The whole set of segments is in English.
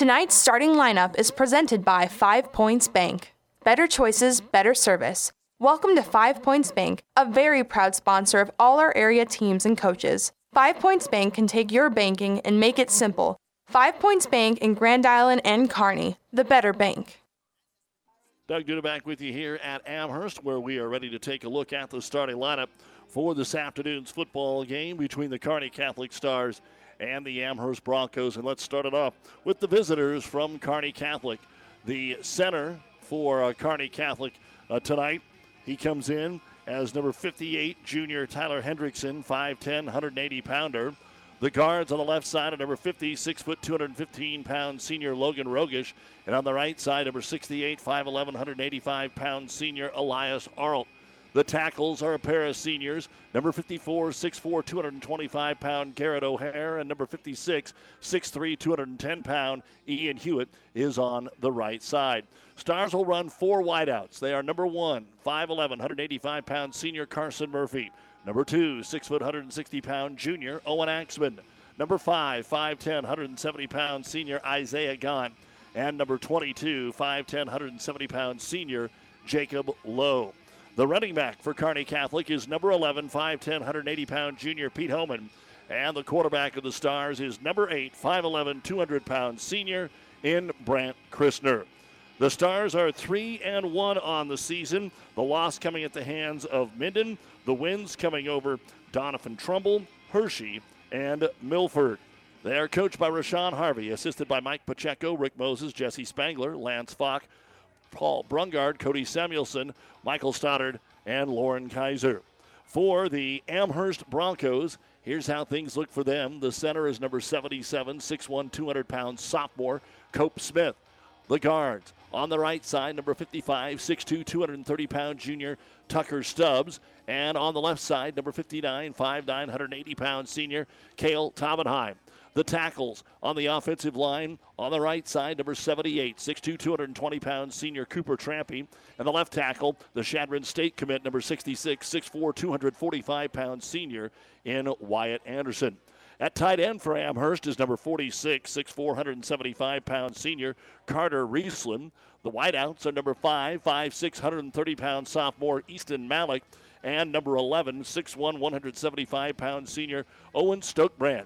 Tonight's starting lineup is presented by Five Points Bank. Better choices, better service. Welcome to Five Points Bank, a very proud sponsor of all our area teams and coaches. Five Points Bank can take your banking and make it simple. Five Points Bank in Grand Island and Kearney, the better bank. Doug Duda back with you here at Amherst, where we are ready to take a look at the starting lineup for this afternoon's football game between the Kearney Catholic Stars and the Amherst Broncos. And let's start it off with the visitors from Kearney Catholic. The center for uh, Kearney Catholic uh, tonight he comes in as number 58, junior Tyler Hendrickson, 5'10, 180 pounder. The guards on the left side are number 50, 6 foot 215 pound senior Logan Rogish. And on the right side, number 68, 5'11, 185 pound senior Elias Arlt. The tackles are a pair of seniors. Number 54, 6'4, 225 pound Garrett O'Hare, and number 56, 6'3, 210 pound Ian Hewitt is on the right side. Stars will run four wideouts. They are number one, 5'11, 185 pound senior Carson Murphy. Number two, 6 foot 160 pound junior Owen Axman. Number five, 5'10, 170 pound senior Isaiah Gahn. And number 22, 5'10, 170 pound senior Jacob Lowe. The running back for Kearney Catholic is number 11, 5'10, 180 pound junior Pete Homan. And the quarterback of the Stars is number 8, 5'11, 200 pound senior in Brant Christner. The Stars are 3 and 1 on the season. The loss coming at the hands of Minden, the wins coming over Doniphan Trumbull, Hershey, and Milford. They are coached by Rashawn Harvey, assisted by Mike Pacheco, Rick Moses, Jesse Spangler, Lance Falk, Paul Brungard, Cody Samuelson, Michael Stoddard, and Lauren Kaiser. For the Amherst Broncos, here's how things look for them. The center is number 77, 6'1, 200 pounds sophomore, Cope Smith. The guards on the right side, number 55, 6'2, 230 pound junior Tucker Stubbs. And on the left side, number 59, 5'9, 180 pound senior Kale Taubenheim. The tackles on the offensive line on the right side, number 78, 6'2, 220 pounds, senior Cooper Trampy. And the left tackle, the Chadron State commit, number 66, 6'4, 245 pounds, senior in Wyatt Anderson. At tight end for Amherst is number 46, 6'4, 175 pounds, senior Carter Riesland. The wideouts are number 5, 5'6, 130 pound sophomore Easton Malik, and number 11, 6'1, 175 pound senior Owen Stokebrand.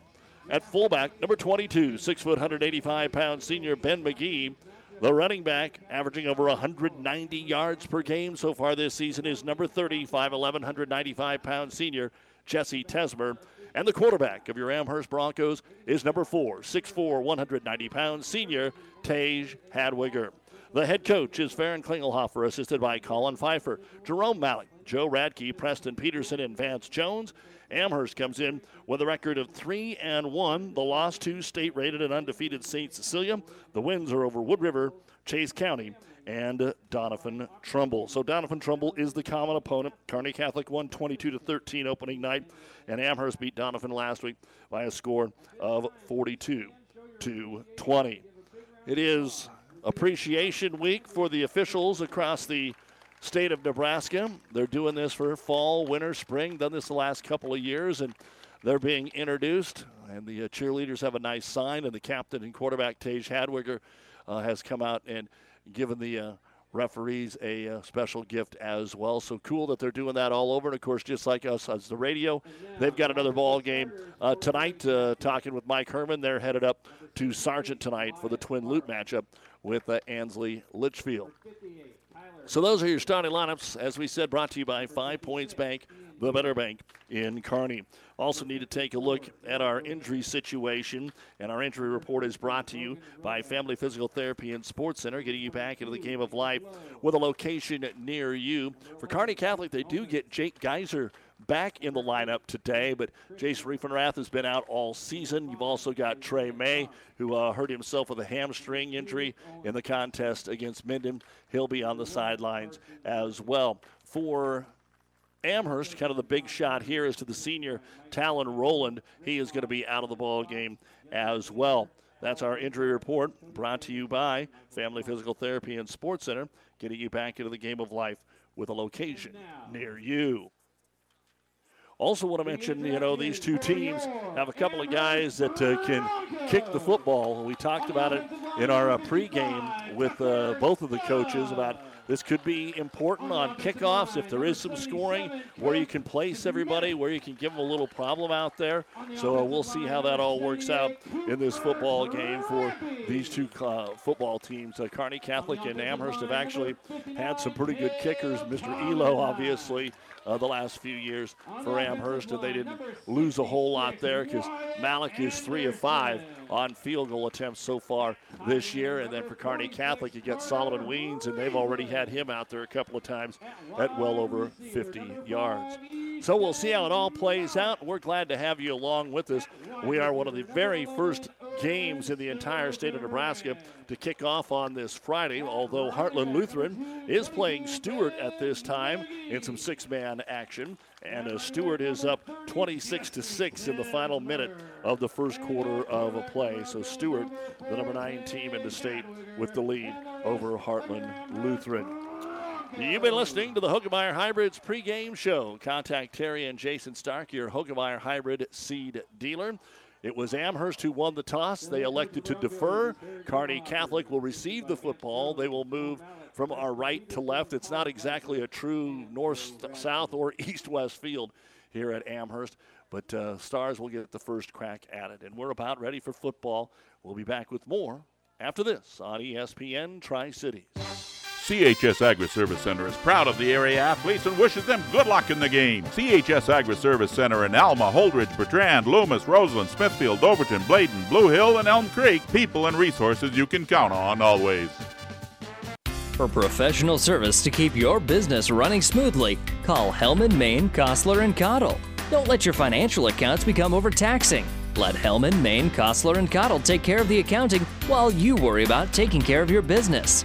At fullback, number 22, 6 foot 185 pound senior Ben McGee. The running back, averaging over 190 yards per game so far this season, is number 30, 5'11, 195 pound senior Jesse Tesmer. And the quarterback of your Amherst Broncos is number 4, 6'4, 190 pound senior Tage Hadwiger. The head coach is Farron Klingelhofer, assisted by Colin Pfeiffer, Jerome Malik, Joe Radke, Preston Peterson, and Vance Jones. Amherst comes in with a record of three and one. The loss to state-rated and undefeated St. Cecilia. The wins are over Wood River, Chase County, and Doniphan Trumbull. So Doniphan Trumbull is the common opponent. Kearney Catholic won 22 to 13 opening night, and Amherst beat Doniphan last week by a score of 42 to 20. It is Appreciation Week for the officials across the state of Nebraska. They're doing this for fall, winter, spring, done this the last couple of years, and they're being introduced. And the uh, cheerleaders have a nice sign, and the captain and quarterback, Tage Hadwiger, uh, has come out and given the uh, referees a uh, special gift as well. So cool that they're doing that all over. And of course, just like us as the radio, they've got another ball game uh, tonight. Uh, talking with Mike Herman, they're headed up to Sargent tonight for the Twin Loop matchup with uh, Ansley Litchfield. So those are your starting lineups, as we said, brought to you by Five Points Bank, the Better Bank in Kearney. Also need to take a look at our injury situation, and our injury report is brought to you by Family Physical Therapy and Sports Center, getting you back into the game of life with a location near you. For Kearney Catholic, they do get Jake Geyser back in the lineup today, but Jason Riefenrath has been out all season. You've also got Trey May, who uh, hurt himself with a hamstring injury in the contest against Minden. He'll be on the sidelines as well. For Amherst, kind of the big shot here is to the senior Talon Roland. He is going to be out of the ball game as well. That's our injury report brought to you by Family Physical Therapy and Sports Center, getting you back into the game of life with a location near you. Also, want to mention, you know, these two teams have a couple of guys that uh, can kick the football. We talked about it in our uh, pregame with uh, both of the coaches about this could be important on kickoffs if there is some scoring, where you can place everybody, where you can give them a little problem out there. So uh, we'll see how that all works out in this football game for these two uh, football teams. Uh, Kearney Catholic and Amherst have actually had some pretty good kickers. Mr. Elo, obviously, uh, the last few years for Amherst, and they didn't lose a whole lot there because Malik is three of five on field goal attempts so far this year. And then for Kearney Catholic, you get Solomon Weens, and they've already had him out there a couple of times at well over 50 yards. So we'll see how it all plays out. We're glad to have you along with us. We are one of the very first games in the entire state of Nebraska to kick off on this Friday, although Heartland Lutheran is playing Stuart at this time in some six man action. And uh, Stuart is up 26 to 6 in the final minute of the first quarter of a play. So Stuart, the number nine team in the state, with the lead over Heartland Lutheran. You've been listening to the Hoegemeyer Hybrids pregame show. Contact Terry and Jason Stark, your Hoegemeyer Hybrid seed dealer. It was Amherst who won the toss. They elected to defer. Kearney Catholic will receive the football. They will move from our right to left. It's not exactly a true north south or east west field here at Amherst, but uh, Stars will get the first crack at it. And we're about ready for football. We'll be back with more after this on ESPN Tri Cities. CHS Agri Service Center is proud of the area athletes and wishes them good luck in the game. CHS Agri Service Center in Alma, Holdrege, Bertrand, Loomis, Roseland, Smithfield, Overton, Bladen, Blue Hill, and Elm Creek. People and resources you can count on always. For professional service to keep your business running smoothly, call Hellman, Maine, Kostler, and Cottle. Don't let your financial accounts become overtaxing. Let Hellman, Maine, Kostler, and Cottle take care of the accounting while you worry about taking care of your business.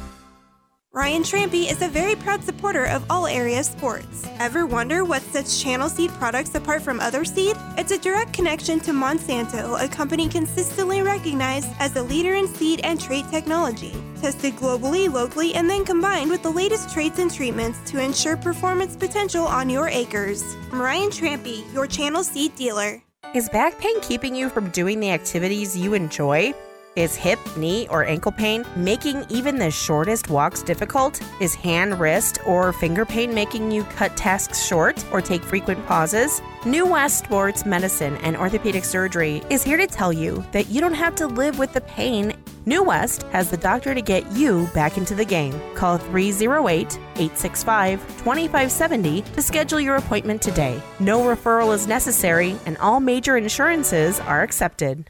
Ryan Trampy is a very proud supporter of all area sports. Ever wonder what sets Channel Seed products apart from other seed? It's a direct connection to Monsanto, a company consistently recognized as a leader in seed and trait technology. Tested globally, locally, and then combined with the latest traits and treatments to ensure performance potential on your acres. I'm Ryan Trampy, your Channel Seed dealer. Is back pain keeping you from doing the activities you enjoy? Is hip, knee, or ankle pain making even the shortest walks difficult? Is hand, wrist, or finger pain making you cut tasks short or take frequent pauses? New West Sports Medicine and Orthopedic Surgery is here to tell you that you don't have to live with the pain. New West has the doctor to get you back into the game. Call 308 865 2570 to schedule your appointment today. No referral is necessary, and all major insurances are accepted.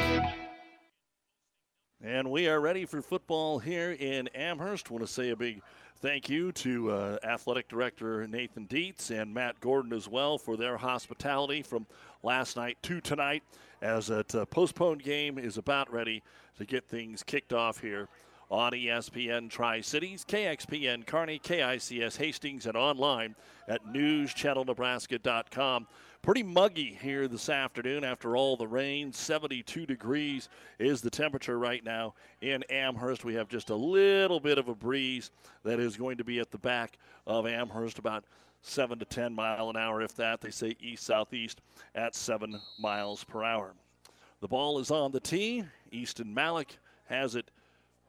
And we are ready for football here in Amherst. Want to say a big thank you to uh, Athletic Director Nathan Dietz and Matt Gordon as well for their hospitality from last night to tonight as a uh, postponed game is about ready to get things kicked off here on ESPN Tri Cities, KXPN Kearney, KICS Hastings, and online at newschannelnebraska.com. Pretty muggy here this afternoon after all the rain. 72 degrees is the temperature right now in Amherst. We have just a little bit of a breeze that is going to be at the back of Amherst, about 7 to 10 mile an hour, if that. They say east southeast at 7 miles per hour. The ball is on the tee. Easton Malik has it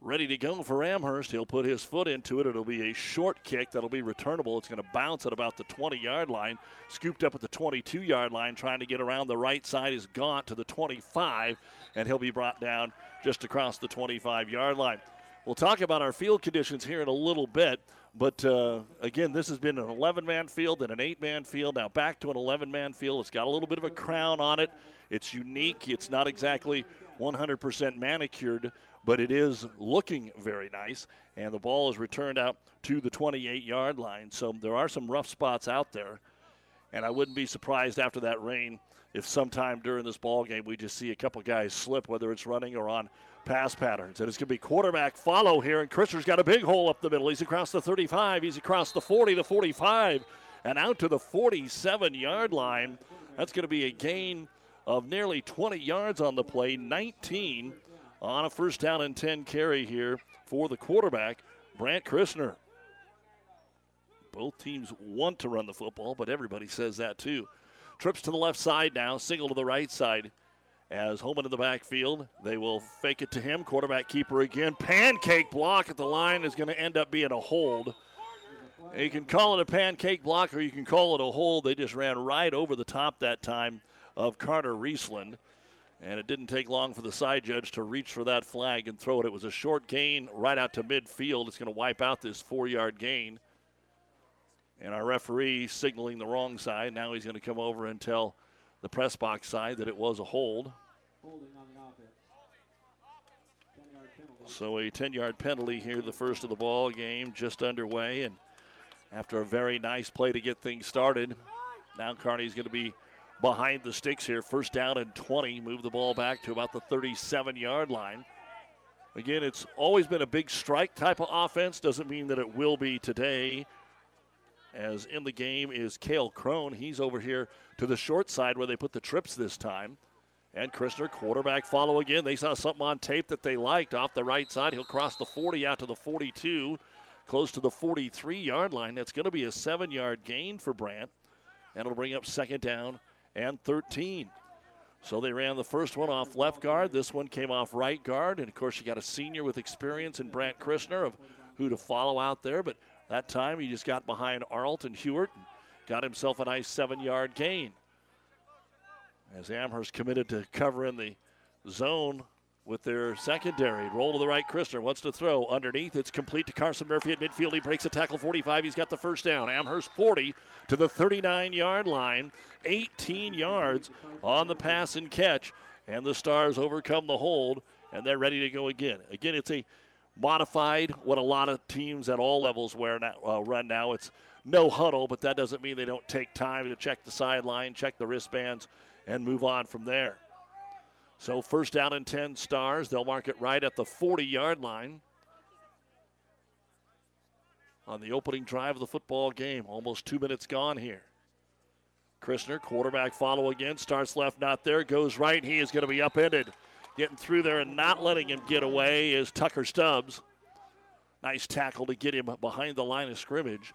ready to go for Amherst. He'll put his foot into it. It'll be a short kick that'll be returnable. It's going to bounce at about the 20 yard line. Scooped up at the 22 yard line, trying to get around the right side is Gaunt to the 25, and he'll be brought down just across the 25 yard line. We'll talk about our field conditions here in a little bit. But uh, again, this has been an 11 man field and an 8 man field. Now back to an 11 man field. It's got a little bit of a crown on it. It's unique. It's not exactly 100% manicured but it is looking very nice. And the ball is returned out to the 28 yard line. So there are some rough spots out there. And I wouldn't be surprised after that rain if sometime during this ball game we just see a couple guys slip, whether it's running or on pass patterns. And it's going to be quarterback follow here. And Christner's got a big hole up the middle. He's across the 35, he's across the 40, the 45, and out to the 47 yard line. That's going to be a gain of nearly 20 yards on the play, 19 on a first down and 10 carry here for the quarterback, Brant Christner. Both teams want to run the football, but everybody says that too. Trips to the left side now, single to the right side. As Holman in the backfield, they will fake it to him. Quarterback keeper again. Pancake block at the line is going to end up being a hold. You can call it a pancake block or you can call it a hold. They just ran right over the top that time of Carter Riesland. And it didn't take long for the side judge to reach for that flag and throw it. It was a short gain right out to midfield. It's going to wipe out this four yard gain. And our referee signaling the wrong side. Now he's going to come over and tell the press box side that it was a hold. So a 10 yard penalty here, the first of the ball game, just underway. And after a very nice play to get things started, now Kearney's going to be behind the sticks here. First down and 20. Move the ball back to about the 37 yard line. Again, it's always been a big strike type of offense. Doesn't mean that it will be today. As in the game is Kale Crone. He's over here to the short side where they put the trips this time. And Christner, quarterback follow again. They saw something on tape that they liked off the right side. He'll cross the 40 out to the 42, close to the 43 yard line. That's going to be a seven yard gain for Brant. And it'll bring up second down and 13. So they ran the first one off left guard. This one came off right guard. And of course, you got a senior with experience in Brant Christner of who to follow out there. But that time he just got behind Arlton Hewitt and got himself a nice seven yard gain. As Amherst committed to covering the zone with their secondary. Roll to the right. Christner wants to throw underneath. It's complete to Carson Murphy at midfield. He breaks a tackle 45. He's got the first down. Amherst 40 to the 39 yard line. 18 yards on the pass and catch. And the Stars overcome the hold and they're ready to go again. Again, it's a modified what a lot of teams at all levels wear now, uh, run now. It's no huddle, but that doesn't mean they don't take time to check the sideline, check the wristbands, and move on from there. So first down and 10 stars. They'll mark it right at the 40 yard line. On the opening drive of the football game, almost two minutes gone here. Christner, quarterback follow again, starts left, not there, goes right. He is going to be upended. Getting through there and not letting him get away is Tucker Stubbs. Nice tackle to get him behind the line of scrimmage.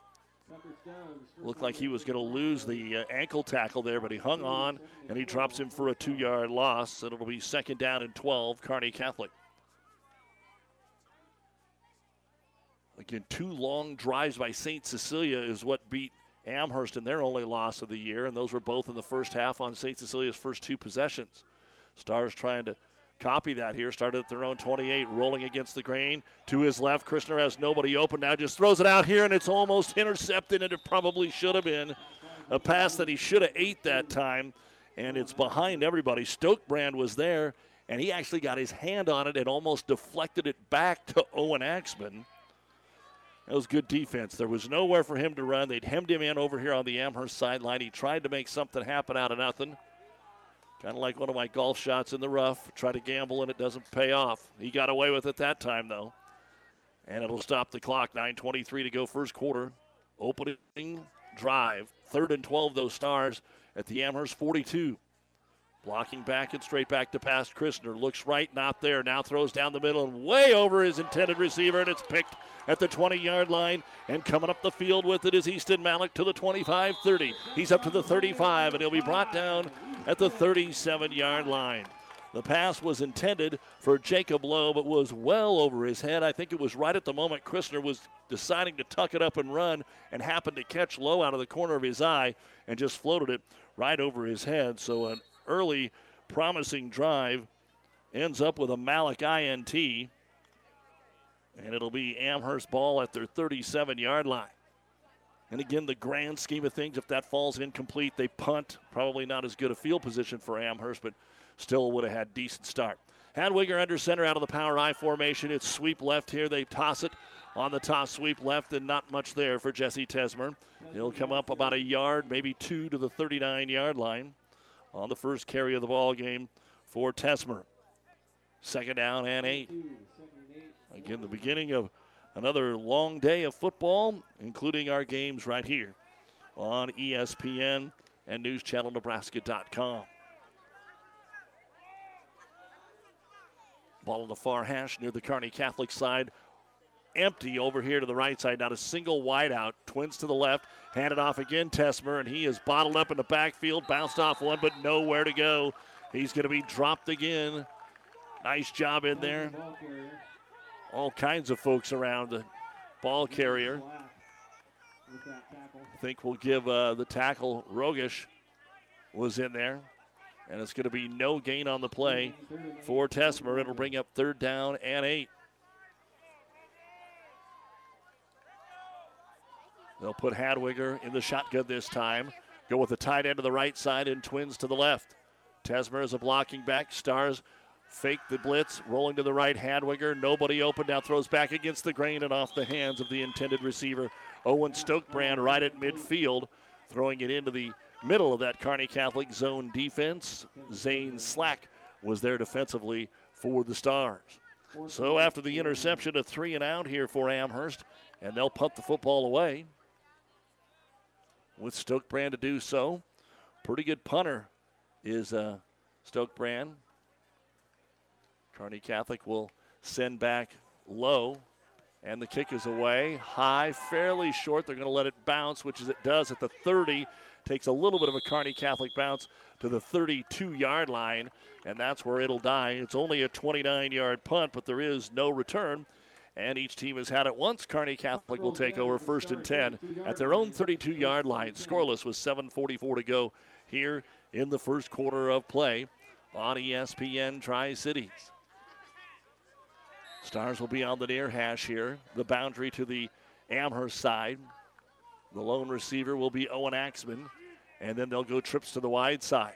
Looked like he was going to lose the uh, ankle tackle there, but he hung on and he drops him for a two yard loss. And it'll be second down and 12, Kearney Catholic. Again, two long drives by St. Cecilia is what beat Amherst in their only loss of the year, and those were both in the first half on St. Cecilia's first two possessions. Stars trying to copy that here. Started at their own 28, rolling against the grain. To his left, Christner has nobody open now, just throws it out here, and it's almost intercepted, and it probably should have been a pass that he should have ate that time, and it's behind everybody. Stokebrand was there, and he actually got his hand on it and almost deflected it back to Owen Axman. That was good defense. There was nowhere for him to run. They'd hemmed him in over here on the Amherst sideline. He tried to make something happen out of nothing. Kind of like one of my golf shots in the rough. Try to gamble and it doesn't pay off. He got away with it that time, though. And it'll stop the clock. 9.23 to go, first quarter. Opening drive. Third and 12, those stars at the Amherst 42. Blocking back and straight back to pass. Christner looks right, not there. Now throws down the middle and way over his intended receiver, and it's picked at the 20 yard line. And coming up the field with it is Easton Malik to the 25 30. He's up to the 35, and he'll be brought down at the 37 yard line. The pass was intended for Jacob Lowe, but was well over his head. I think it was right at the moment Christner was deciding to tuck it up and run and happened to catch Lowe out of the corner of his eye and just floated it right over his head. So an early promising drive ends up with a Malik INT. And it'll be Amherst ball at their 37 yard line. And again, the grand scheme of things, if that falls incomplete, they punt. Probably not as good a field position for Amherst, but still would have had decent start. Hadwiger under center out of the power I formation. It's sweep left here. They toss it on the toss sweep left, and not much there for Jesse Tesmer. He'll come up about a yard, maybe two to the 39 yard line on the first carry of the ball game for Tesmer. Second down and eight. Again, the beginning of another long day of football, including our games right here on ESPN and NewsChannelNebraska.com. Ball on the far hash near the Kearney Catholic side. Empty over here to the right side. Not a single wide out. Twins to the left. Handed off again, Tesmer, and he is bottled up in the backfield. Bounced off one, but nowhere to go. He's going to be dropped again. Nice job in there. All kinds of folks around the ball carrier. I think we'll give uh, the tackle, Rogish was in there. And it's going to be no gain on the play for Tesmer. It'll bring up third down and eight. They'll put Hadwiger in the shotgun this time. Go with the tight end to the right side and twins to the left. Tesmer is a blocking back. Stars fake the blitz, rolling to the right. Hadwiger, nobody open. Now throws back against the grain and off the hands of the intended receiver. Owen Stokebrand right at midfield, throwing it into the middle of that Kearney Catholic zone defense. Zane Slack was there defensively for the Stars. So after the interception, a three and out here for Amherst, and they'll punt the football away. With Stokebrand to do so. Pretty good punter is uh, Stokebrand. Kearney Catholic will send back low, and the kick is away. High, fairly short. They're going to let it bounce, which is it does at the 30 takes a little bit of a Kearney Catholic bounce to the 32 yard line, and that's where it'll die. It's only a 29 yard punt, but there is no return. And each team has had it once. Kearney Catholic will take over first and 10 at their own 32 yard line. Scoreless with 7.44 to go here in the first quarter of play on ESPN Tri Cities. Stars will be on the near hash here. The boundary to the Amherst side. The lone receiver will be Owen Axman, and then they'll go trips to the wide side.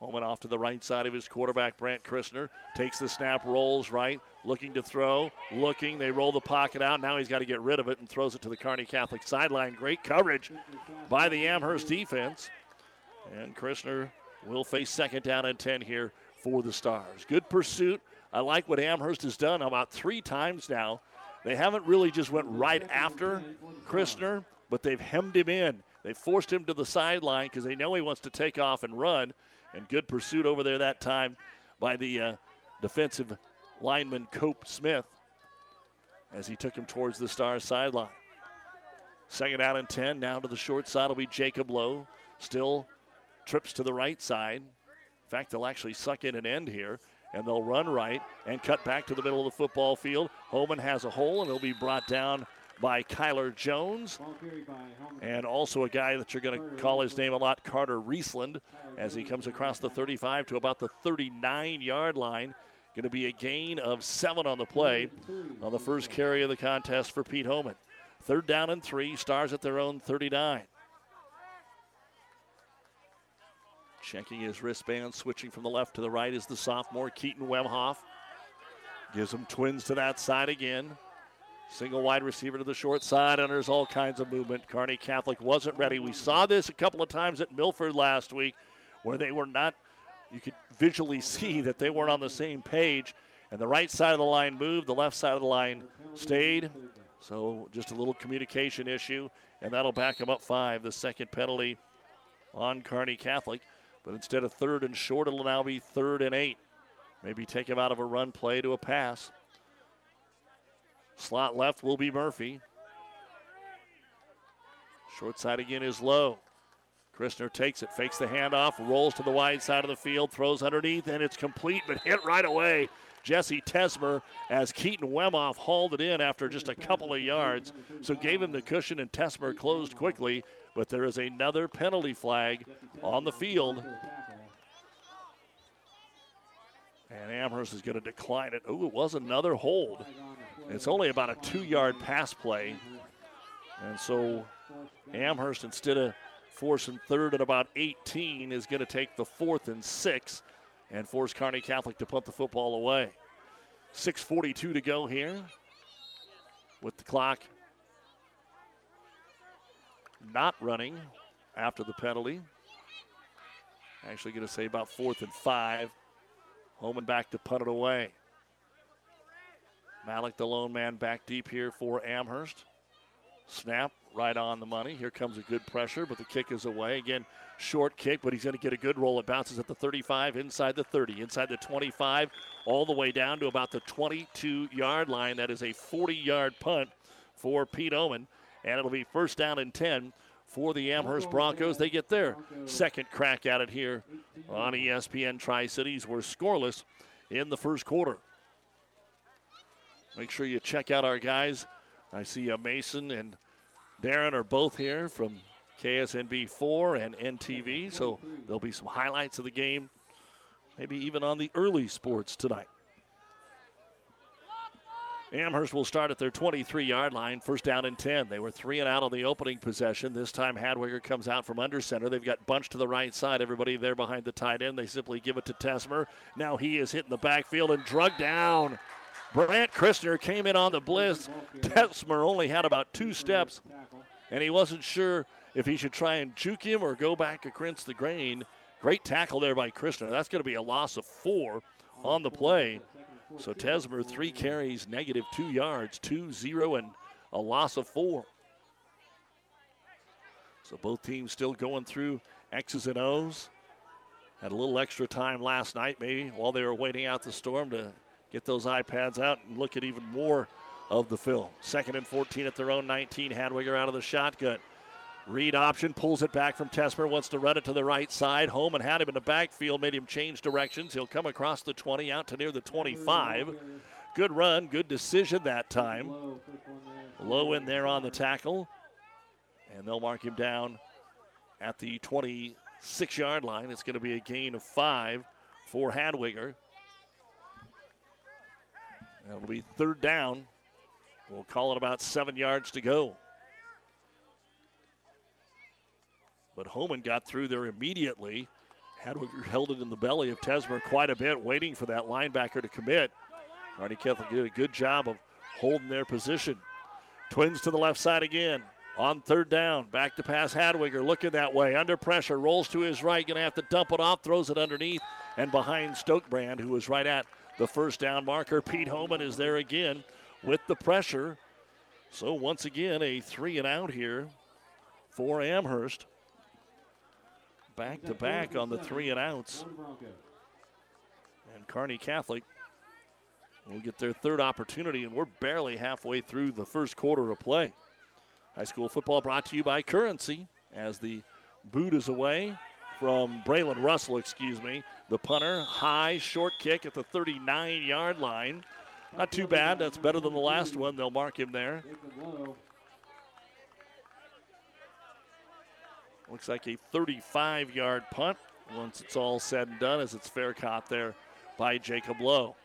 Holman off to the right side of his quarterback, Brant Christner. Takes the snap, rolls right, looking to throw, looking. They roll the pocket out. Now he's got to get rid of it and throws it to the Kearney Catholic sideline. Great coverage by the Amherst defense. And Christner will face second down and 10 here for the Stars. Good pursuit. I like what Amherst has done about three times now they haven't really just went right after Christner, but they've hemmed him in. They forced him to the sideline because they know he wants to take off and run. And good pursuit over there that time by the uh, defensive lineman Cope Smith as he took him towards the star sideline. Second out and 10. Now to the short side will be Jacob Lowe. Still trips to the right side. In fact, they'll actually suck in an end here and they'll run right and cut back to the middle of the football field. Holman has a hole, and he'll be brought down by Kyler Jones. And also a guy that you're going to call his name a lot, Carter Riesland, as he comes across the 35 to about the 39 yard line. Going to be a gain of seven on the play on the first carry of the contest for Pete Holman. Third down and three, stars at their own 39. Checking his wristband, switching from the left to the right is the sophomore Keaton Wemhoff. Gives them twins to that side again. Single wide receiver to the short side, and there's all kinds of movement. Kearney Catholic wasn't ready. We saw this a couple of times at Milford last week where they were not, you could visually see that they weren't on the same page. And the right side of the line moved, the left side of the line stayed. So just a little communication issue, and that'll back them up five. The second penalty on Kearney Catholic. But instead of third and short, it'll now be third and eight. Maybe take him out of a run play to a pass. Slot left will be Murphy. Short side again is Lowe. Christner takes it, fakes the handoff, rolls to the wide side of the field, throws underneath, and it's complete, but hit right away. Jesse Tesmer as Keaton Wemhoff hauled it in after just a couple of yards. So gave him the cushion, and Tesmer closed quickly but there is another penalty flag on the field. And Amherst is going to decline it. Oh, it was another hold. It's only about a two yard pass play. And so Amherst, instead of forcing third at about 18, is going to take the fourth and six and force Kearney Catholic to punt the football away. 6.42 to go here with the clock not running after the penalty. Actually, going to say about fourth and five. Home and back to punt it away. Malik, the lone man, back deep here for Amherst. Snap right on the money. Here comes a good pressure, but the kick is away. Again, short kick, but he's going to get a good roll. It bounces at the 35, inside the 30, inside the 25, all the way down to about the 22 yard line. That is a 40 yard punt for Pete Oman, and it'll be first down and 10 for the Amherst Broncos. They get their second crack at it here on ESPN Tri Cities. We're scoreless in the first quarter. Make sure you check out our guys. I see uh, Mason and Darren are both here from KSNB4 and NTV, so there'll be some highlights of the game, maybe even on the early sports tonight. Amherst will start at their 23 yard line, first down and 10. They were three and out on the opening possession. This time, Hadwiger comes out from under center. They've got bunch to the right side. Everybody there behind the tight end. They simply give it to Tesmer. Now he is hitting the backfield and drug down. Brant Christner came in on the blitz. Tesmer only had about two steps, and he wasn't sure if he should try and juke him or go back against the grain. Great tackle there by Christner. That's going to be a loss of four on the play. So Tesmer, three carries, negative two yards, two, zero, and a loss of four. So both teams still going through X's and O's. Had a little extra time last night, maybe, while they were waiting out the storm to get those iPads out and look at even more of the film. Second and 14 at their own 19. Hadwiger out of the shotgun. Read option pulls it back from Tesmer, wants to run it to the right side. Home and had him in the backfield, made him change directions. He'll come across the 20 out to near the 25. Good run, good decision that time. Lowe in there on the tackle. And they'll mark him down at the 26 yard line. It's going to be a gain of five for Hadwiger. It'll be third down. We'll call it about seven yards to go. But Homan got through there immediately. Hadwiger held it in the belly of Tesmer quite a bit, waiting for that linebacker to commit. Kearney Catholic did a good job of holding their position. Twins to the left side again. On third down, back to pass Hadwiger, looking that way, under pressure, rolls to his right, gonna have to dump it off, throws it underneath, and behind Stokebrand, who was right at the first down marker. Pete Homan is there again with the pressure. So once again, a three and out here for Amherst back to back on the three and outs. And Kearney Catholic will get their third opportunity, and we're barely halfway through the first quarter of play. High school football brought to you by Currency as the boot is away from Braylon Russell, excuse me. The punter, high, short kick at the 39 yard line. Not too bad. That's better than the last one. They'll mark him there. Looks like a 35 yard punt once it's all said and done, as it's fair caught there by Jacob Lowe.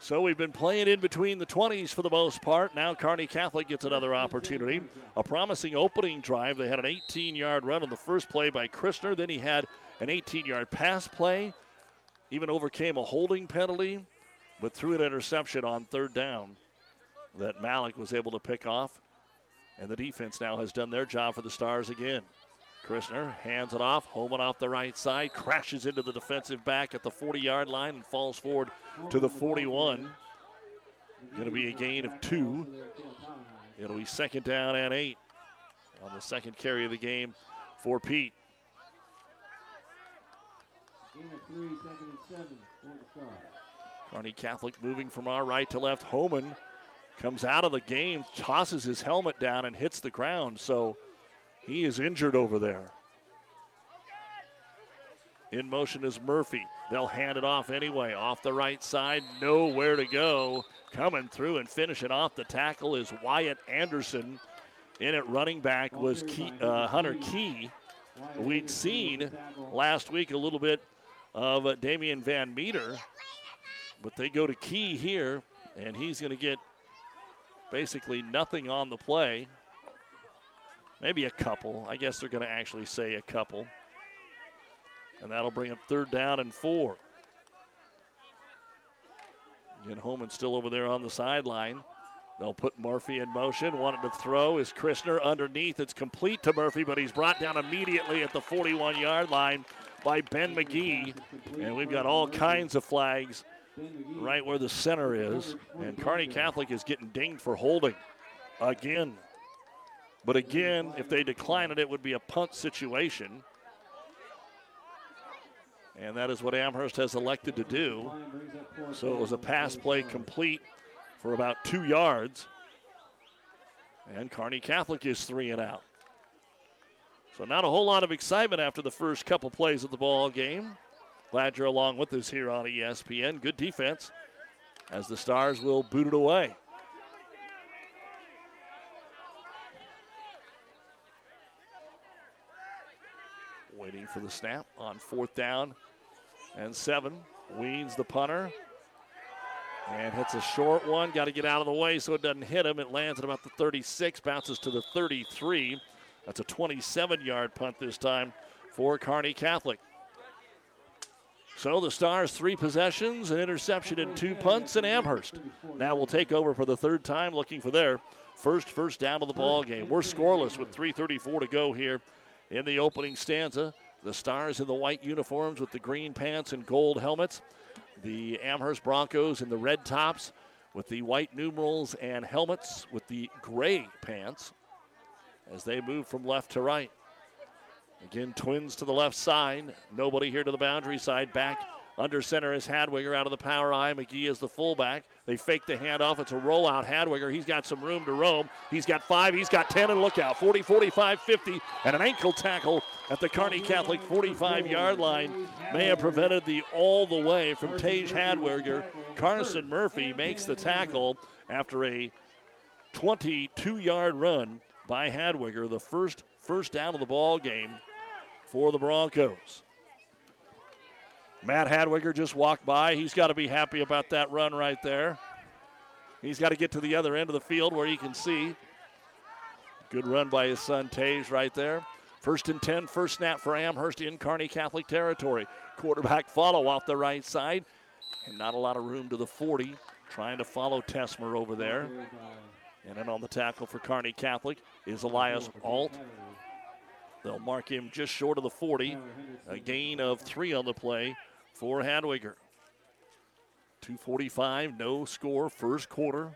So we've been playing in between the 20s for the most part. Now Kearney Catholic gets another opportunity. A promising opening drive. They had an 18 yard run on the first play by Christner. Then he had an 18 yard pass play. Even overcame a holding penalty, but threw an interception on third down that Malik was able to pick off. And the defense now has done their job for the Stars again. Christner hands it off, Homan off the right side, crashes into the defensive back at the 40 yard line and falls forward to the 41. Going to be a gain of two. It'll be second down and eight on the second carry of the game for Pete. Kearney Catholic moving from our right to left. Homan comes out of the game, tosses his helmet down, and hits the ground. So he is injured over there. In motion is Murphy. They'll hand it off anyway. Off the right side, nowhere to go. Coming through and finishing off the tackle is Wyatt Anderson. In at running back was Key, uh, Hunter Key. We'd seen last week a little bit of Damian Van Meter, but they go to Key here, and he's going to get basically nothing on the play. Maybe a couple. I guess they're going to actually say a couple. And that'll bring up third down and four. Again, Holman still over there on the sideline. They'll put Murphy in motion. Wanted to throw is Christner underneath. It's complete to Murphy, but he's brought down immediately at the 41 yard line by Ben McGee. And we've got all kinds of flags right where the center is. And Kearney Catholic is getting dinged for holding again. But again, if they decline it, it would be a punt situation. And that is what Amherst has elected to do. So it was a pass play complete for about two yards. And Kearney Catholic is three and out. So not a whole lot of excitement after the first couple plays of the ball game. Glad you're along with us here on ESPN. Good defense as the Stars will boot it away. Waiting for the snap on fourth down and seven. Weens the punter. And hits a short one. Got to get out of the way so it doesn't hit him. It lands at about the 36, bounces to the 33. That's a 27 yard punt this time for Kearney Catholic. So the Stars, three possessions, an interception, and two punts, and Amherst now will take over for the third time, looking for their first first down of the ball game. We're scoreless with 3:34 to go here in the opening stanza. The Stars in the white uniforms with the green pants and gold helmets. The Amherst Broncos in the red tops with the white numerals and helmets with the gray pants as they move from left to right. Again, twins to the left side. Nobody here to the boundary side. Back under center is Hadwiger out of the power I. McGee is the fullback. They fake the handoff. It's a rollout. Hadwiger, he's got some room to roam. He's got five, he's got 10, and look out. 40, 45, 50, and an ankle tackle at the Kearney Catholic 45 yard line may have prevented the all the way from Tage Hadwiger. Carson Murphy makes the tackle after a 22 yard run by Hadwiger, the first first down of the ball game for the Broncos. Matt Hadwiger just walked by. He's got to be happy about that run right there. He's got to get to the other end of the field where he can see. Good run by his son Tage right there. First and 10, first snap for Amherst in Kearney Catholic territory. Quarterback follow off the right side. And not a lot of room to the 40. Trying to follow Tesmer over there. And then on the tackle for Kearney Catholic is Elias Arlt. They'll mark him just short of the 40. A gain of three on the play for Hadwiger. 245, no score, first quarter.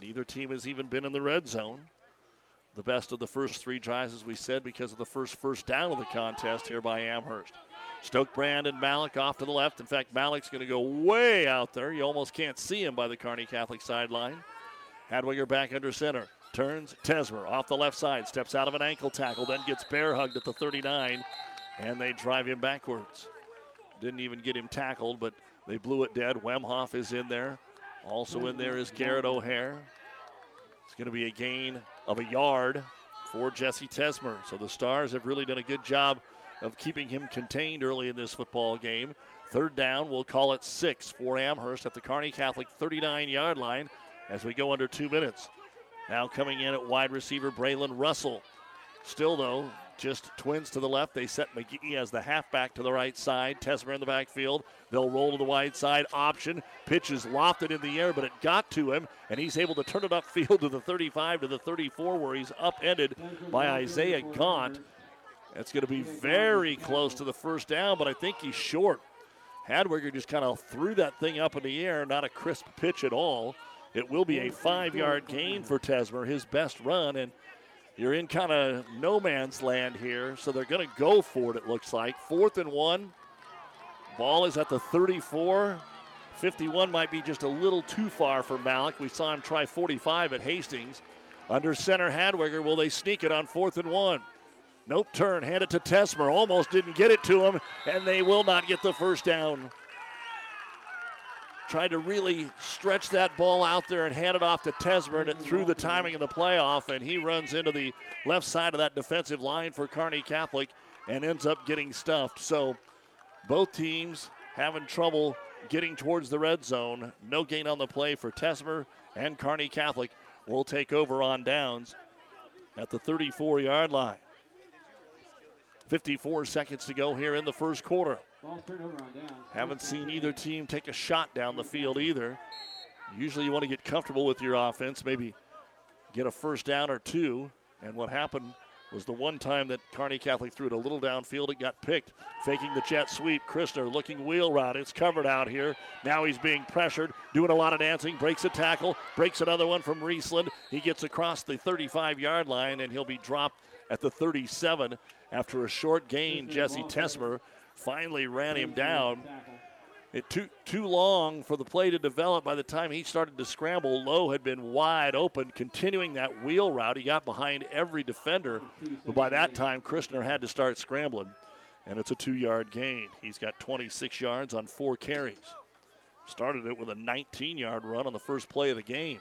Neither team has even been in the red zone. The best of the first three drives, as we said, because of the first first down of the contest here by Amherst. Stokebrand and Malik off to the left. In fact, Malik's going to go way out there. You almost can't see him by the Kearney Catholic sideline. Hadwiger back under center. Turns Tesmer off the left side, steps out of an ankle tackle, then gets bear hugged at the 39, and they drive him backwards. Didn't even get him tackled, but they blew it dead. Wemhoff is in there. Also in there is Garrett O'Hare. It's going to be a gain of a yard for Jesse Tesmer. So the Stars have really done a good job of keeping him contained early in this football game. Third down, we'll call it six for Amherst at the Kearney Catholic 39 yard line as we go under two minutes. Now coming in at wide receiver, Braylon Russell. Still, though, just twins to the left. They set McGee as the halfback to the right side. Tesmer in the backfield. They'll roll to the wide side. Option. Pitch is lofted in the air, but it got to him, and he's able to turn it upfield to the 35 to the 34, where he's upended by Isaiah Gaunt. That's going to be very close to the first down, but I think he's short. Hadwiger just kind of threw that thing up in the air, not a crisp pitch at all. It will be a five yard gain for Tesmer, his best run. And you're in kind of no man's land here, so they're going to go for it, it looks like. Fourth and one. Ball is at the 34. 51 might be just a little too far for Malik. We saw him try 45 at Hastings. Under center, Hadwiger. Will they sneak it on fourth and one? Nope, turn, hand it to Tesmer. Almost didn't get it to him, and they will not get the first down tried to really stretch that ball out there and hand it off to Tesmer, and it threw the timing of the playoff, and he runs into the left side of that defensive line for Kearney Catholic and ends up getting stuffed. So both teams having trouble getting towards the red zone. No gain on the play for Tesmer, and Kearney Catholic will take over on downs at the 34 yard line. 54 seconds to go here in the first quarter. Haven't seen either team take a shot down the field either. Usually you want to get comfortable with your offense, maybe get a first down or two. And what happened was the one time that Kearney Catholic threw it a little downfield, it got picked. Faking the jet sweep. Christner looking wheel route. It's covered out here. Now he's being pressured, doing a lot of dancing, breaks a tackle, breaks another one from Riesland. He gets across the 35 yard line, and he'll be dropped at the 37 after a short gain. Jesse Tesmer finally ran him down. It too too long for the play to develop. By the time he started to scramble, Lowe had been wide open, continuing that wheel route. He got behind every defender, but by that time, Christner had to start scrambling, and it's a two-yard gain. He's got 26 yards on four carries. Started it with a 19-yard run on the first play of the game.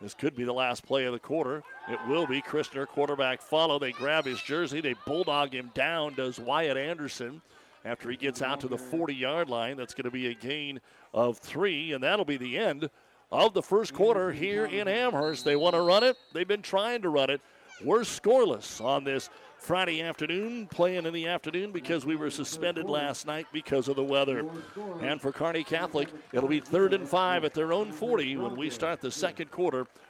This could be the last play of the quarter. It will be. Christner, quarterback, follow. They grab his jersey. They bulldog him down. Does Wyatt Anderson after he gets out to the 40 yard line. That's going to be a gain of three, and that'll be the end of the first quarter here in Amherst. They want to run it, they've been trying to run it. We're scoreless on this Friday afternoon, playing in the afternoon because we were suspended last night because of the weather. And for Kearney Catholic, it'll be third and five at their own 40 when we start the second quarter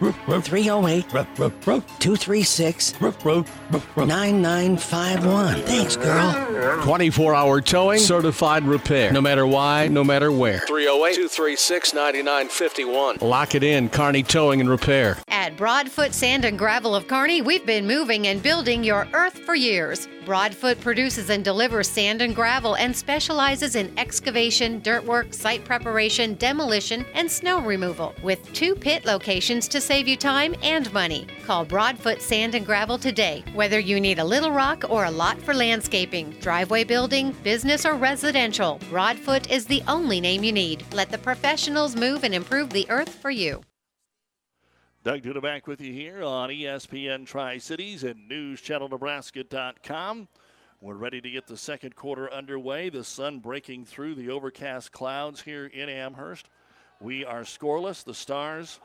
308 236 9951. Thanks, girl. 24 hour towing, certified repair. No matter why, no matter where. 308 236 9951. Lock it in, Kearney Towing and Repair. At Broadfoot Sand and Gravel of Kearney, we've been moving and building your earth for years. Broadfoot produces and delivers sand and gravel and specializes in excavation, dirt work, site preparation, demolition, and snow removal. With two pit locations to save you time and money. Call Broadfoot Sand and Gravel today. Whether you need a little rock or a lot for landscaping, driveway building, business, or residential, Broadfoot is the only name you need. Let the professionals move and improve the earth for you. Doug Duda back with you here on ESPN Tri Cities and NewsChannelNebraska.com. We're ready to get the second quarter underway. The sun breaking through the overcast clouds here in Amherst. We are scoreless. The Stars,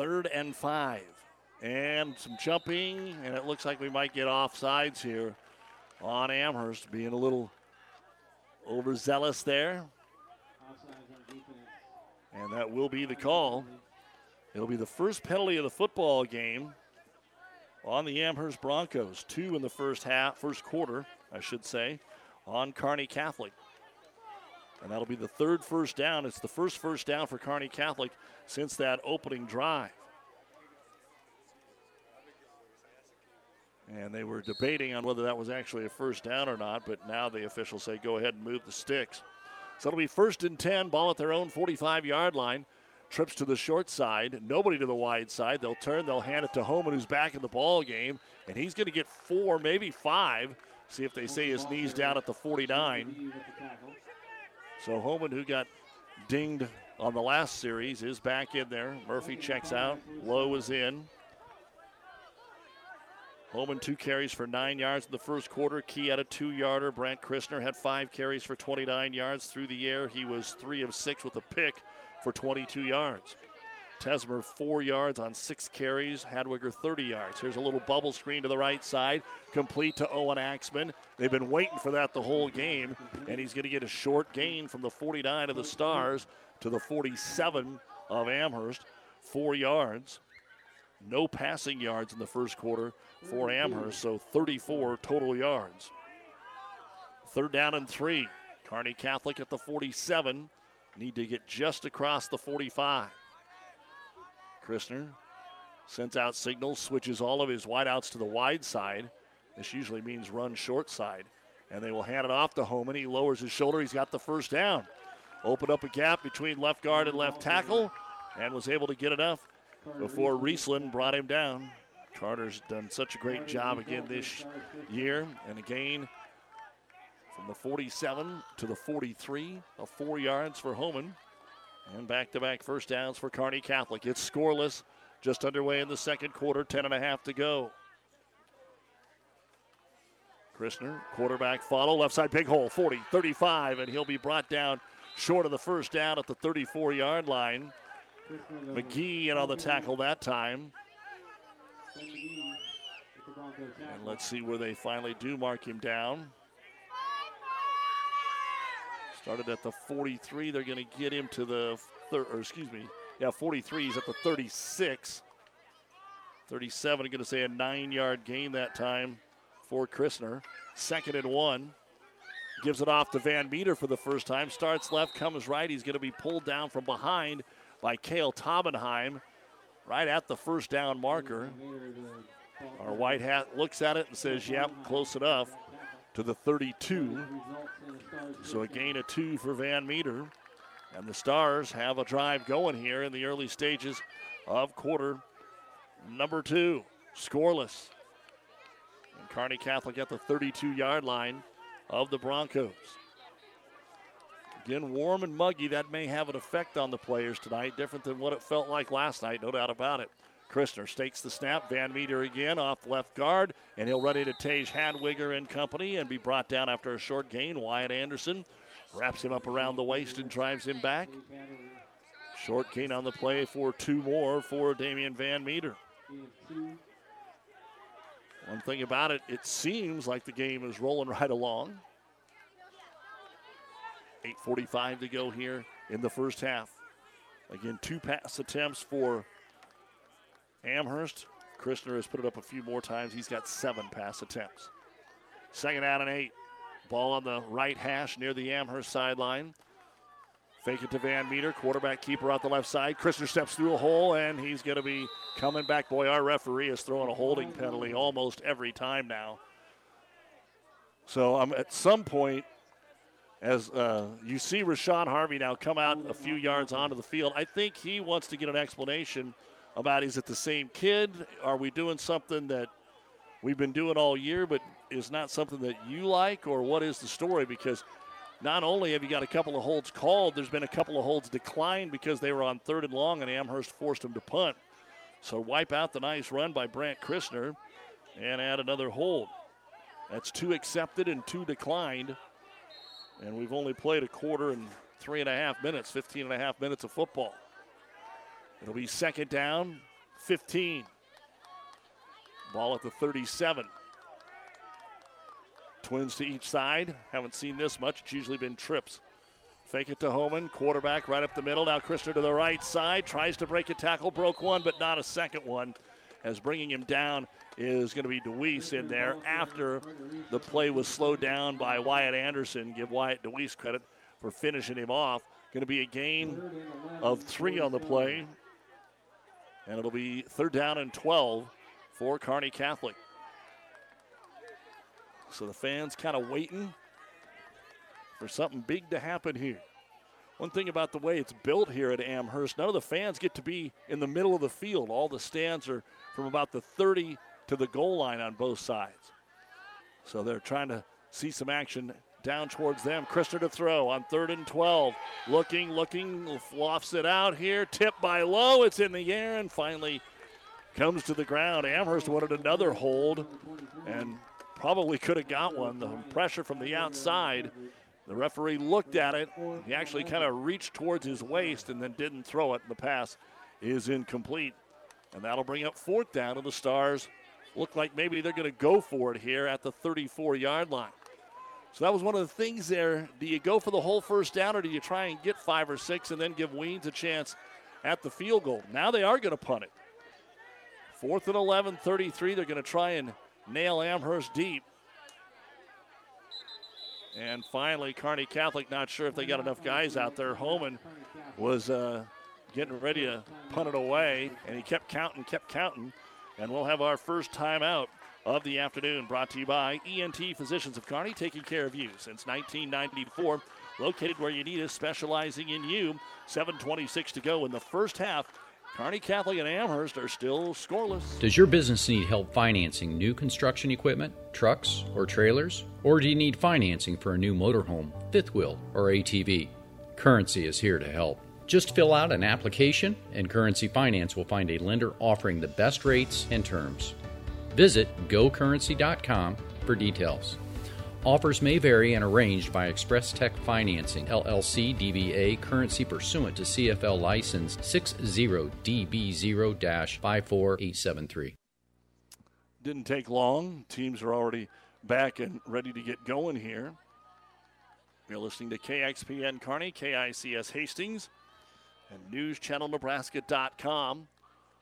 third and five. And some jumping, and it looks like we might get off sides here on Amherst, being a little overzealous there. And that will be the call. It'll be the first penalty of the football game on the Amherst Broncos. Two in the first half, first quarter, I should say, on Kearney Catholic. And that'll be the third first down. It's the first first down for Kearney Catholic since that opening drive. And they were debating on whether that was actually a first down or not, but now the officials say go ahead and move the sticks. So it'll be first and 10, ball at their own 45 yard line. Trips to the short side, nobody to the wide side. They'll turn, they'll hand it to Homan, who's back in the ball game, and he's going to get four, maybe five. See if they say his knees down at the 49. So Homan, who got dinged on the last series, is back in there. Murphy checks out. Lowe is in. Homan, two carries for nine yards in the first quarter. Key had a two yarder. Brant Christner had five carries for 29 yards through the air. He was three of six with a pick for 22 yards. Tesmer, four yards on six carries. Hadwiger, 30 yards. Here's a little bubble screen to the right side, complete to Owen Axman. They've been waiting for that the whole game, and he's going to get a short gain from the 49 of the Stars to the 47 of Amherst. Four yards. No passing yards in the first quarter for Amherst, so 34 total yards. Third down and three. Kearney Catholic at the 47. Need to get just across the 45. Christner sends out signals, switches all of his wideouts to the wide side. This usually means run short side. And they will hand it off to Homan. He lowers his shoulder. He's got the first down. Opened up a gap between left guard and left tackle and was able to get enough before Riesland brought him down. Carter's done such a great job again this year. And again, from the 47 to the 43, of four yards for Homan. And back to back first downs for Kearney Catholic. It's scoreless, just underway in the second quarter, 10 and a half to go. Christner, quarterback follow, left side big hole, 40, 35, and he'll be brought down short of the first down at the 34 yard line. McGee in on the tackle that time. And let's see where they finally do mark him down. Started at the 43. They're going to get him to the third, or excuse me, yeah, 43. He's at the 36. 37. I'm going to say a nine yard gain that time for Christner. Second and one. Gives it off to Van Meter for the first time. Starts left, comes right. He's going to be pulled down from behind by Kale Taubenheim right at the first down marker. Our white hat looks at it and says, yep, close enough to the 32. So again a gain of two for Van Meter. And the Stars have a drive going here in the early stages of quarter number two. Scoreless. And Kearney Catholic at the 32 yard line of the Broncos. Again, warm and muggy. That may have an effect on the players tonight, different than what it felt like last night, no doubt about it. Christner stakes the snap. Van Meter again off left guard, and he'll run into Tage Hadwiger and company and be brought down after a short gain. Wyatt Anderson wraps him up around the waist and drives him back. Short gain on the play for two more for Damian Van Meter. One thing about it, it seems like the game is rolling right along. 8.45 to go here in the first half. Again, two pass attempts for Amherst. Christner has put it up a few more times. He's got seven pass attempts. Second out and eight. Ball on the right hash near the Amherst sideline. Fake it to Van Meter, quarterback keeper out the left side. Christner steps through a hole, and he's going to be coming back. Boy, our referee is throwing a holding penalty almost every time now. So um, at some point, as uh, you see Rashawn Harvey now come out a few yards onto the field, I think he wants to get an explanation about is it the same kid? Are we doing something that we've been doing all year but is not something that you like, or what is the story? Because – not only have you got a couple of holds called, there's been a couple of holds declined because they were on third and long, and Amherst forced them to punt. So wipe out the nice run by Brant Christner and add another hold. That's two accepted and two declined. And we've only played a quarter and three and a half minutes, 15 and a half minutes of football. It'll be second down, 15. Ball at the 37. Twins to each side. Haven't seen this much. It's usually been trips. Fake it to Homan. Quarterback right up the middle. Now Christner to the right side. Tries to break a tackle. Broke one, but not a second one. As bringing him down is going to be DeWeese in there after the play was slowed down by Wyatt Anderson. Give Wyatt DeWeese credit for finishing him off. Going to be a gain of three on the play. And it'll be third down and 12 for Kearney Catholic. So the fans kind of waiting for something big to happen here. One thing about the way it's built here at Amherst, none of the fans get to be in the middle of the field. All the stands are from about the 30 to the goal line on both sides. So they're trying to see some action down towards them. Christner to throw on third and 12. Looking, looking, lofts it out here. Tipped by Lowe. It's in the air and finally comes to the ground. Amherst wanted another hold, and probably could have got one. The pressure from the outside. The referee looked at it. He actually kind of reached towards his waist and then didn't throw it. The pass is incomplete. And that'll bring up fourth down, and the Stars look like maybe they're going to go for it here at the 34 yard line. So that was one of the things there. Do you go for the whole first down, or do you try and get five or six and then give Weens a chance at the field goal? Now they are going to punt it. Fourth and 11, 33. They're going to try and nail Amherst deep. And finally, Kearney Catholic not sure if they got enough guys out there. Homan was uh, getting ready to punt it away, and he kept counting, kept counting. And we'll have our first timeout of the afternoon brought to you by ENT Physicians of Kearney, taking care of you since 1994. Located where you need us, specializing in you. 7.26 to go in the first half. Kearney Catholic and Amherst are still scoreless. Does your business need help financing new construction equipment, trucks, or trailers? Or do you need financing for a new motorhome, fifth wheel, or ATV? Currency is here to help. Just fill out an application, and Currency Finance will find a lender offering the best rates and terms. Visit gocurrency.com for details. Offers may vary and arranged by Express Tech Financing, LLC DBA, currency pursuant to CFL license 60DB0 54873. Didn't take long. Teams are already back and ready to get going here. You're listening to KXPN Kearney, KICS Hastings, and NewsChannelNebraska.com.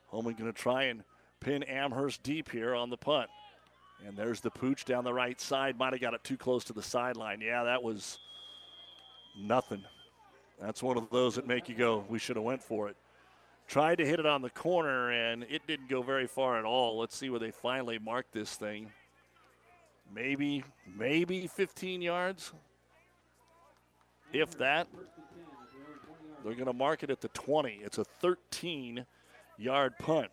Homan going to try and pin Amherst deep here on the punt. And there's the pooch down the right side. Might have got it too close to the sideline. Yeah, that was nothing. That's one of those that make you go, we should have went for it. Tried to hit it on the corner, and it didn't go very far at all. Let's see where they finally mark this thing. Maybe, maybe 15 yards, if that. They're going to mark it at the 20. It's a 13 yard punt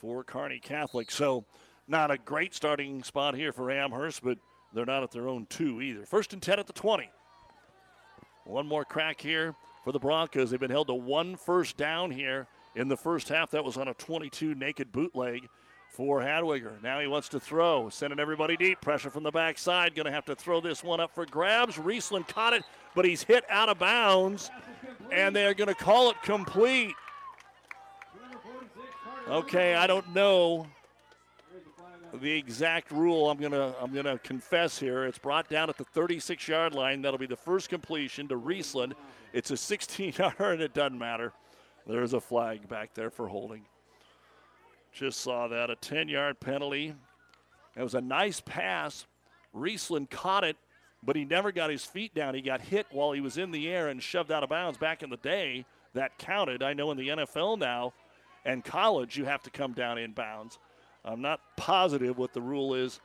for Kearney Catholic. So, not a great starting spot here for Amherst, but they're not at their own two either. First and 10 at the 20. One more crack here for the Broncos. They've been held to one first down here in the first half. That was on a 22 naked bootleg for Hadwiger. Now he wants to throw, sending everybody deep. Pressure from the backside. Going to have to throw this one up for grabs. Riesland caught it, but he's hit out of bounds, and they're going to call it complete. Okay, I don't know the exact rule. I'm gonna I'm gonna confess here. It's brought down at the 36 yard line. That'll be the first completion to Riesland. It's a 16 yard. And it doesn't matter. There's a flag back there for holding. Just saw that a 10 yard penalty. It was a nice pass. Riesland caught it, but he never got his feet down. He got hit while he was in the air and shoved out of bounds. Back in the day, that counted. I know in the NFL now and college, you have to come down in bounds. I'm not positive what the rule is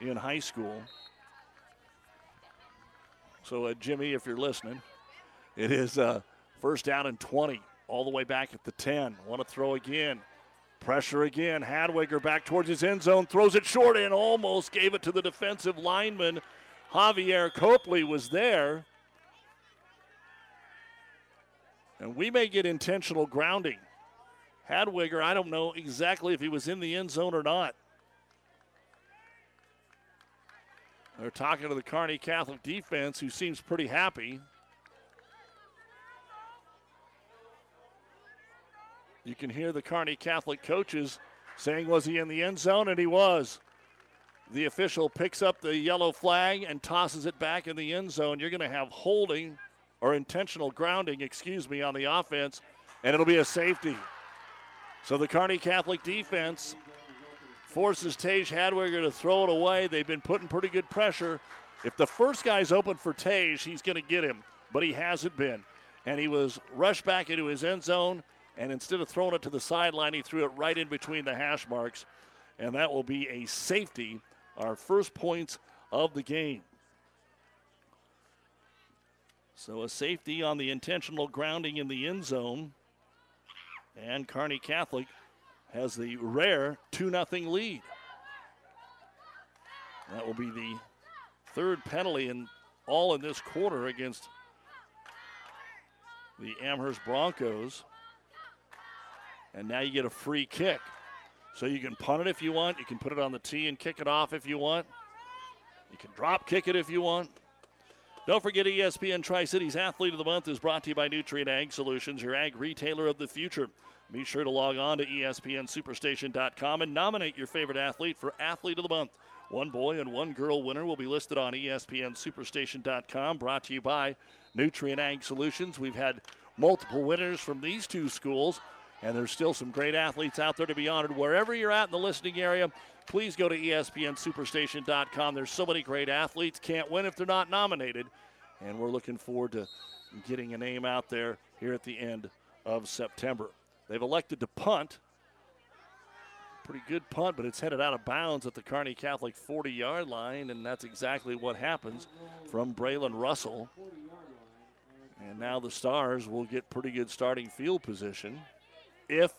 in high school. So, uh, Jimmy, if you're listening, it is uh, first down and 20, all the way back at the 10. Want to throw again. Pressure again. Hadwiger back towards his end zone, throws it short and almost gave it to the defensive lineman. Javier Copley was there. And we may get intentional grounding. Hadwiger, I don't know exactly if he was in the end zone or not. They're talking to the Kearney Catholic defense, who seems pretty happy. You can hear the Kearney Catholic coaches saying, Was he in the end zone? And he was. The official picks up the yellow flag and tosses it back in the end zone. You're going to have holding or intentional grounding, excuse me, on the offense, and it'll be a safety. So the Kearney Catholic defense forces Tage Hadwiger to throw it away. They've been putting pretty good pressure. If the first guy's open for Tage, he's going to get him, but he hasn't been. And he was rushed back into his end zone, and instead of throwing it to the sideline, he threw it right in between the hash marks. And that will be a safety, our first points of the game. So a safety on the intentional grounding in the end zone. And Kearney Catholic has the rare 2 0 lead. That will be the third penalty in all in this quarter against the Amherst Broncos. And now you get a free kick. So you can punt it if you want. You can put it on the tee and kick it off if you want. You can drop kick it if you want. Don't forget ESPN Tri Cities Athlete of the Month is brought to you by Nutrien Ag Solutions, your ag retailer of the future. Be sure to log on to ESPNSuperstation.com and nominate your favorite athlete for Athlete of the Month. One boy and one girl winner will be listed on ESPNSuperstation.com, brought to you by Nutrien Ag Solutions. We've had multiple winners from these two schools, and there's still some great athletes out there to be honored. Wherever you're at in the listening area, please go to ESPNSuperstation.com. There's so many great athletes, can't win if they're not nominated, and we're looking forward to getting a name out there here at the end of September. They've elected to punt. Pretty good punt, but it's headed out of bounds at the Kearney Catholic 40 yard line, and that's exactly what happens from Braylon Russell. And now the Stars will get pretty good starting field position. If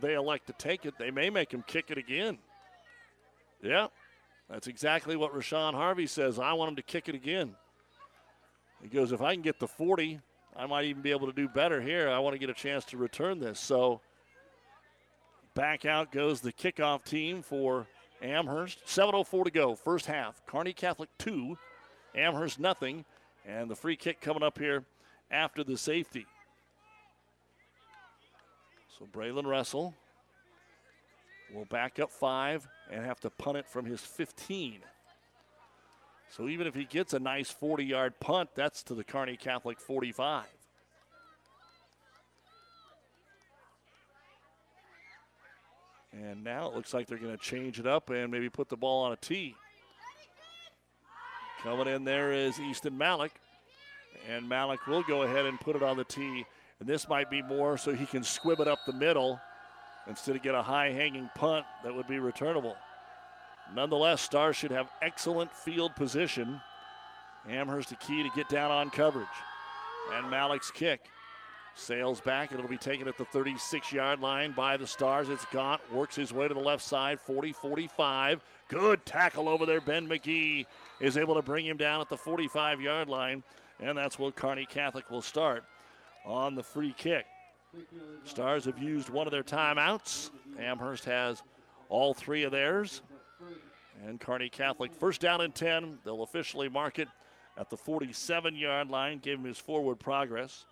they elect to take it, they may make him kick it again. Yeah, that's exactly what Rashawn Harvey says. I want him to kick it again. He goes, if I can get the 40, I might even be able to do better here. I want to get a chance to return this. So back out goes the kickoff team for Amherst. 7.04 to go, first half. Kearney Catholic 2, Amherst nothing. And the free kick coming up here after the safety. So Braylon Russell will back up five and have to punt it from his 15. So even if he gets a nice 40 yard punt, that's to the Kearney Catholic 45. And now it looks like they're going to change it up and maybe put the ball on a tee. Coming in there is Easton Malik. And Malik will go ahead and put it on the tee. And this might be more so he can squib it up the middle instead of get a high hanging punt that would be returnable. Nonetheless, Stars should have excellent field position. Amherst the key to get down on coverage. And Malik's kick sails back, it'll be taken at the 36 yard line by the Stars. It's Gaunt, works his way to the left side, 40 45. Good tackle over there. Ben McGee is able to bring him down at the 45 yard line, and that's where Kearney Catholic will start on the free kick. Stars have used one of their timeouts. Amherst has all three of theirs. And Kearney Catholic first down and 10. They'll officially mark it at the 47 yard line, give him his forward progress.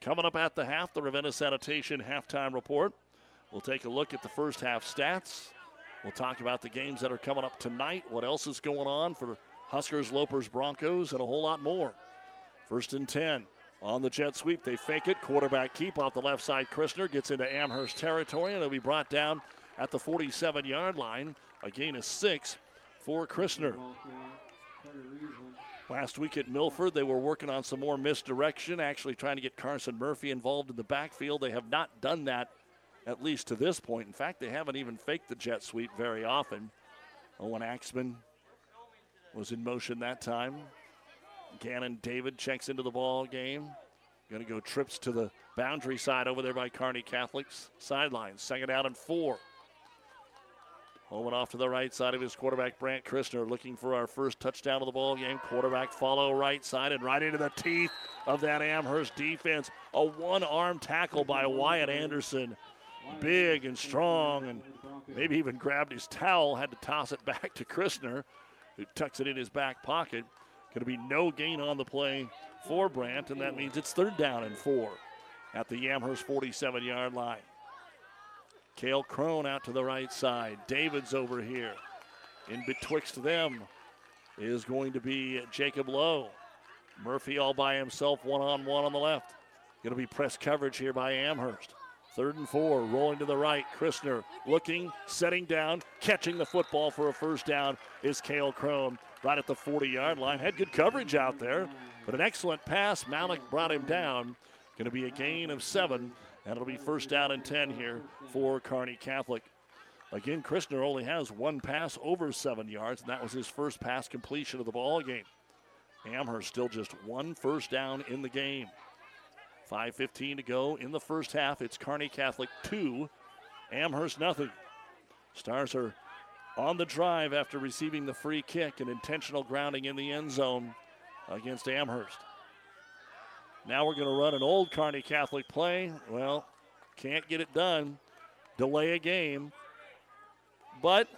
Coming up at the half, the Ravenna Sanitation halftime report. We'll take a look at the first half stats. We'll talk about the games that are coming up tonight, what else is going on for Huskers, Lopers, Broncos, and a whole lot more. First and 10 on the jet sweep. They fake it. Quarterback keep off the left side. Christner gets into Amherst territory, and it'll be brought down at the 47 yard line. Again a gain of six for Christner. Last week at Milford, they were working on some more misdirection, actually trying to get Carson Murphy involved in the backfield. They have not done that, at least to this point. In fact, they haven't even faked the jet sweep very often. Owen Axman was in motion that time. Gannon David checks into the ball game. Going to go trips to the boundary side over there by Kearney Catholic's sideline. Second out and four. Homan off to the right side of his quarterback, Brant Christner, looking for our first touchdown of the ball game. Quarterback follow right side and right into the teeth of that Amherst defense. A one-arm tackle by Wyatt Anderson. Big and strong, and maybe even grabbed his towel, had to toss it back to Christner, who tucks it in his back pocket. Going to be no gain on the play for Brant, and that means it's third down and four at the Amherst 47 yard line. Kale Crone out to the right side. David's over here. In betwixt them is going to be Jacob Lowe. Murphy all by himself, one on one on the left. Going to be press coverage here by Amherst. Third and four, rolling to the right. Christner looking, setting down, catching the football for a first down is Kale Crone right at the 40 yard line. Had good coverage out there, but an excellent pass. Malik brought him down. Going to be a gain of seven and it'll be first down and 10 here for Kearney Catholic. Again, Christner only has one pass over seven yards, and that was his first pass completion of the ball game. Amherst still just one first down in the game. 5.15 to go in the first half. It's Kearney Catholic 2, Amherst nothing. Stars are on the drive after receiving the free kick and intentional grounding in the end zone against Amherst. Now we're going to run an old Kearney Catholic play. Well, can't get it done. Delay a game. But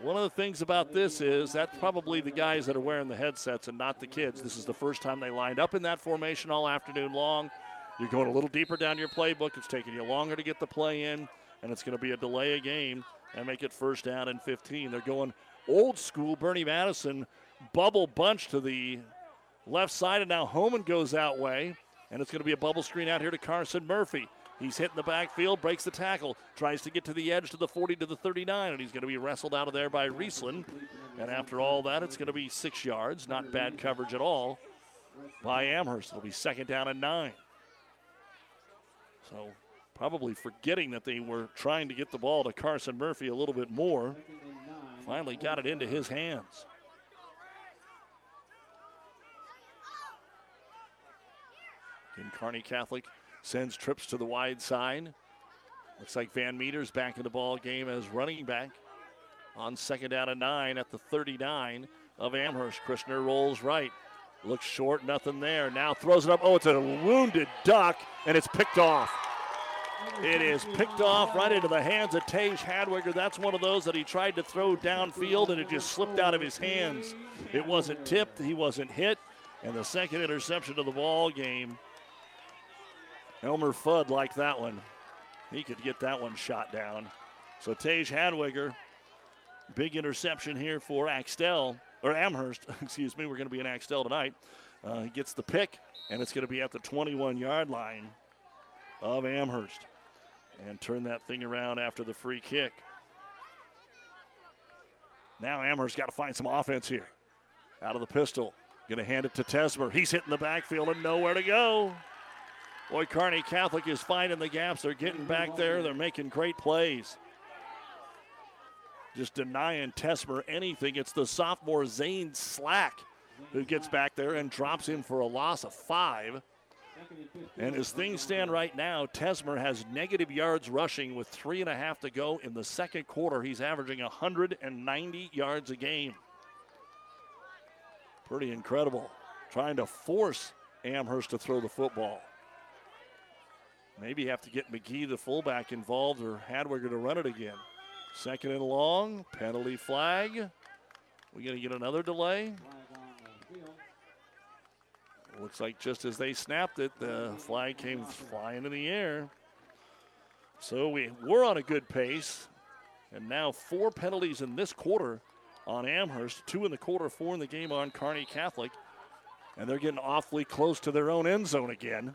one of the things about this is that's probably the guys that are wearing the headsets and not the kids. This is the first time they lined up in that formation all afternoon long. You're going a little deeper down your playbook. It's taking you longer to get the play in, and it's going to be a delay a game and make it first down and 15. They're going old school Bernie Madison bubble bunch to the left side, and now Homan goes that way. And it's going to be a bubble screen out here to Carson Murphy. He's hitting the backfield, breaks the tackle, tries to get to the edge to the 40 to the 39, and he's going to be wrestled out of there by Riesland. And after all that, it's going to be six yards. Not bad coverage at all by Amherst. It'll be second down and nine. So probably forgetting that they were trying to get the ball to Carson Murphy a little bit more. Finally got it into his hands. And Kearney Catholic sends trips to the wide side. Looks like Van Meter's back in the ball game as running back on second down and nine at the 39 of Amherst. Christner rolls right. Looks short, nothing there. Now throws it up. Oh, it's a wounded duck, and it's picked off. It is picked off right into the hands of Tage Hadwiger. That's one of those that he tried to throw downfield and it just slipped out of his hands. It wasn't tipped, he wasn't hit, and the second interception of the ball game. Elmer Fudd liked that one. He could get that one shot down. So Tage Hadwiger, big interception here for Axtell, or Amherst, excuse me. We're going to be in Axtell tonight. Uh, he gets the pick, and it's going to be at the 21 yard line of Amherst. And turn that thing around after the free kick. Now Amherst got to find some offense here. Out of the pistol. Going to hand it to Tesmer. He's hitting the backfield and nowhere to go. Boy, Kearney Catholic is finding the gaps. They're getting back there. They're making great plays. Just denying Tesmer anything. It's the sophomore Zane Slack who gets back there and drops him for a loss of five. And as things stand right now, Tesmer has negative yards rushing with three and a half to go in the second quarter. He's averaging 190 yards a game. Pretty incredible. Trying to force Amherst to throw the football. Maybe have to get McGee, the fullback, involved or Hadwiger to run it again. Second and long, penalty flag. We're going to get another delay? Looks like just as they snapped it, the flag came flying in the air. So we were on a good pace. And now four penalties in this quarter on Amherst, two in the quarter, four in the game on Kearney Catholic. And they're getting awfully close to their own end zone again.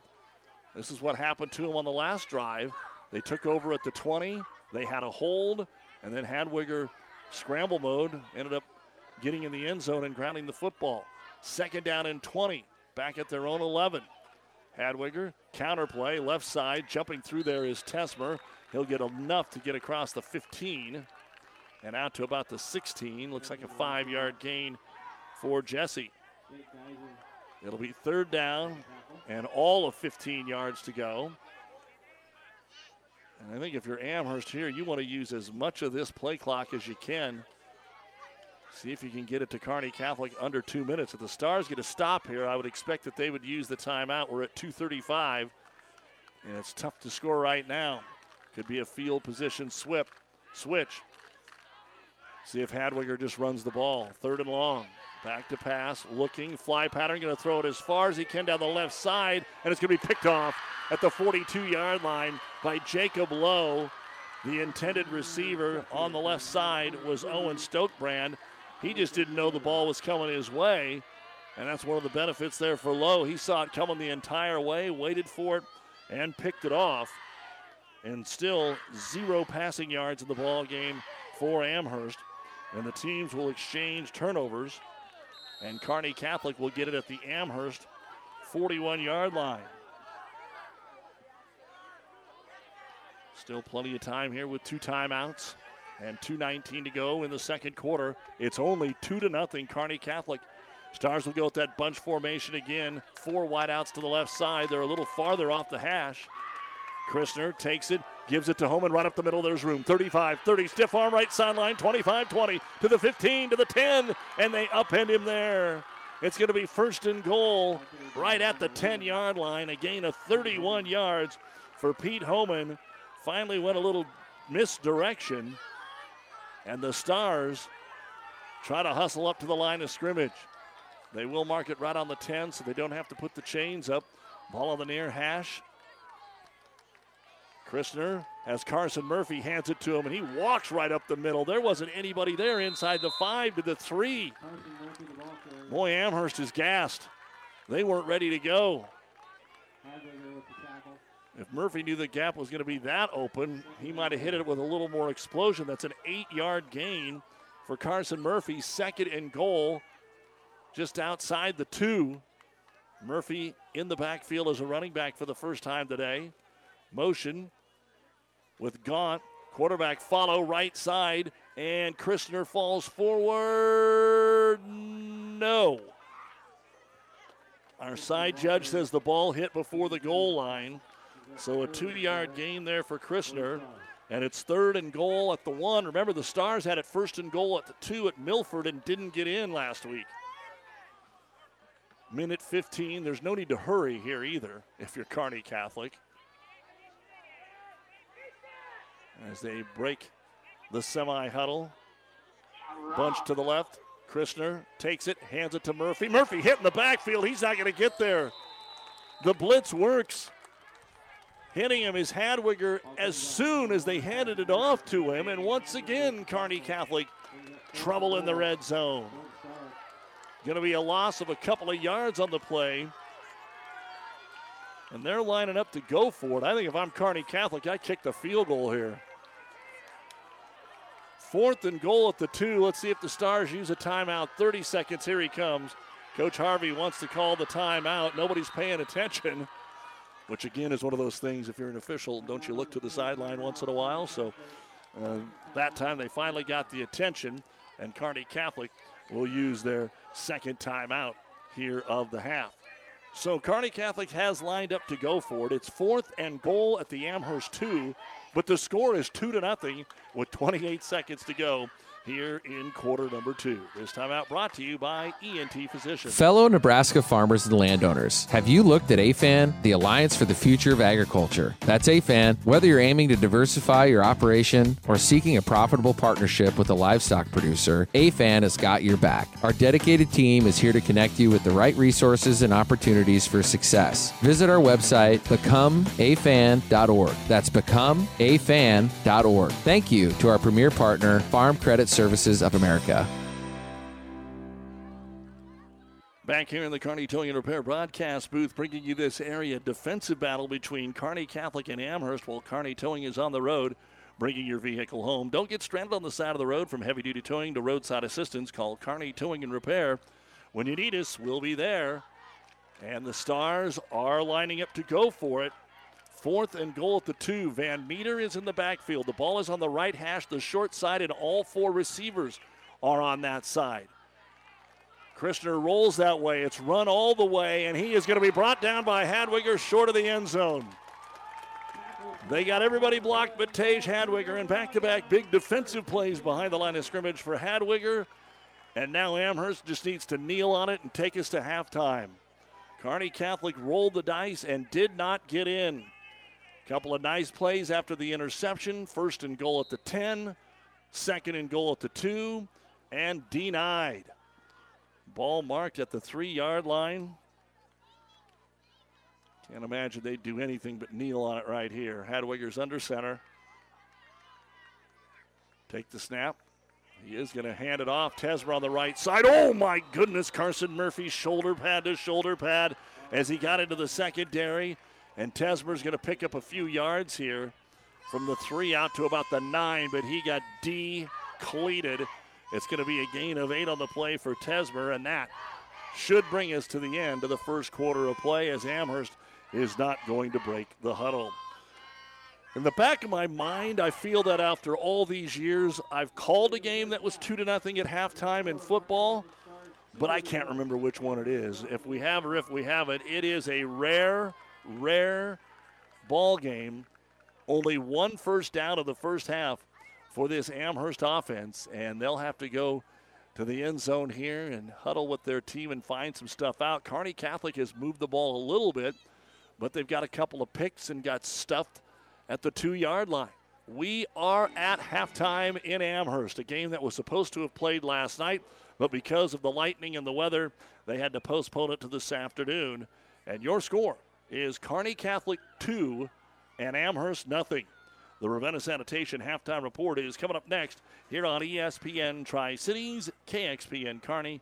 This is what happened to them on the last drive. They took over at the 20, they had a hold, and then Hadwiger scramble mode ended up getting in the end zone and grounding the football. Second down and 20 back at their own 11. Hadwiger, counterplay, left side, jumping through there is Tesmer. He'll get enough to get across the 15 and out to about the 16. Looks like a five yard gain for Jesse. It'll be third down and all of 15 yards to go. And I think if you're Amherst here, you want to use as much of this play clock as you can See if you can get it to Kearney Catholic under two minutes. If the Stars get a stop here, I would expect that they would use the timeout. We're at 2.35, and it's tough to score right now. Could be a field position swip, switch. See if Hadwiger just runs the ball. Third and long. Back to pass, looking, fly pattern, going to throw it as far as he can down the left side, and it's going to be picked off at the 42 yard line by Jacob Lowe. The intended receiver on the left side was Owen Stokebrand. He just didn't know the ball was coming his way. And that's one of the benefits there for Lowe. He saw it coming the entire way, waited for it, and picked it off. And still zero passing yards in the ball game for Amherst. And the teams will exchange turnovers. And Kearney Catholic will get it at the Amherst 41 yard line. Still plenty of time here with two timeouts and 2.19 to go in the second quarter. It's only 2 to nothing, Kearney Catholic. Stars will go with that bunch formation again. Four wideouts to the left side. They're a little farther off the hash. Christner takes it, gives it to Homan right up the middle. There's room. 35 30, stiff arm right sideline. 25 20 to the 15 to the 10, and they upend him there. It's going to be first and goal right at the 10 yard line. A gain of 31 yards for Pete Homan. Finally went a little misdirection and the Stars try to hustle up to the line of scrimmage. They will mark it right on the 10 so they don't have to put the chains up. Ball on the near hash. Christner has Carson Murphy hands it to him, and he walks right up the middle. There wasn't anybody there inside the five to the three. Boy, Amherst is gassed. They weren't ready to go. If Murphy knew the gap was going to be that open, he might have hit it with a little more explosion. That's an eight yard gain for Carson Murphy. Second and goal, just outside the two. Murphy in the backfield as a running back for the first time today. Motion with Gaunt. Quarterback follow right side, and Christner falls forward. No. Our side judge says the ball hit before the goal line. So a two yard gain there for Christner. And it's third and goal at the one. Remember, the Stars had it first and goal at the two at Milford and didn't get in last week. Minute 15. There's no need to hurry here either if you're Kearney Catholic. as they break the semi huddle. Bunch to the left. Christner takes it, hands it to Murphy. Murphy hit in the backfield. He's not going to get there. The blitz works. Hitting him is Hadwiger as soon as they handed it off to him. And once again, Kearney Catholic trouble in the red zone. Going to be a loss of a couple of yards on the play. And they're lining up to go for it. I think if I'm Kearney Catholic, I kick the field goal here. Fourth and goal at the two. Let's see if the Stars use a timeout. 30 seconds. Here he comes. Coach Harvey wants to call the timeout. Nobody's paying attention, which again is one of those things. If you're an official, don't you look to the sideline once in a while? So uh, that time they finally got the attention, and Kearney Catholic will use their second timeout here of the half. So Kearney Catholic has lined up to go for it. It's fourth and goal at the Amherst two, but the score is two to nothing with 28 seconds to go here in quarter number two. This timeout brought to you by ENT Physicians. Fellow Nebraska farmers and landowners, have you looked at AFAN, the Alliance for the Future of Agriculture? That's AFAN. Whether you're aiming to diversify your operation or seeking a profitable partnership with a livestock producer, AFAN has got your back. Our dedicated team is here to connect you with the right resources and opportunities for success. Visit our website, becomeafan.org. That's becomeafan.org. Thank you to our premier partner, Farm Credit Services of America. Back here in the Kearney Towing and Repair broadcast booth, bringing you this area defensive battle between Kearney Catholic and Amherst while Kearney Towing is on the road, bringing your vehicle home. Don't get stranded on the side of the road from heavy duty towing to roadside assistance. Call Kearney Towing and Repair. When you need us, we'll be there. And the Stars are lining up to go for it. Fourth and goal at the two. Van Meter is in the backfield. The ball is on the right hash, the short side, and all four receivers are on that side. Christner rolls that way. It's run all the way, and he is going to be brought down by Hadwiger short of the end zone. They got everybody blocked but Tage Hadwiger, and back to back big defensive plays behind the line of scrimmage for Hadwiger. And now Amherst just needs to kneel on it and take us to halftime. Kearney Catholic rolled the dice and did not get in. Couple of nice plays after the interception. First and goal at the 10, second and goal at the 2, and denied. Ball marked at the three yard line. Can't imagine they'd do anything but kneel on it right here. Hadwiger's under center. Take the snap. He is going to hand it off. Tesmer on the right side. Oh my goodness, Carson Murphy shoulder pad to shoulder pad as he got into the secondary. And Tesmer's going to pick up a few yards here from the three out to about the nine, but he got decleated. It's going to be a gain of eight on the play for Tesmer, and that should bring us to the end of the first quarter of play as Amherst is not going to break the huddle. In the back of my mind, I feel that after all these years, I've called a game that was two to nothing at halftime in football, but I can't remember which one it is. If we have or if we haven't, it is a rare, rare ball game. Only one first down of the first half for this Amherst offense, and they'll have to go to the end zone here and huddle with their team and find some stuff out. Kearney Catholic has moved the ball a little bit, but they've got a couple of picks and got stuffed at the two yard line. We are at halftime in Amherst, a game that was supposed to have played last night, but because of the lightning and the weather, they had to postpone it to this afternoon. And your score is Kearney Catholic 2 and Amherst nothing. The Ravenna Sanitation halftime report is coming up next here on ESPN Tri Cities, KXPN Kearney,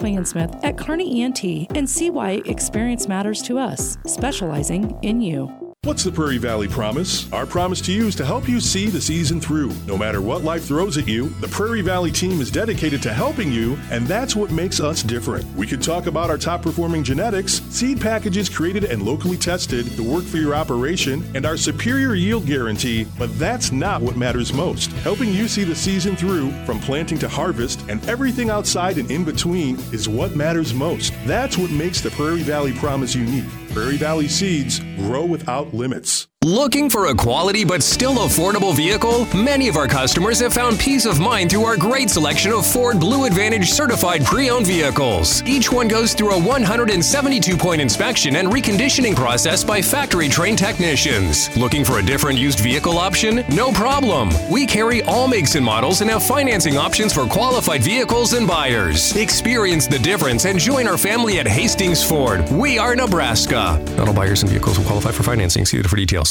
Smith at Kearney ENT and see why experience matters to us, specializing in you. What's the Prairie Valley Promise? Our promise to you is to help you see the season through. No matter what life throws at you, the Prairie Valley team is dedicated to helping you, and that's what makes us different. We could talk about our top performing genetics, seed packages created and locally tested to work for your operation, and our superior yield guarantee, but that's not what matters most. Helping you see the season through, from planting to harvest, and everything outside and in between, is what matters most. That's what makes the Prairie Valley Promise unique. Prairie Valley Seeds grow without limits. Looking for a quality but still affordable vehicle? Many of our customers have found peace of mind through our great selection of Ford Blue Advantage certified pre owned vehicles. Each one goes through a 172 point inspection and reconditioning process by factory trained technicians. Looking for a different used vehicle option? No problem. We carry all makes and models and have financing options for qualified vehicles and buyers. Experience the difference and join our family at Hastings Ford. We are Nebraska. Not all buyers and vehicles will qualify for financing. See for details.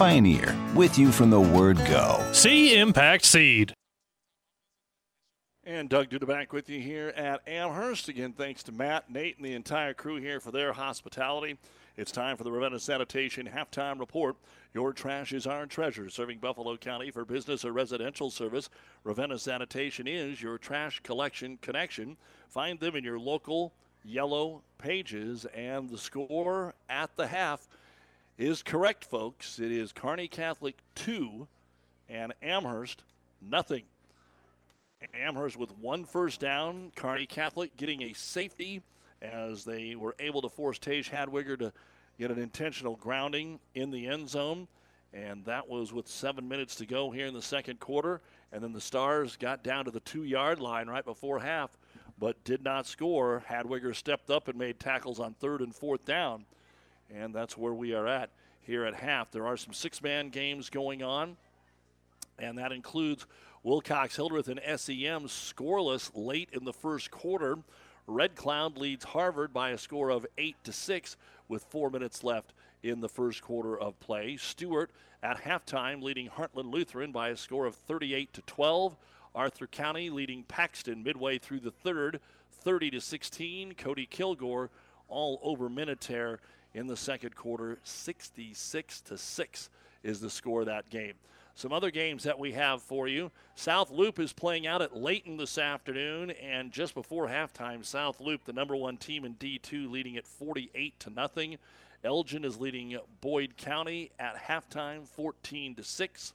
Pioneer, with you from the word go. See Impact Seed. And Doug Duda back with you here at Amherst. Again, thanks to Matt, Nate, and the entire crew here for their hospitality. It's time for the Ravenna Sanitation halftime report. Your trash is our treasure. Serving Buffalo County for business or residential service, Ravenna Sanitation is your trash collection connection. Find them in your local yellow pages. And the score at the half is correct, folks. It is Kearney Catholic 2 and Amherst nothing. Amherst with one first down. Kearney Catholic getting a safety as they were able to force Tage Hadwiger to get an intentional grounding in the end zone. And that was with seven minutes to go here in the second quarter. And then the Stars got down to the two yard line right before half, but did not score. Hadwiger stepped up and made tackles on third and fourth down. And that's where we are at here at half. There are some six man games going on, and that includes Wilcox Hildreth and SEM scoreless late in the first quarter. Red Cloud leads Harvard by a score of 8 to 6 with 4 minutes left in the first quarter of play. Stuart at halftime leading Heartland Lutheran by a score of 38 to 12. Arthur County leading Paxton midway through the third 30 to 16. Cody Kilgore all over Minatare in the second quarter 66 to 6 is the score of that game. Some other games that we have for you. South Loup is playing out at Leyton this afternoon, and just before halftime, South Loup, the number one team in D2, leading at 48 to nothing. Elgin is leading Boyd County at halftime, 14 to six.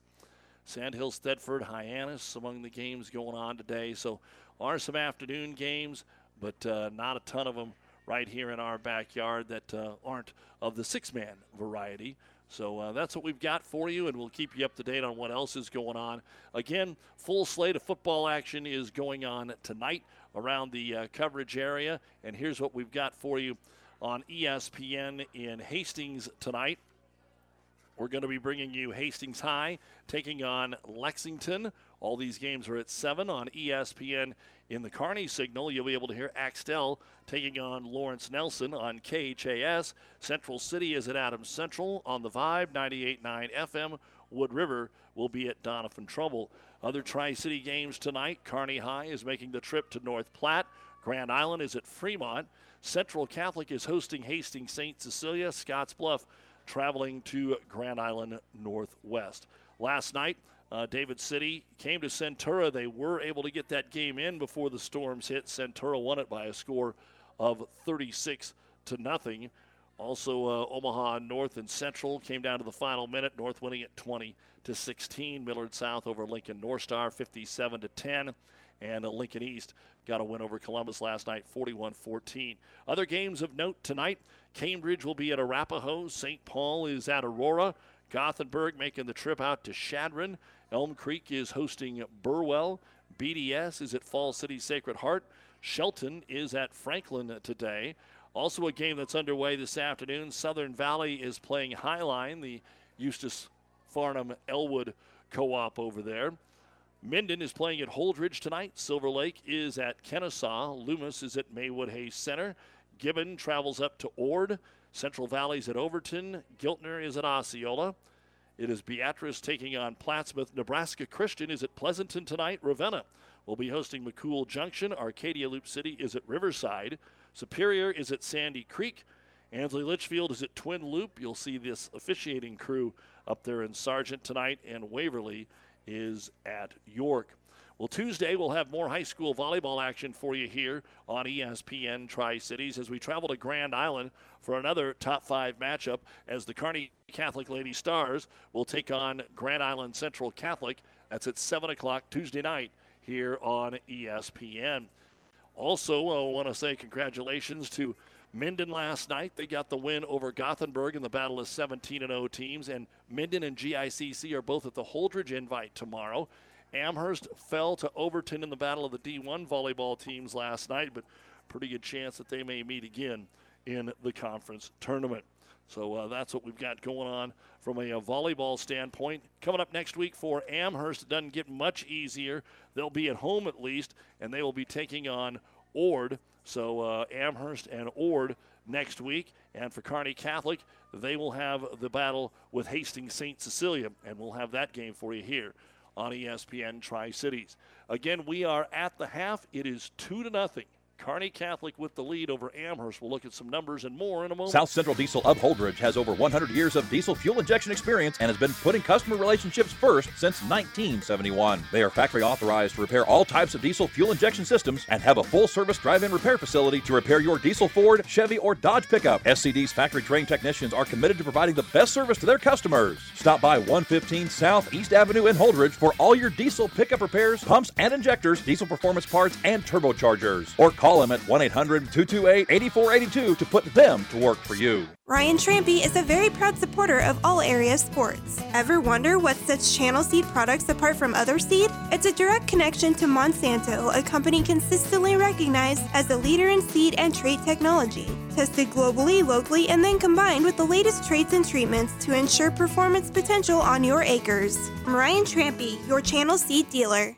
Sandhill, Thedford, Hyannis among the games going on today. So, are some afternoon games, but uh, not a ton of them right here in our backyard that uh, aren't of the six-man variety. So uh, that's what we've got for you, and we'll keep you up to date on what else is going on. Again, full slate of football action is going on tonight around the uh, coverage area, and here's what we've got for you on ESPN in Hastings tonight. We're going to be bringing you Hastings High taking on Lexington. All these games are at 7 on ESPN in the Kearney signal. You'll be able to hear Axtell taking on Lawrence Nelson on KHAS. Central City is at Adams Central on the Vibe 98.9 FM. Wood River will be at Doniphan Trumbull. Other Tri City games tonight Kearney High is making the trip to North Platte. Grand Island is at Fremont. Central Catholic is hosting Hastings St. Cecilia. Scotts Bluff traveling to Grand Island Northwest. Last night, uh, David City came to Centura. They were able to get that game in before the storms hit. Centura won it by a score of 36 to nothing. Also, uh, Omaha North and Central came down to the final minute. North winning at 20 to 16. Millard South over Lincoln North Star 57 to 10. And uh, Lincoln East got a win over Columbus last night 41 14. Other games of note tonight Cambridge will be at Arapahoe. St. Paul is at Aurora. Gothenburg making the trip out to Chadron. Elm Creek is hosting Burwell. BDS is at Fall City Sacred Heart. Shelton is at Franklin today. Also, a game that's underway this afternoon. Southern Valley is playing Hi-Line, the Eustis Farnam Elwood co op over there. Minden is playing at Holdrege tonight. Silver Lake is at Kenesaw. Loomis is at Maywood Hayes Center. Gibbon travels up to Ord. Central Valley's at Overton. Giltner is at Osceola. It is Beatrice taking on Plattsmouth. Nebraska Christian is at Pleasanton tonight. Ravenna will be hosting McCool Junction. Arcadia Loup City is at Riverside. Superior is at Sandy Creek. Ansley Litchfield is at Twin Loup. You'll see this officiating crew up there in Sargent tonight, and Waverly is at York. Well, Tuesday we'll have more high school volleyball action for you here on ESPN Tri Cities as we travel to Grand Island for another top five matchup as the Kearney Catholic Lady Stars will take on Grand Island Central Catholic. That's at 7 o'clock Tuesday night here on ESPN. Also, I want to say congratulations to Minden last night. They got the win over Gothenburg in the battle of 17 and 0 teams, and Minden and GICC are both at the Holdrege invite tomorrow. Amherst fell to Overton in the battle of the D1 volleyball teams last night, but pretty good chance that they may meet again in the conference tournament. So uh, that's what we've got going on from a, a, volleyball standpoint. Coming up next week for Amherst, it doesn't get much easier. They'll be at home at least, and they will be taking on Ord. So uh, Amherst and Ord next week. And for Kearney Catholic, they will have the battle with Hastings St. Cecilia, and we'll have that game for you here on ESPN Tri Cities. Again, we are at the half. It is two to nothing Kearney Catholic with the lead over Amherst. We'll look at some numbers and more in a moment. South Central Diesel of Holdrege has over 100 years of diesel fuel injection experience and has been putting customer relationships first since 1971. They are factory authorized to repair all types of diesel fuel injection systems and have a full service drive in repair facility to repair your diesel Ford, Chevy, or Dodge pickup. SCD's factory trained technicians are committed to providing the best service to their customers. Stop by 115 South East Avenue in Holdrege for all your diesel pickup repairs, pumps and injectors, diesel performance parts, and turbochargers. Or call Call them at 1 800 228 8482 to put them to work for you. Ryan Trampy is a very proud supporter of all area sports. Ever wonder what sets Channel Seed products apart from other seed? It's a direct connection to Monsanto, a company consistently recognized as a leader in seed and trait technology. Tested globally, locally, and then combined with the latest traits and treatments to ensure performance potential on your acres. Ryan Trampy, your Channel Seed dealer.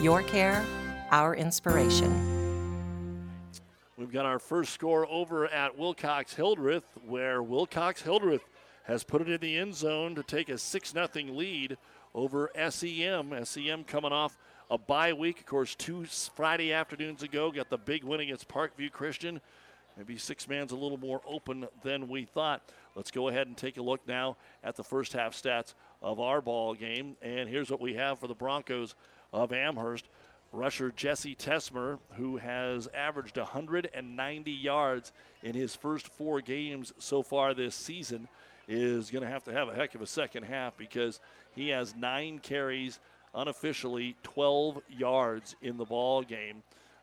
your care, our inspiration. We've got our first score over at Wilcox Hildreth, where Wilcox Hildreth has put it in the end zone to take a 6 0 lead over SEM. SEM coming off a bye week. Of course, two Friday afternoons ago, got the big win against Parkview Christian. Maybe six man's a little more open than we thought. Let's go ahead and take a look now at the first half stats of our ball game. And here's what we have for the Broncos of Amherst. Rusher Jesse Tesmer, who has averaged 190 yards in his first four games so far this season, is going to have to have a heck of a second half because he has nine carries, unofficially 12 yards in the ball game,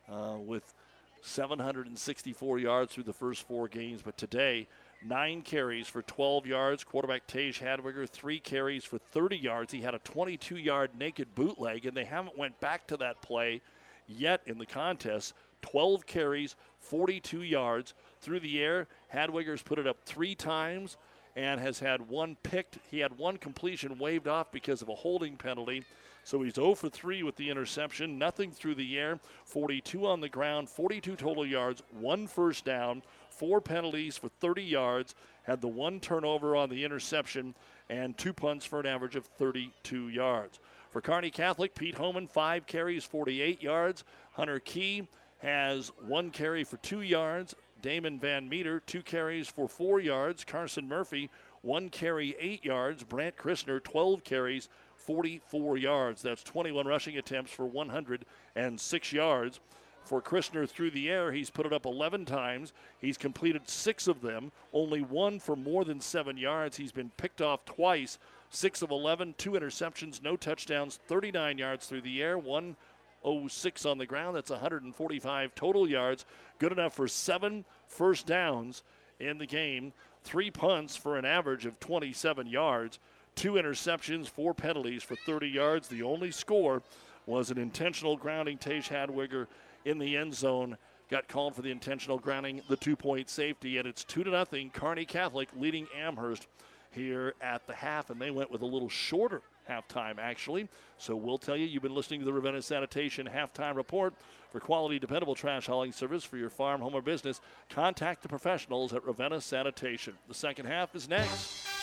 uh, with 764 yards through the first four games. But today, nine carries for 12 yards. Quarterback Tage Hadwiger, three carries for 30 yards. He had a 22 yard naked bootleg, and they haven't went back to that play yet in the contest. 12 carries, 42 yards through the air. Hadwiger's put it up three times and has had one picked. He had one completion waved off because of a holding penalty. So he's 0 for 3 with the interception. Nothing through the air. 42 on the ground, 42 total yards, one first down, four penalties for 30 yards, had the one turnover on the interception, and two punts for an average of 32 yards. For Kearney Catholic, Pete Homan, five carries, 48 yards. Hunter Key has one carry for two yards. Damon Van Meter, two carries for four yards. Carson Murphy, one carry, eight yards. Brant Christner, 12 carries, 44 yards. That's 21 rushing attempts for 106 yards. For Christner through the air, he's put it up 11 times. He's completed six of them, only one for more than seven yards. He's been picked off twice. Six of 11, two interceptions, no touchdowns, 39 yards through the air, 106 on the ground. That's 145 total yards. Good enough for seven first downs in the game. Three punts for an average of 27 yards. Two interceptions, four penalties for 30 yards. The only score was an intentional grounding. Tage Hadwiger in the end zone got called for the intentional grounding, the two point safety, and it's 2 to nothing. Kearney Catholic leading Amherst here at the half, and they went with a little shorter halftime, actually. So we'll tell you, you've been listening to the Ravenna Sanitation halftime report. For quality, dependable trash hauling service for your farm, home, or business, contact the professionals at Ravenna Sanitation. The second half is next.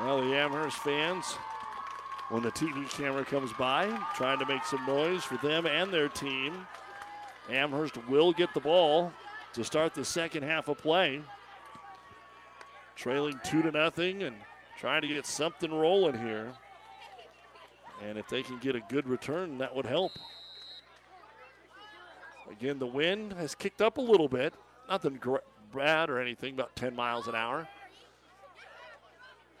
Well, the Amherst fans, when the TV camera comes by, trying to make some noise for them and their team. Amherst will get the ball to start the second half of play. Trailing two to nothing and trying to get something rolling here. And if they can get a good return, that would help. Again, the wind has kicked up a little bit. Nothing bad or anything, about 10 miles an hour.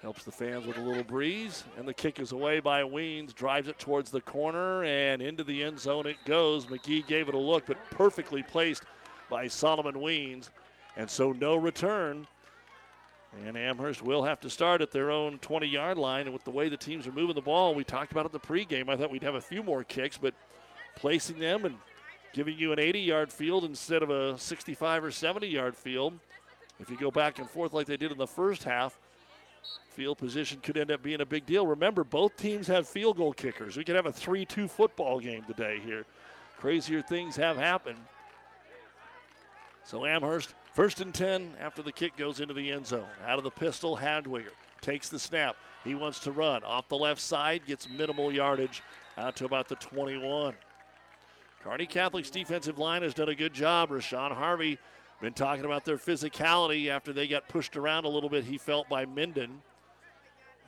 Helps the fans with a little breeze. And the kick is away by Weens. Drives it towards the corner and into the end zone it goes. McGee gave it a look, but perfectly placed by Solomon Weens. And so no return. And Amherst will have to start at their own 20 yard line. And with the way the teams are moving the ball, we talked about it in the pregame. I thought we'd have a few more kicks, but placing them and giving you an 80 yard field instead of a 65 or 70 yard field. If you go back and forth like they did in the first half, Field position could end up being a big deal. Remember, both teams have field goal kickers. We could have a 3 2 football game today here. Crazier things have happened. So Amherst, first and 10 after the kick goes into the end zone. Out of the pistol, Hadwiger takes the snap. He wants to run off the left side, gets minimal yardage out to about the 21. Kearney Catholic's defensive line has done a good job. Rashawn Harvey been talking about their physicality after they got pushed around a little bit, he felt, by Minden.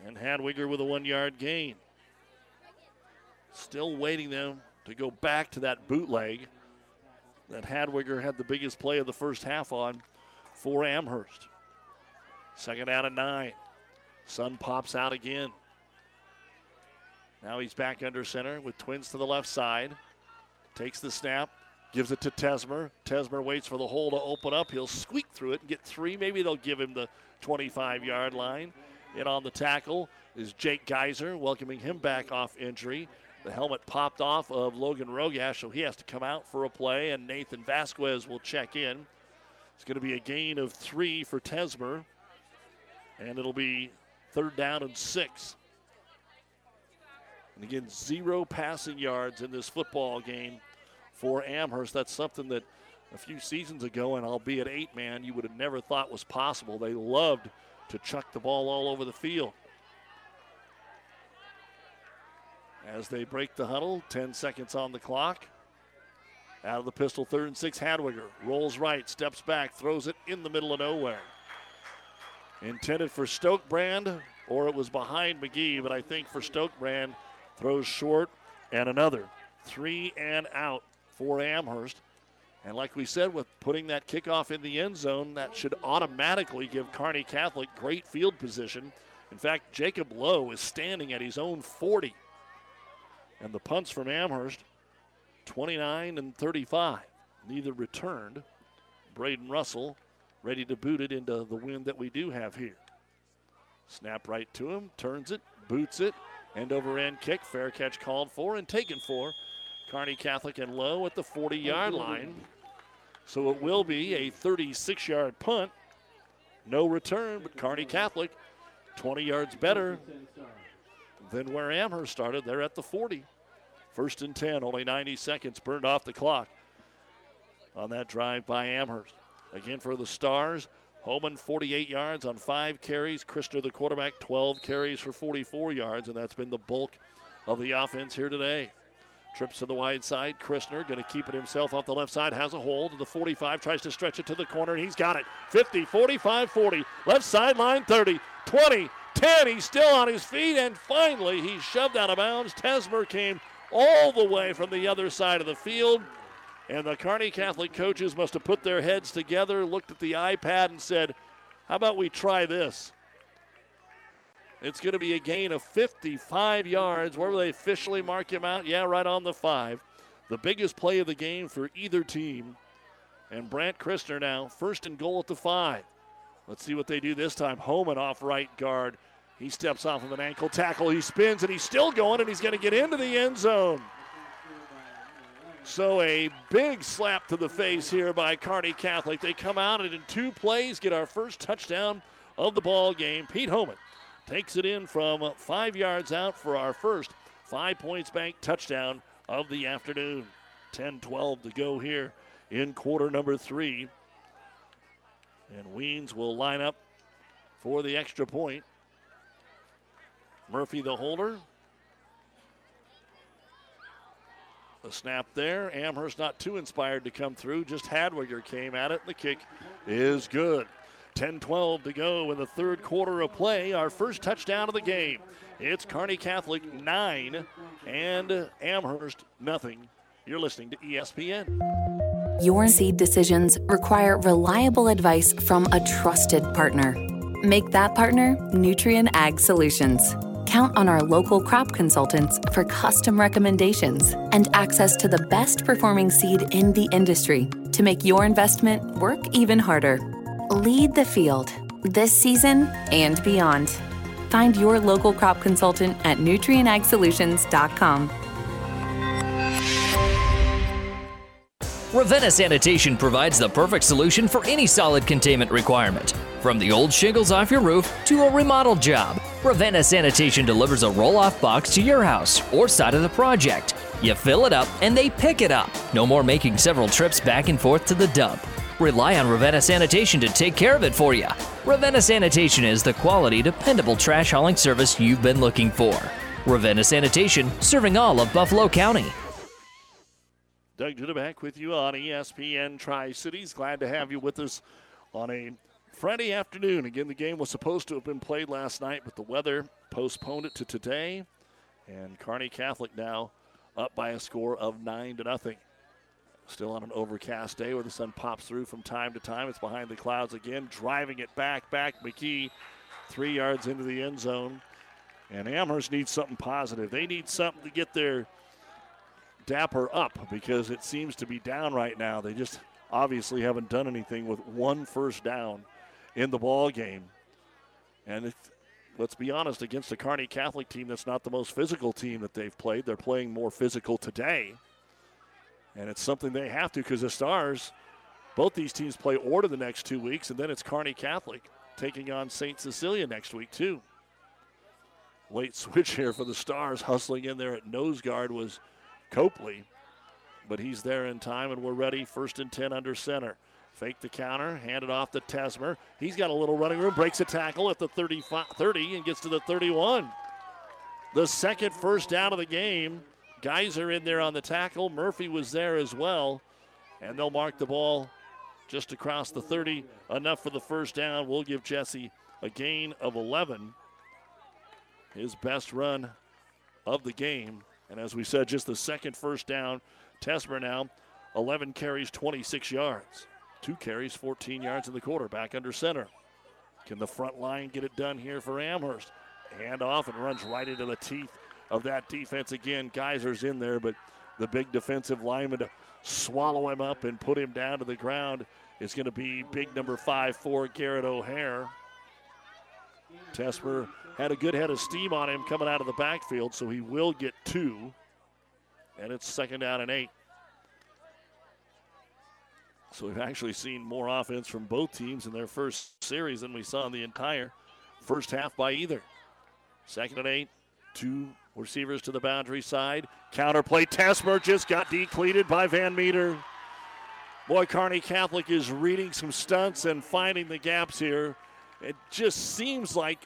And Hadwiger with a one yard gain. Still waiting them to go back to that bootleg that Hadwiger had the biggest play of the first half on for Amherst. Second out of nine. Sun pops out again. Now he's back under center with twins to the left side. Takes the snap, gives it to Tesmer. Tesmer waits for the hole to open up. He'll squeak through it and get three. Maybe they'll give him the 25 yard line. And on the tackle is Jake Geyser, welcoming him back off injury. The helmet popped off of Logan Rogash, so he has to come out for a play, and Nathan Vasquez will check in. It's going to be a gain of three for Tesmer, and it'll be third down and six. And again, zero passing yards in this football game for Amherst. That's something that a few seasons ago, and albeit eight man, you would have never thought was possible. They loved to chuck the ball all over the field. As they break the huddle, 10 seconds on the clock. Out of the pistol, third and six, Hadwiger rolls right, steps back, throws it in the middle of nowhere. Intended for Stokebrand, or it was behind McGee, but I think for Stokebrand, throws short and another. Three and out for Amherst. And like we said, with putting that kickoff in the end zone, that should automatically give Kearney Catholic great field position In fact, Jacob Lowe is standing at his own 40. And the punts from Amherst, 29 and 35. Neither returned. Braden Russell ready to boot it into the wind that we do have here. Snap right to him, turns it, boots it, end over end kick. Fair catch called for and taken for Kearney Catholic and Lowe at the 40 yard line. So it will be a 36 yard punt. No return, but Kearney Catholic 20 yards better than where Amherst started. They're at the 40. First and 10, only 90 seconds burned off the clock on that drive by Amherst. Again for the Stars, Homan 48 yards on five carries. Christner, the quarterback, 12 carries for 44 yards, and that's been the bulk of the offense here today. Trips to the wide side. Christner going to keep it himself off the left side. Has a hold. to The 45 tries to stretch it to the corner, and he's got it. 50, 45, 40. Left sideline 30, 20, 10. He's still on his feet, and finally he's shoved out of bounds. Tesmer came all the way from the other side of the field. And the Kearney Catholic coaches must have put their heads together, looked at the iPad, and said, How about we try this? It's going to be a gain of 55 yards. Where will they officially mark him out? Yeah, right on the five. The biggest play of the game for either team. And Brant Christner now, first and goal at the five. Let's see what they do this time. Homan off right guard. He steps off of an ankle tackle. He spins and he's still going and he's going to get into the end zone. So a big slap to the face here by Kearney Catholic. They come out and in two plays get our first touchdown of the ball game. Pete Homan takes it in from five yards out for our first five points bank touchdown of the afternoon. 10 12 to go here in quarter number three. And Weens will line up for the extra point. Murphy the holder, The snap there. Amherst not too inspired to come through. Just Hadwiger came at it. The kick is good. 10 12 to go in the third quarter of play. Our first touchdown of the game. It's Kearney Catholic 9 and Amherst nothing. You're listening to ESPN. Your seed decisions require reliable advice from a trusted partner. Make that partner Nutrien Ag Solutions. Count on our local crop consultants for custom recommendations and access to the best performing seed in the industry to make your investment work even harder. Lead the field this season and beyond. Find your local crop consultant at nutrienagsolutions.com. Ravenna Sanitation provides the perfect solution for any solid containment requirement. From the old shingles off your roof to a remodel job, Ravenna Sanitation delivers a roll off box to your house or side of the project. You fill it up and they pick it up. No more making several trips back and forth to the dump. Rely on Ravenna Sanitation to take care of it for you. Ravenna Sanitation is the quality, dependable trash hauling service you've been looking for. Ravenna Sanitation, serving all of Buffalo County. Doug Duda back with you on ESPN Tri Cities. Glad to have you with us on a Friday afternoon. Again, the game was supposed to have been played last night, but the weather postponed it to today. And Kearney Catholic now up by a score of nine to nothing. Still on an overcast day where the sun pops through from time to time. It's behind the clouds again, driving it back, back. McKee, three yards into the end zone. And Amherst needs something positive. They need something to get their dapper up because it seems to be down right now. They just obviously haven't done anything with one first down in the ball game. And let's be honest, against a Kearney Catholic team that's not the most physical team that they've played, they're playing more physical today. And it's something they have to because the Stars, both these teams play Orta the next two weeks, and then it's Kearney Catholic taking on St. Cecilia next week, too. Late switch here for the Stars, hustling in there at nose guard was Copley, but he's there in time, and we're ready. First and 10 under center. Fake the counter, hand it off to Tesmer. He's got a little running room, breaks a tackle at the 30, 30 and gets to the 31. The second first down of the game. Geyser in there on the tackle. Murphy was there as well. And they'll mark the ball just across the 30. Enough for the first down. We'll give Jesse a gain of 11. His best run of the game. And as we said, just the second first down. Tesmer now 11 carries, 26 yards. Two carries, 14 yards in the quarter. Back under center. Can the front line get it done here for Amherst? Hand off and runs right into the teeth of that defense again. Geyser's in there, but the big defensive lineman to swallow him up and put him down to the ground is going to be big number five for Garrett O'Hare. Tesmer had a good head of steam on him coming out of the backfield, so he will get two. And it's second down and eight. So we've actually seen more offense from both teams in their first series than we saw in the entire first half by either. Second and eight, two receivers to the boundary side. Counter play. Tesmer just got decleated by Van Meter. Boy, Kearney Catholic is reading some stunts and finding the gaps here. It just seems like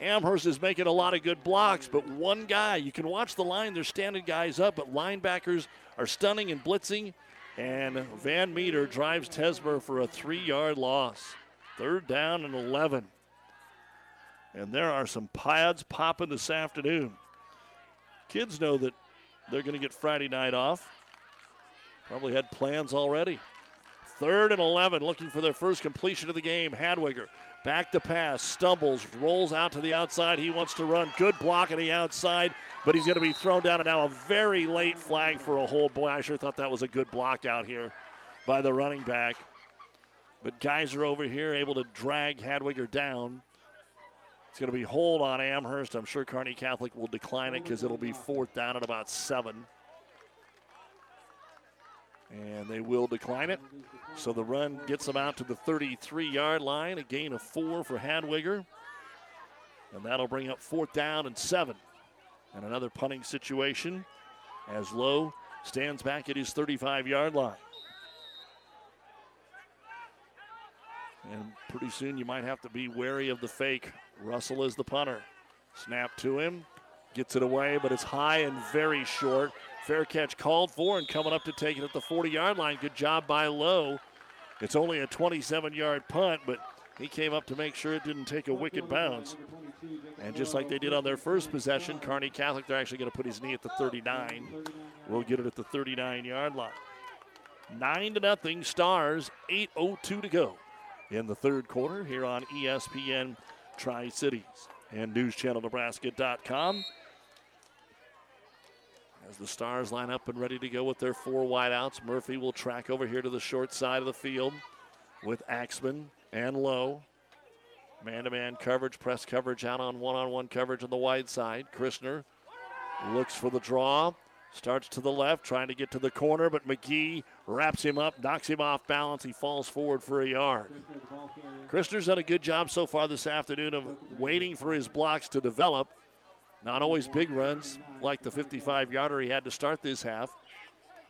Amherst is making a lot of good blocks, but one guy, you can watch the line, they're standing guys up, but linebackers are stunning and blitzing. And Van Meter drives Tesmer for a three yard loss. Third down and 11. And there are some pads popping this afternoon. Kids know that they're going to get Friday night off. Probably had plans already. Third and 11, looking for their first completion of the game. Hadwiger back to pass, stumbles, rolls out to the outside. He wants to run. Good block on the outside but he's going to be thrown down. And now a very late flag for a hold. Boy, I sure thought that was a good block out here by the running back. But Geyser over here able to drag Hadwiger down. It's going to be hold on Amherst. I'm sure Kearney Catholic will decline it because it'll be fourth down at about seven. And they will decline it. So the run gets them out to the 33 yard line. A gain of four for Hadwiger. And that'll bring up fourth down and seven. And another punting situation as Lowe stands back at his 35 yard line. And pretty soon you might have to be wary of the fake. Russell is the punter. Snap to him, gets it away, but it's high and very short. Fair catch called for and coming up to take it at the 40 yard line. Good job by Lowe. It's only a 27 yard punt, but he came up to make sure it didn't take a wicked bounce. And just like they did on their first possession, Kearney Catholic, they're actually going to put his knee at the 39. We'll get it at the 39 yard line. 9 to nothing, Stars, 8.02 to go in the third quarter here on ESPN Tri Cities and NewsChannelNebraska.com. As the Stars line up and ready to go with their four wideouts, Murphy will track over here to the short side of the field with Axman and Lowe. Man to man coverage, press coverage out on one on one coverage on the wide side. Christner looks for the draw, starts to the left, trying to get to the corner, but McGee wraps him up, knocks him off balance. He falls forward for a yard. Christner's done a good job so far this afternoon of waiting for his blocks to develop. Not always big runs like the 55 yarder he had to start this half,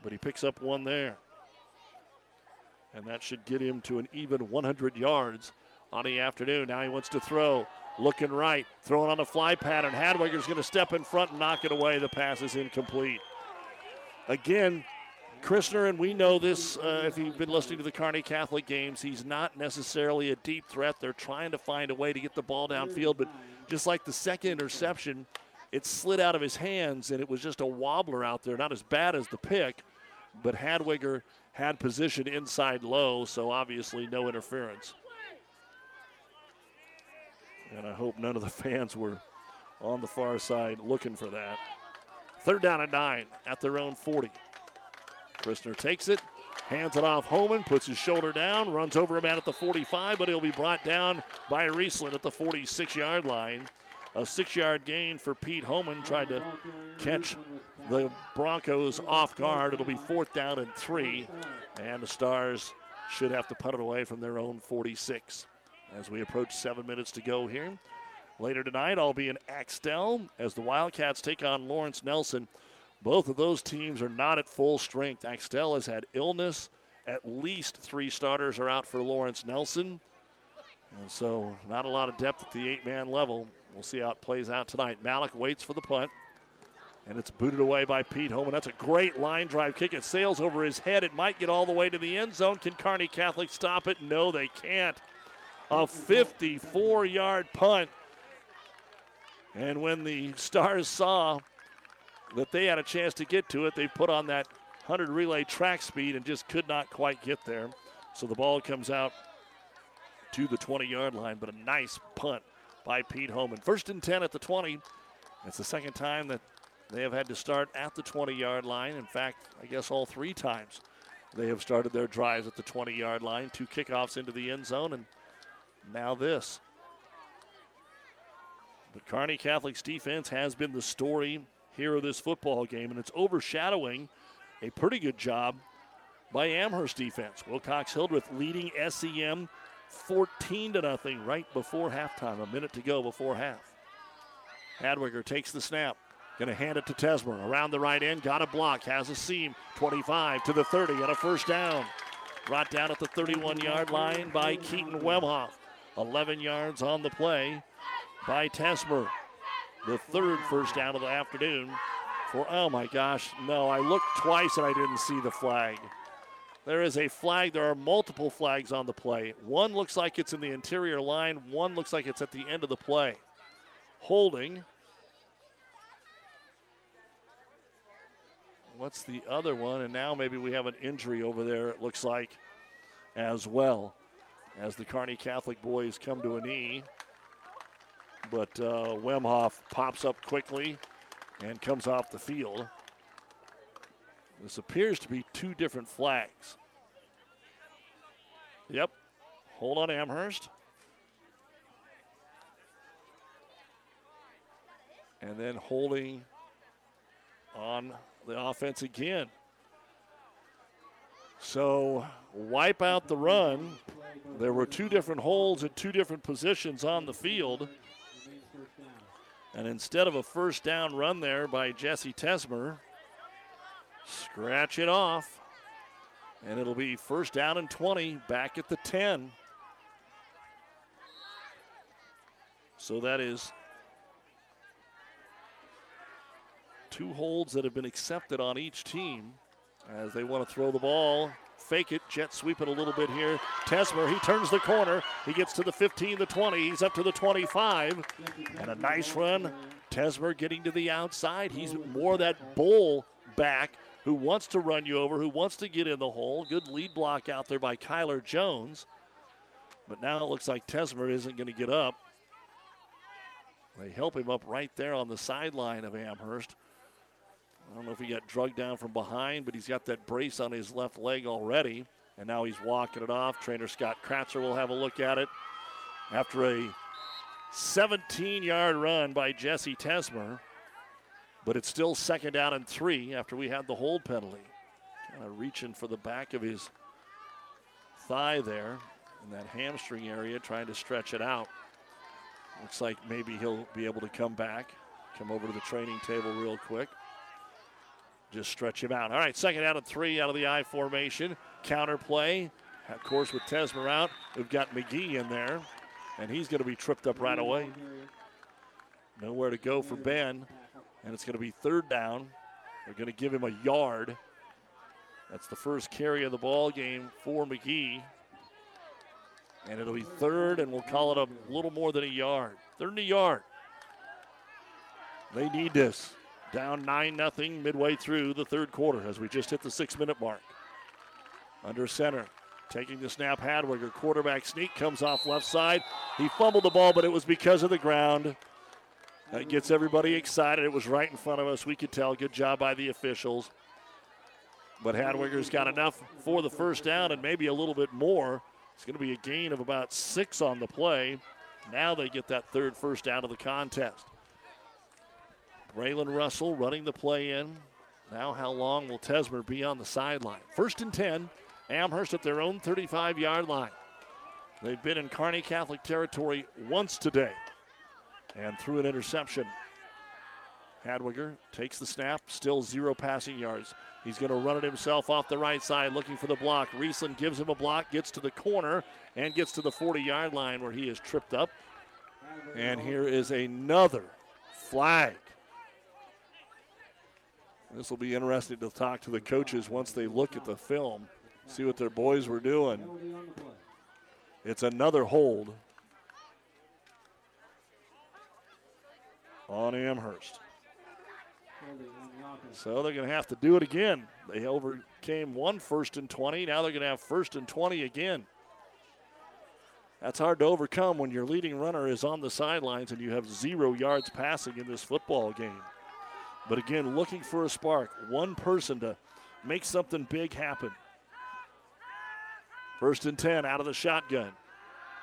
but he picks up one there. And that should get him to an even 100 yards on the afternoon. Now he wants to throw. Looking right, throwing on a fly pattern. Hadwiger's going to step in front and knock it away. The pass is incomplete. Again, Christner, and we know this uh, if you've been listening to the Kearney Catholic games, he's not necessarily a deep threat. They're trying to find a way to get the ball downfield, but just like the second interception, it slid out of his hands and it was just a wobbler out there. Not as bad as the pick, but Hadwiger had position inside low, so obviously no interference. And I hope none of the fans were on the far side looking for that. Third down and nine at their own 40. Christner takes it, hands it off Homan, puts his shoulder down, runs over a man at the 45, but he'll be brought down by Riesland at the 46 yard line. A six yard gain for Pete Homan. Tried to catch the Broncos off guard. It'll be fourth down and three, and the Stars should have to punt it away from their own 46 as we approach seven minutes to go here. Later tonight, I'll be in Axtell as the Wildcats take on Lawrence Nelson. Both of those teams are not at full strength. Axtell has had illness. At least three starters are out for Lawrence Nelson. And so, not a lot of depth at the eight man level. We'll see how it plays out tonight. Malik waits for the punt. And it's booted away by Pete Homan. That's a great line drive kick. It sails over his head. It might get all the way to the end zone. Can Kearney Catholic stop it? No, they can't a 54 yard punt. And when the Stars saw that they had a chance to get to it, they put on that 100 relay track speed and just could not quite get there. So the ball comes out to the 20 yard line, but a nice punt by Pete Homan. First and 10 at the 20. It's the second time that they have had to start at the 20 yard line. In fact, I guess all three times they have started their drives at the 20 yard line. Two kickoffs into the end zone, and now this. But Kearney Catholic's defense has been the story here of this football game, and it's overshadowing a pretty good job by Amherst defense. Wilcox Hildreth leading SEM 14 to nothing right before halftime. A minute to go before half. Hadwiger takes the snap. Going to hand it to Tesmer around the right end. Got a block. Has a seam. 25 to the 30 and a first down. Brought down at the 31 yard line by Keaton Wemhoff. 11 yards on the play by Tesmer. The third first down of the afternoon for, oh my gosh, no, I looked twice and I didn't see the flag. There is a flag. There are multiple flags on the play. One looks like it's in the interior line, one looks like it's at the end of the play. Holding. What's the other one? And now maybe we have an injury over there, it looks like, as well, as the Kearney Catholic boys come to a knee. But uh, Wemhoff pops up quickly and comes off the field. This appears to be two different flags. Yep. Hold on, Amherst. And then holding on the offense again. So wipe out the run. There were two different holds at two different positions on the field. And instead of a first down run there by Jesse Tesmer, Scratch it off. And it'll be first down and 20 back at the 10. So that is two holds that have been accepted on each team as they want to throw the ball. Fake it, jet sweep it a little bit here. Tesmer, he turns the corner. He gets to the 15, the 20. He's up to the 25. And a nice run. Tesmer getting to the outside. He's more that bull back who wants to run you over, who wants to get in the hole. Good lead block out there by Kyler Jones. But now it looks like Tesmer isn't going to get up. They help him up right there on the sideline of Amherst. I don't know if he got drugged down from behind, but he's got that brace on his left leg already. And now he's walking it off. Trainer Scott Kratzer will have a look at it. After a 17 yard run by Jesse Tesmer. But it's still second down and three after we had the hold penalty. Kind of reaching for the back of his thigh there in that hamstring area, trying to stretch it out. Looks like maybe he'll be able to come back, come over to the training table real quick. Just stretch him out. All right, second down and three out of the I formation. Counter play. Of course, with Tesmer out, we've got McGee in there, and he's going to be tripped up right away. Nowhere to go for Ben and it's going to be third down. They're going to give him a yard. That's the first carry of the ball game for McGee. And it'll be third, and we'll call it a little more than a yard. Third and a yard. They need this. Down 9 0 midway through the third quarter as we just hit the six minute mark. Under center. Taking the snap, Hadwiger. Quarterback sneak comes off left side. He fumbled the ball, but it was because of the ground. That gets everybody excited. It was right in front of us. We could tell. Good job by the officials. But Hadwiger's got enough for the first down and maybe a little bit more. It's going to be a gain of about six on the play. Now they get that third first down of the contest. Braylon Russell running the play in. Now, how long will Tesmer be on the sideline? First and 10. Amherst at their own 35 yard line. They've been in Kearney Catholic territory once today and through an interception. Hadwiger takes the snap, still zero passing yards. He's going to run it himself off the right side, looking for the block. Riesland gives him a block, gets to the corner, and gets to the 40 yard line where he is tripped up. And here is another flag. This will be interesting to talk to the coaches once they look at the film, see what their boys were doing. It's another hold on Amherst. So they're going to have to do it again. They overcame one first and 20. Now they're going to have first and 20 again. That's hard to overcome when your leading runner is on the sidelines and you have zero yards passing in this football game. But again, looking for a spark, one person to make something big happen. First and 10 out of the shotgun.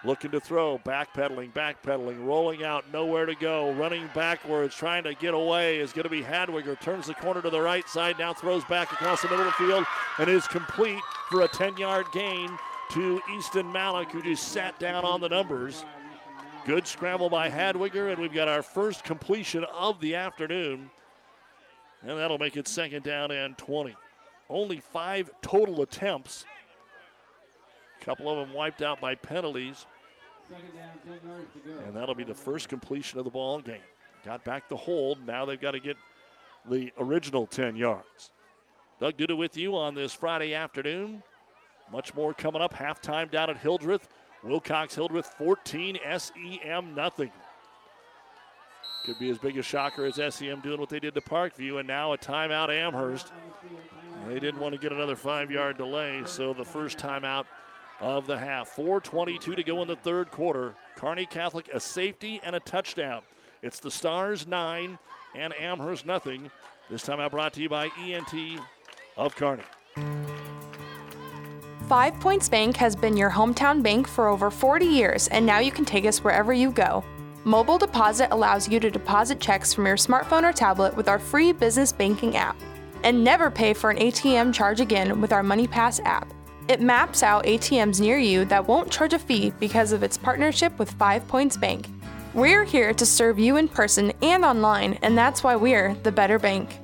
Looking to throw, backpedaling, backpedaling, rolling out, nowhere to go, running backwards, trying to get away is going to be Hadwiger. Turns the corner to the right side, now throws back across the middle of the field and is complete for a 10 yard gain to Easton Malik, who just sat down on the numbers. Good scramble by Hadwiger, and we've got our first completion of the afternoon. And that'll make it second down and 20. Only five total attempts. A couple of them wiped out by penalties. And that'll be the first completion of the ball game. Got back the hold. Now they've got to get the original 10 yards. Doug Duda with you on this Friday afternoon. Much more coming up. Halftime down at Hildreth. Wilcox Hildreth 14, SEM nothing. Could be as big a shocker as SEM doing what they did to Parkview, and now a timeout Amherst. They didn't want to get another five yard delay, so the first timeout of the half. 4.22 to go in the third quarter. Kearney Catholic a safety and a touchdown. It's the Stars nine and Amherst nothing. This time out brought to you by ENT of Kearney. Five Points Bank has been your hometown bank for over 40 years, and now you can take us wherever you go. Mobile Deposit allows you to deposit checks from your smartphone or tablet with our free business banking app. And never pay for an ATM charge again with our MoneyPass app. It maps out ATMs near you that won't charge a fee because of its partnership with Five Points Bank. We're here to serve you in person and online, and that's why we're the better bank.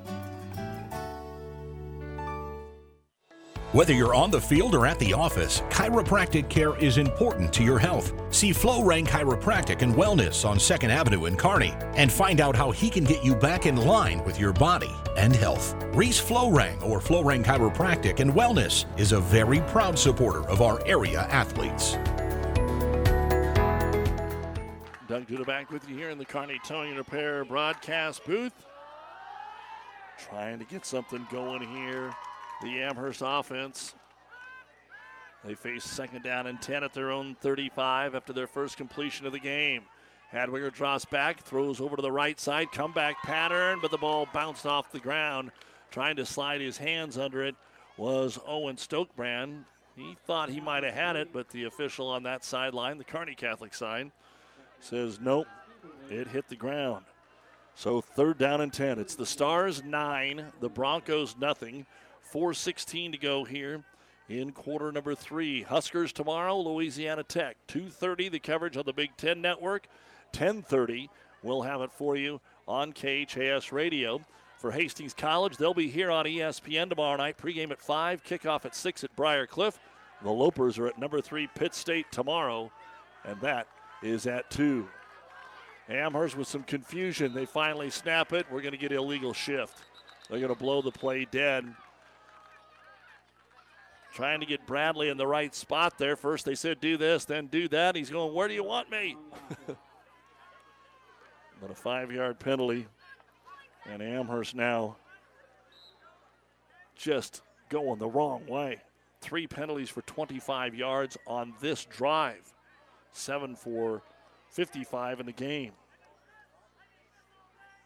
Whether you're on the field or at the office, chiropractic care is important to your health. See Flow-Rang Chiropractic and Wellness on 2nd Avenue in Kearney and find out how he can get you back in line with your body and health. Reese Flow-Rang or Flow-Rang Chiropractic and Wellness is a very proud supporter of our area athletes. Doug Duda back with you here in the Kearney Towing and Repair broadcast booth. Trying to get something going here the Amherst offense. They face second down and 10 at their own 35 after their first completion of the game. Hadwiger drops back, throws over to the right side, comeback pattern, but the ball bounced off the ground. Trying to slide his hands under it was Owen Stokebrand. He thought he might have had it, but the official on that sideline, the Kearney Catholic side, says nope, it hit the ground. So third down and 10. It's the Stars nine, the Broncos nothing. 4.16 to go here in quarter number three. Huskers tomorrow, Louisiana Tech. 2.30, the coverage on the Big Ten Network. 10.30, we'll have it for you on KHAS Radio. For Hastings College, they'll be here on ESPN tomorrow night. Pregame at 5, kickoff at 6 at Briar Cliff. The Lopers are at number 3 Pitt State tomorrow, and that is at 2. Amherst with some confusion. They finally snap it. We're going to get illegal shift. They're going to blow the play dead. Trying to get Bradley in the right spot there. First they said do this, then do that. He's going, Where do you want me? but a five yard penalty. And Amherst now just going the wrong way. Three penalties for 25 yards on this drive, seven for 55 in the game.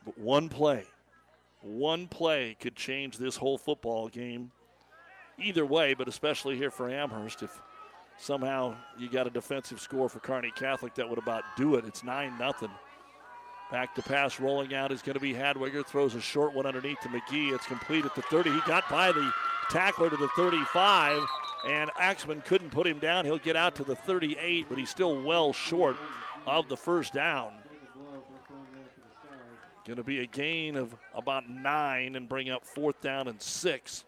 But one play, one play could change this whole football game either way, but especially here for Amherst. If somehow you got a defensive score for Kearney Catholic, that would about do it. It's 9 nothing. Back to pass rolling out is going to be Hadwiger. Throws a short one underneath to McGee. It's complete at the 30. He got by the tackler to the 35, and Axman couldn't put him down. He'll get out to the 38, but he's still well short of the first down. Going to be a gain of about nine and bring up fourth down and six.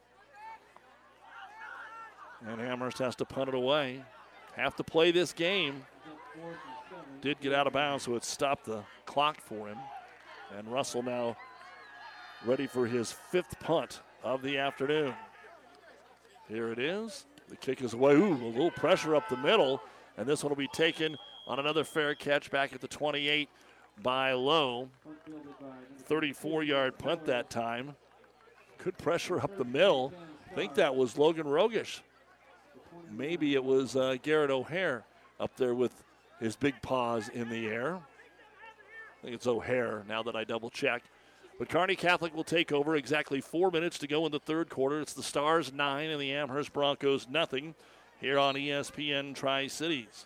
And Amherst has to punt it away. Have to play this game. Did get out of bounds, so it stopped the clock for him. And Russell now ready for his fifth punt of the afternoon. Here it is. The kick is away. Ooh, a little pressure up the middle. And this one will be taken on another fair catch back at the 28 by Lowe. 34 yard punt that time. Good pressure up the middle. I think that was Logan Rogish maybe it was uh, Garrett O'Hare up there with his big paws in the air. I think it's O'Hare now that I double check. But Kearney Catholic will take over. Exactly four minutes to go in the third quarter. It's the Stars nine and the Amherst Broncos nothing here on ESPN Tri Cities.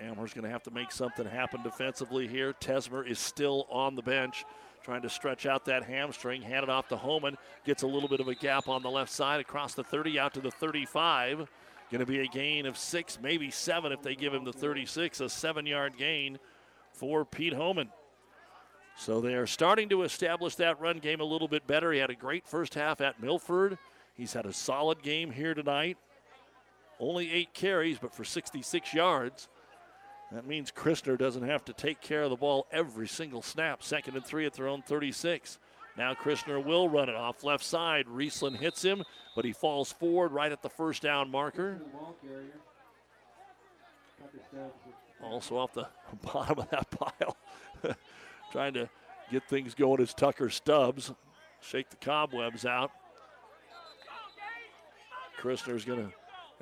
Amherst going to have to make something happen defensively here. Tesmer is still on the bench, trying to stretch out that hamstring. Hand it off to Homan. Gets a little bit of a gap on the left side across the 30 out to the 35. Going to be a gain of six, maybe seven if they give him the 36. A seven yard gain for Pete Homan. So they are starting to establish that run game a little bit better. He had a great first half at Milford. He's had a solid game here tonight. Only eight carries, but for 66 yards. That means Christner doesn't have to take care of the ball every single snap. Second and three at their own 36. Now Christner will run it off left side. Riesland hits him, but he falls forward right at the first down marker. Also off the bottom of that pile. Trying to get things going as Tucker Stubbs. Shake the cobwebs out. Christner's going to,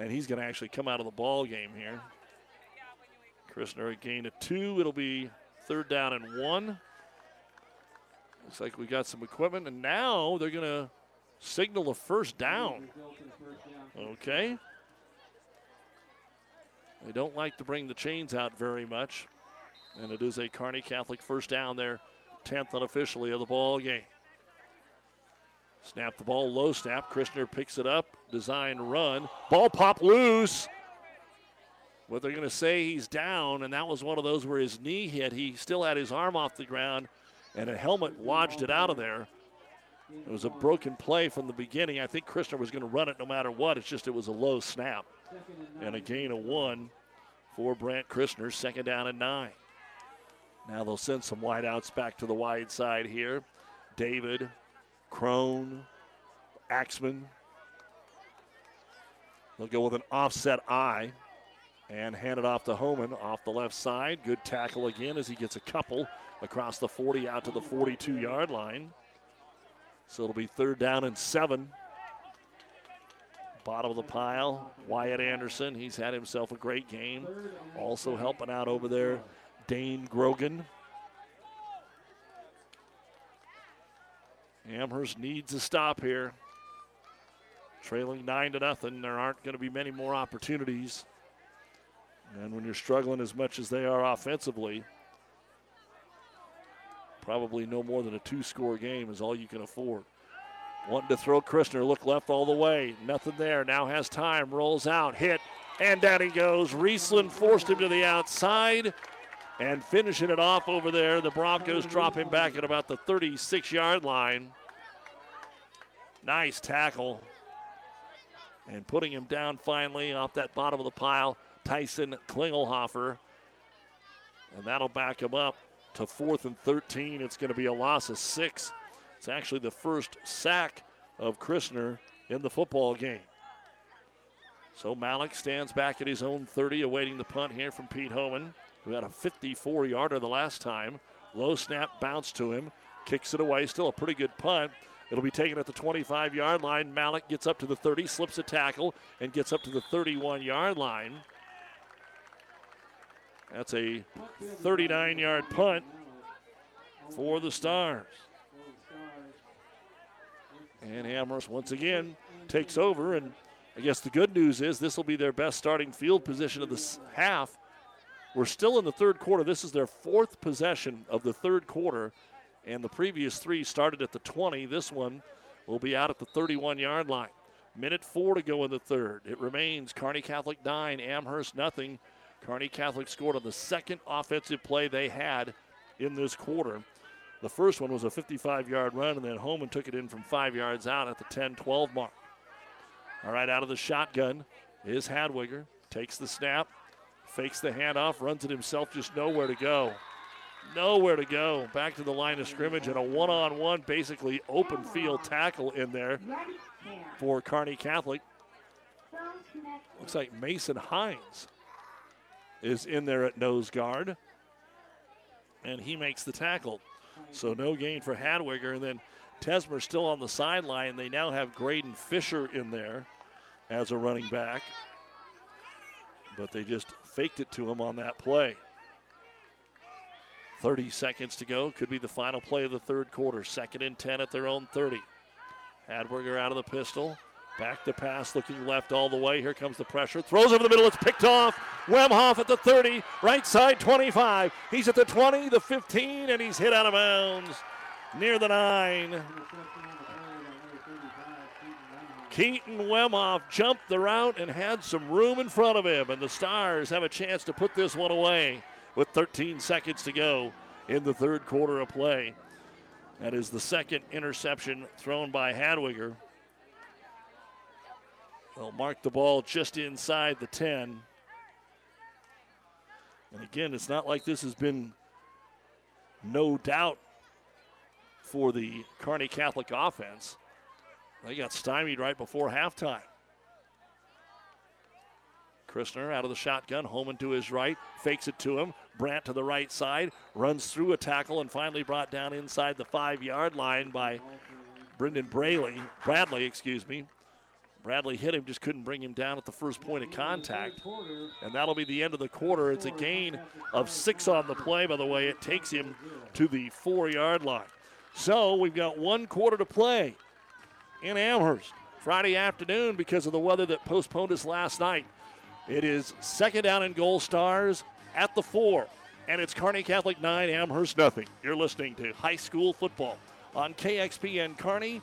and he's going to actually come out of the ball game here. Christner a gain of two. It'll be third down and one. Looks like we got some equipment, and now they're going to signal a first down. Okay. They don't like to bring the chains out very much, and it is a Kearney Catholic first down there, 10th unofficially of the ball game. Snap the ball, low snap. Christner picks it up, design run. Ball pop loose. What they're going to say he's down, and that was one of those where his knee hit. He still had his arm off the ground, and a helmet lodged it out of there. It was a broken play from the beginning. I think Christner was going to run it no matter what. It's just it was a low snap. And a gain of one for Brant Christner, second down and nine. Now they'll send some wideouts back to the wide side here. David, Crone, Axman. They'll go with an offset eye and hand it off to Homan off the left side. Good tackle again as he gets a couple across the 40 out to the 42 yard line. So it'll be third down and seven. Bottom of the pile, Wyatt Anderson. He's had himself a great game. Also helping out over there, Dane Grogan. Amherst needs a stop here. Trailing nine to nothing. There aren't going to be many more opportunities. And when you're struggling as much as they are offensively, probably no more than a two score game is all you can afford. Wanting to throw Christner, look left all the way. Nothing there. Now has time. Rolls out. Hit. And down he goes. Riesland forced him to the outside and finishing it off over there. The Broncos drop him back at about the 36 yard line. Nice tackle. And putting him down finally off that bottom of the pile. Tyson Klingelhofer. And that'll back him up to fourth and 13. It's going to be a loss of six. It's actually the first sack of Christner in the football game. So Malik stands back at his own 30, awaiting the punt here from Pete Homan, who had a 54 yarder the last time. Low snap bounce to him, kicks it away. Still a pretty good punt. It'll be taken at the 25 yard line. Malik gets up to the 30, slips a tackle, and gets up to the 31 yard line. That's a 39 yard punt for the Stars. And Amherst once again takes over. And I guess the good news is this will be their best starting field position of the half. We're still in the third quarter. This is their fourth possession of the third quarter. And the previous three started at the 20. This one will be out at the 31 yard line. Minute four to go in the third. It remains Kearney Catholic nine, Amherst nothing. Kearney Catholic scored on the second offensive play they had in this quarter. The first one was a 55 yard run, and then Homan took it in from five yards out at the 10 12 mark. All right, out of the shotgun is Hadwiger. Takes the snap, fakes the handoff, runs it himself, just nowhere to go. Nowhere to go. Back to the line of scrimmage and a one on one, basically open field tackle in there for Kearney Catholic. Looks like Mason Hines is in there at nose guard. And he makes the tackle. So no gain for Hadwiger. And then Tesmer still on the sideline. They now have Graydon Fisher in there as a running back. but they just faked it to him on that play. 30 seconds to go. Could be the final play of the third quarter. Second and 10 at their own 30. Hadwiger out of the pistol. Back to pass, looking left all the way. Here comes the pressure. Throws over the middle. It's picked off. Wemhoff at the 30. Right side 25. He's at the 20, the 15, and he's hit out of bounds near the 9. Keaton Wemhoff jumped the route and had some room in front of him, and the Stars have a chance to put this one away with 13 seconds to go in the third quarter of play. That is the second interception thrown by Hadwiger. They'll mark the ball just inside the 10. And again, it's not like this has been no doubt for the Kearney Catholic offense. They got stymied right before halftime. Christner out of the shotgun, Homan to his right, fakes it to him. Brant to the right side, runs through a tackle, and finally brought down inside the five yard line by Brendan Braley, Bradley, excuse me. Bradley hit him, just couldn't bring him down at the first point of contact. And that'll be the end of the quarter. It's a gain of six on the play, by the way. It takes him to the four yard line. So we've got one quarter to play in Amherst. Friday afternoon because of the weather that postponed us last night. It is second down and goal stars at the four. And it's Kearney Catholic 9, Amherst nothing. You're listening to high school football on KXPN Kearney,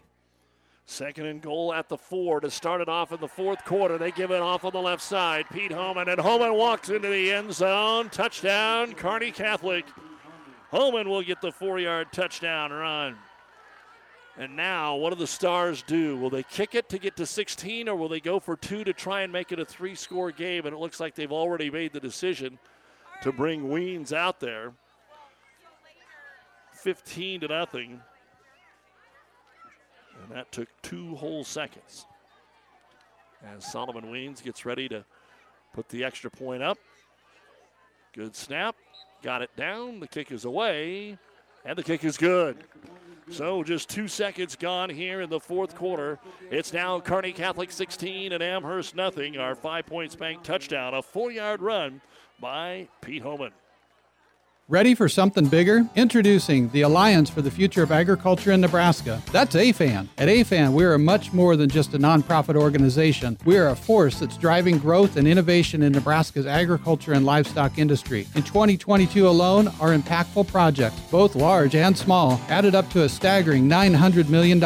Second and goal at the four to start it off in the fourth quarter. They give it off on the left side. Pete Homan, and Homan walks into the end zone. Touchdown, Kearney Catholic. Homan will get the four yard touchdown run. And now, what do the Stars do? Will they kick it to get to 16, or will they go for two to try and make it a three score game? And it looks like they've already made the decision to bring Weens out there. 15 to nothing. That took two whole seconds. As Solomon Weens gets ready to put the extra point up. Good snap. Got it down. The kick is away. And the kick is good. So just two seconds gone here in the fourth quarter. It's now Kearney Catholic 16 and Amherst nothing. Our five points bank touchdown. A four yard run by Pete Homan. Ready for something bigger? Introducing the Alliance for the Future of Agriculture in Nebraska. That's AFAN. At AFAN, we are much more than just a nonprofit organization. We are a force that's driving growth and innovation in Nebraska's agriculture and livestock industry. In 2022 alone, our impactful projects, both large and small, added up to a staggering $900 million.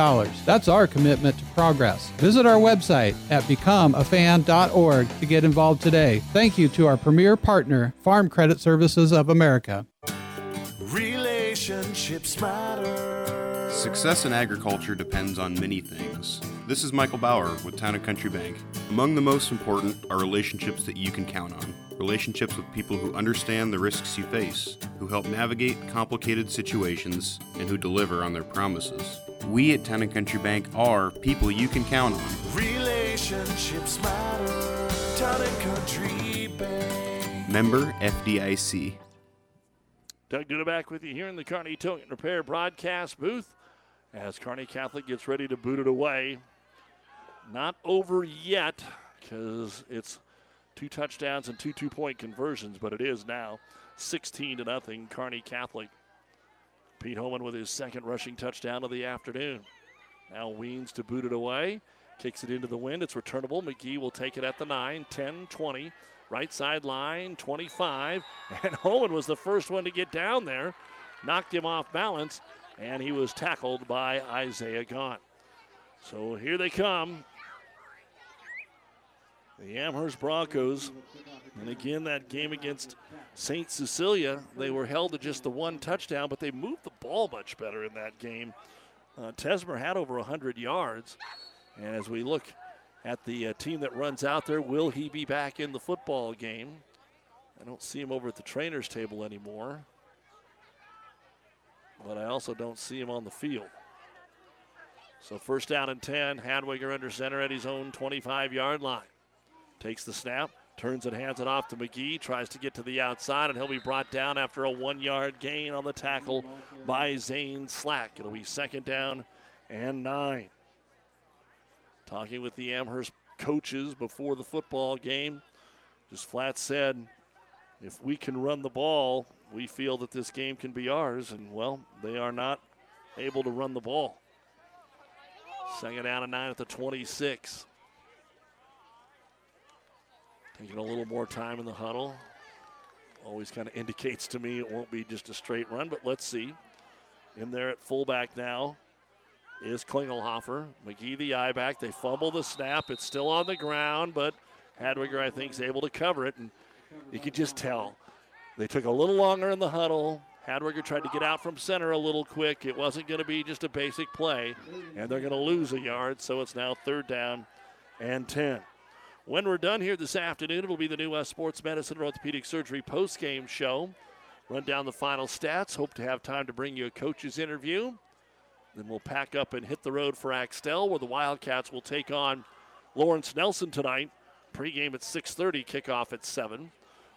That's our commitment to progress. Visit our website at becomeafan.org to get involved today. Thank you to our premier partner, Farm Credit Services of America. Relationships matter. Success in agriculture depends on many things. This is Michael Bauer with Town and Country Bank. Among the most important are relationships that you can count on. Relationships with people who understand the risks you face, who help navigate complicated situations, and who deliver on their promises. We at Town and Country Bank are people you can count on. Relationships matter. Town and Country Bank. Member FDIC. Doug Duda back with you here in the Kearney Towing Repair broadcast booth as Kearney Catholic gets ready to boot it away. Not over yet because it's two touchdowns and two two point conversions, but it is now 16 to nothing. Kearney Catholic Pete Homan with his second rushing touchdown of the afternoon. Now Weens to boot it away. Kicks it into the wind. It's returnable. McGee will take it at the 9, 10, 20. Right side line, 25. And Holman was the first one to get down there. Knocked him off balance, and he was tackled by Isaiah Gaunt. So here they come. The Amherst Broncos. And again, that game against St. Cecilia, they were held to just the one touchdown, but they moved the ball much better in that game. Uh, Tesmer had over 100 yards. And as we look at the uh, team that runs out there, will he be back in the football game? I don't see him over at the trainer's table anymore. But I also don't see him on the field. So first down and 10, Hadwiger under center at his own 25 yard line. Takes the snap, turns it, hands it off to McGee, tries to get to the outside, and he'll be brought down after a one yard gain on the tackle by Zane Slack. It'll be second down and nine. Talking with the Amherst coaches before the football game, just flat said, if we can run the ball, we feel that this game can be ours. And, well, they are not able to run the ball. Second down and nine at the 26. Taking a little more time in the huddle. Always kind of indicates to me it won't be just a straight run, but let's see. In there at fullback now is Klingelhofer. McGee the eye back. They fumble the snap. It's still on the ground, but Hadwiger, I think, is able to cover it. And you could just tell they took a little longer in the huddle. Hadwiger tried to get out from center a little quick. It wasn't going to be just a basic play, and they're going to lose a yard, so it's now third down and 10. When we're done here this afternoon, it'll be the new West Sports Medicine Orthopedic Surgery post-game show. Run down the final stats. Hope to have time to bring you a coach's interview. Then we'll pack up and hit the road for Axtell, where the Wildcats will take on Lawrence Nelson tonight. Pregame at 6:30, kickoff at 7.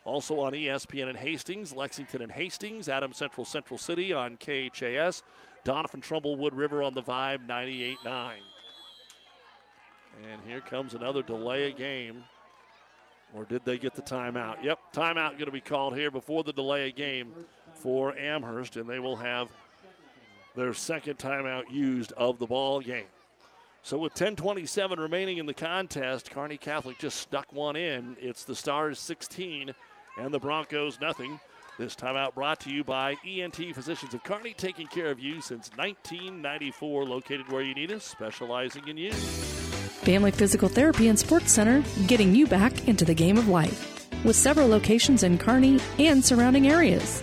Also on ESPN in Hastings, Lexington and Hastings, Adam Central Central City on KHAS, Doniphan Trumbull Wood River on the Vibe 98.9. And here comes another delay of game. Or did they get the timeout? Yep, timeout going to be called here before the delay of game for Amherst, and they will have their second timeout used of the ball game. So with 10:27 remaining in the contest, Kearney Catholic just stuck one in. It's the Stars 16 and the Broncos nothing. This timeout brought to you by ENT Physicians of Kearney, taking care of you since 1994, located where you need us, specializing in you. Family Physical Therapy and Sports Center, getting you back into the game of life. With several locations in Kearney and surrounding areas.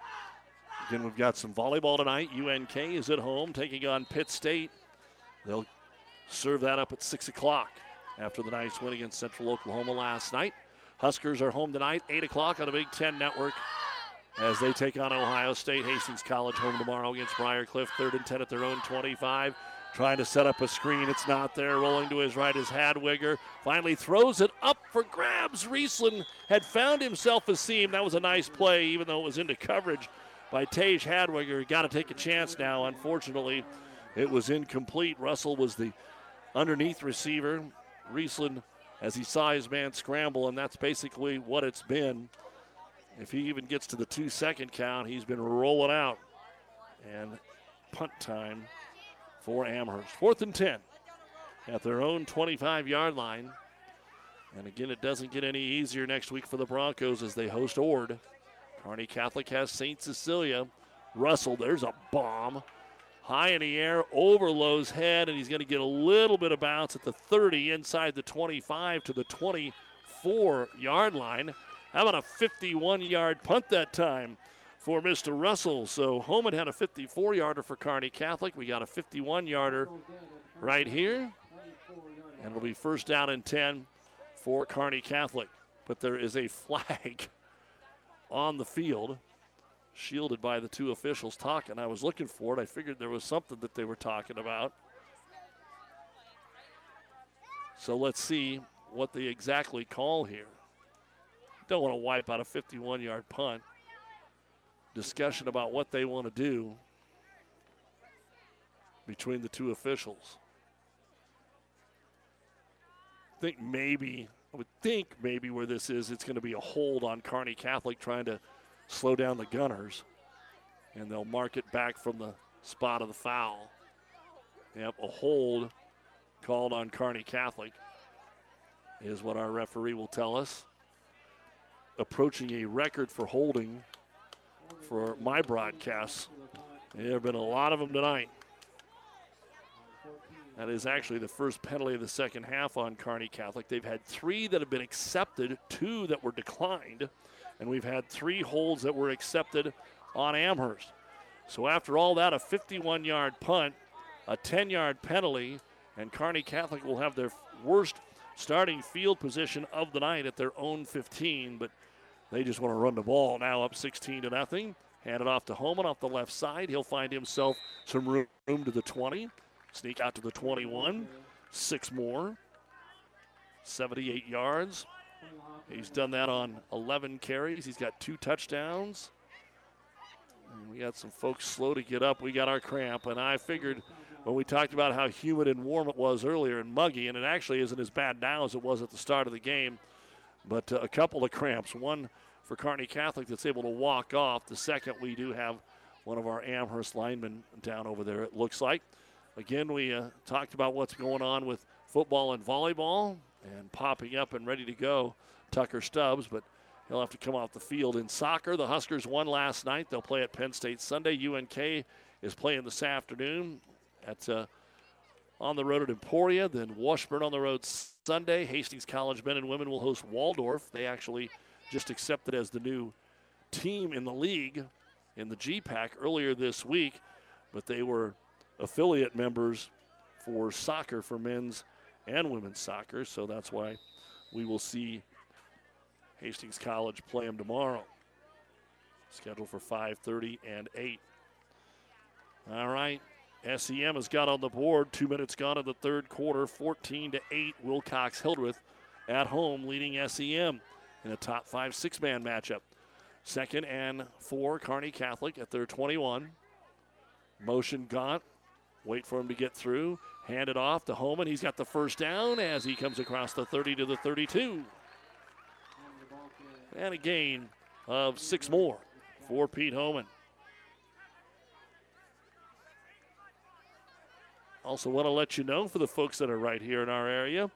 Again, we've got some volleyball tonight. UNK is at home taking on Pitt State. They'll serve that up at 6 o'clock after the nice win against Central Oklahoma last night. Huskers are home tonight, 8 o'clock on the Big Ten Network as they take on Ohio State. Hastings College home tomorrow against Briar Cliff. Third and 10 at their own 25. Trying to set up a screen. It's not there. Rolling to his right is Hadwiger. Finally throws it up for grabs. Riesland had found himself a seam. That was a nice play, even though it was into coverage by Tage Hadwiger. Got to take a chance now. Unfortunately, it was incomplete. Russell was the underneath receiver. Riesland, as he saw his man scramble, and that's basically what it's been. If he even gets to the two second count, he's been rolling out. And punt time for Amherst. Fourth and 10 at their own 25 yard line. And again, it doesn't get any easier next week for the Broncos as they host Ord. Kearney Catholic has St. Cecilia. Russell, there's a bomb. High in the air, over Lowe's head, and he's going to get a little bit of bounce at the 30 inside the 25 to the 24 yard line. How about a 51 yard punt that time for Mr. Russell? So Homan had a 54 yarder for Kearney Catholic. We got a 51 yarder right here. And it'll be first down and 10 for Kearney Catholic. But there is a flag on the field. shielded by the two officials talking. I was looking for it. I figured there was something that they were talking about. So let's see what they exactly call here. Don't want to wipe out a 51 yard punt. Discussion about what they want to do between the two officials. I think maybe, I would think maybe where this is, it's going to be a hold on Kearney Catholic trying to slow down the Gunners. And they'll mark it back from the spot of the foul. Yep, a hold called on Kearney Catholic is what our referee will tell us. Approaching a record for holding for my broadcasts. There have been a lot of them tonight. That is actually the first penalty of the second half on Kearney Catholic. They've had three that have been accepted, two that were declined, and we've had three holds that were accepted on Amherst. So after all that, a 51 yard punt, a 10 yard penalty, and Kearney Catholic will have their worst starting field position of the night at their own 15, but they just want to run the ball now up 16 to nothing. Hand it off to Homan off the left side. He'll find himself some room to the 20. Sneak out to the 21. Six more. 78 yards. He's done that on 11 carries. He's got two touchdowns. And we got some folks slow to get up. We got our cramp, and I figured when we talked about how humid and warm it was earlier and muggy, and it actually isn't as bad now as it was at the start of the game. But uh, a couple of cramps. One for Kearney Catholic that's able to walk off. The second, we do have one of our Amherst linemen down over there, it looks like. Again, we uh, talked about what's going on with football and volleyball and popping up and ready to go. Tucker Stubbs, but he'll have to come off the field. In soccer, the Huskers won last night. They'll play at Penn State Sunday. UNK is playing this afternoon at uh, on the road at Emporia. Then Washburn on the road Sunday. Hastings College men and women will host Waldorf. They actually just accepted as the new team in the league in the GPAC earlier this week, but they were affiliate members for soccer for men's and women's soccer, so that's why we will see Hastings College play them tomorrow. Scheduled for 5:30 and 8. All right. SEM has got on the board. Two minutes gone in the third quarter. 14 to 8. Wilcox Hildreth at home leading SEM in a top five six man matchup. Second and four, Kearney Catholic at their 21. Motion Gaunt. Wait for him to get through. Hand it off to Homan. He's got the first down as he comes across the 30 to the 32. And a gain of six more for Pete Homan. Also, want to let you know for the folks that are right here in our area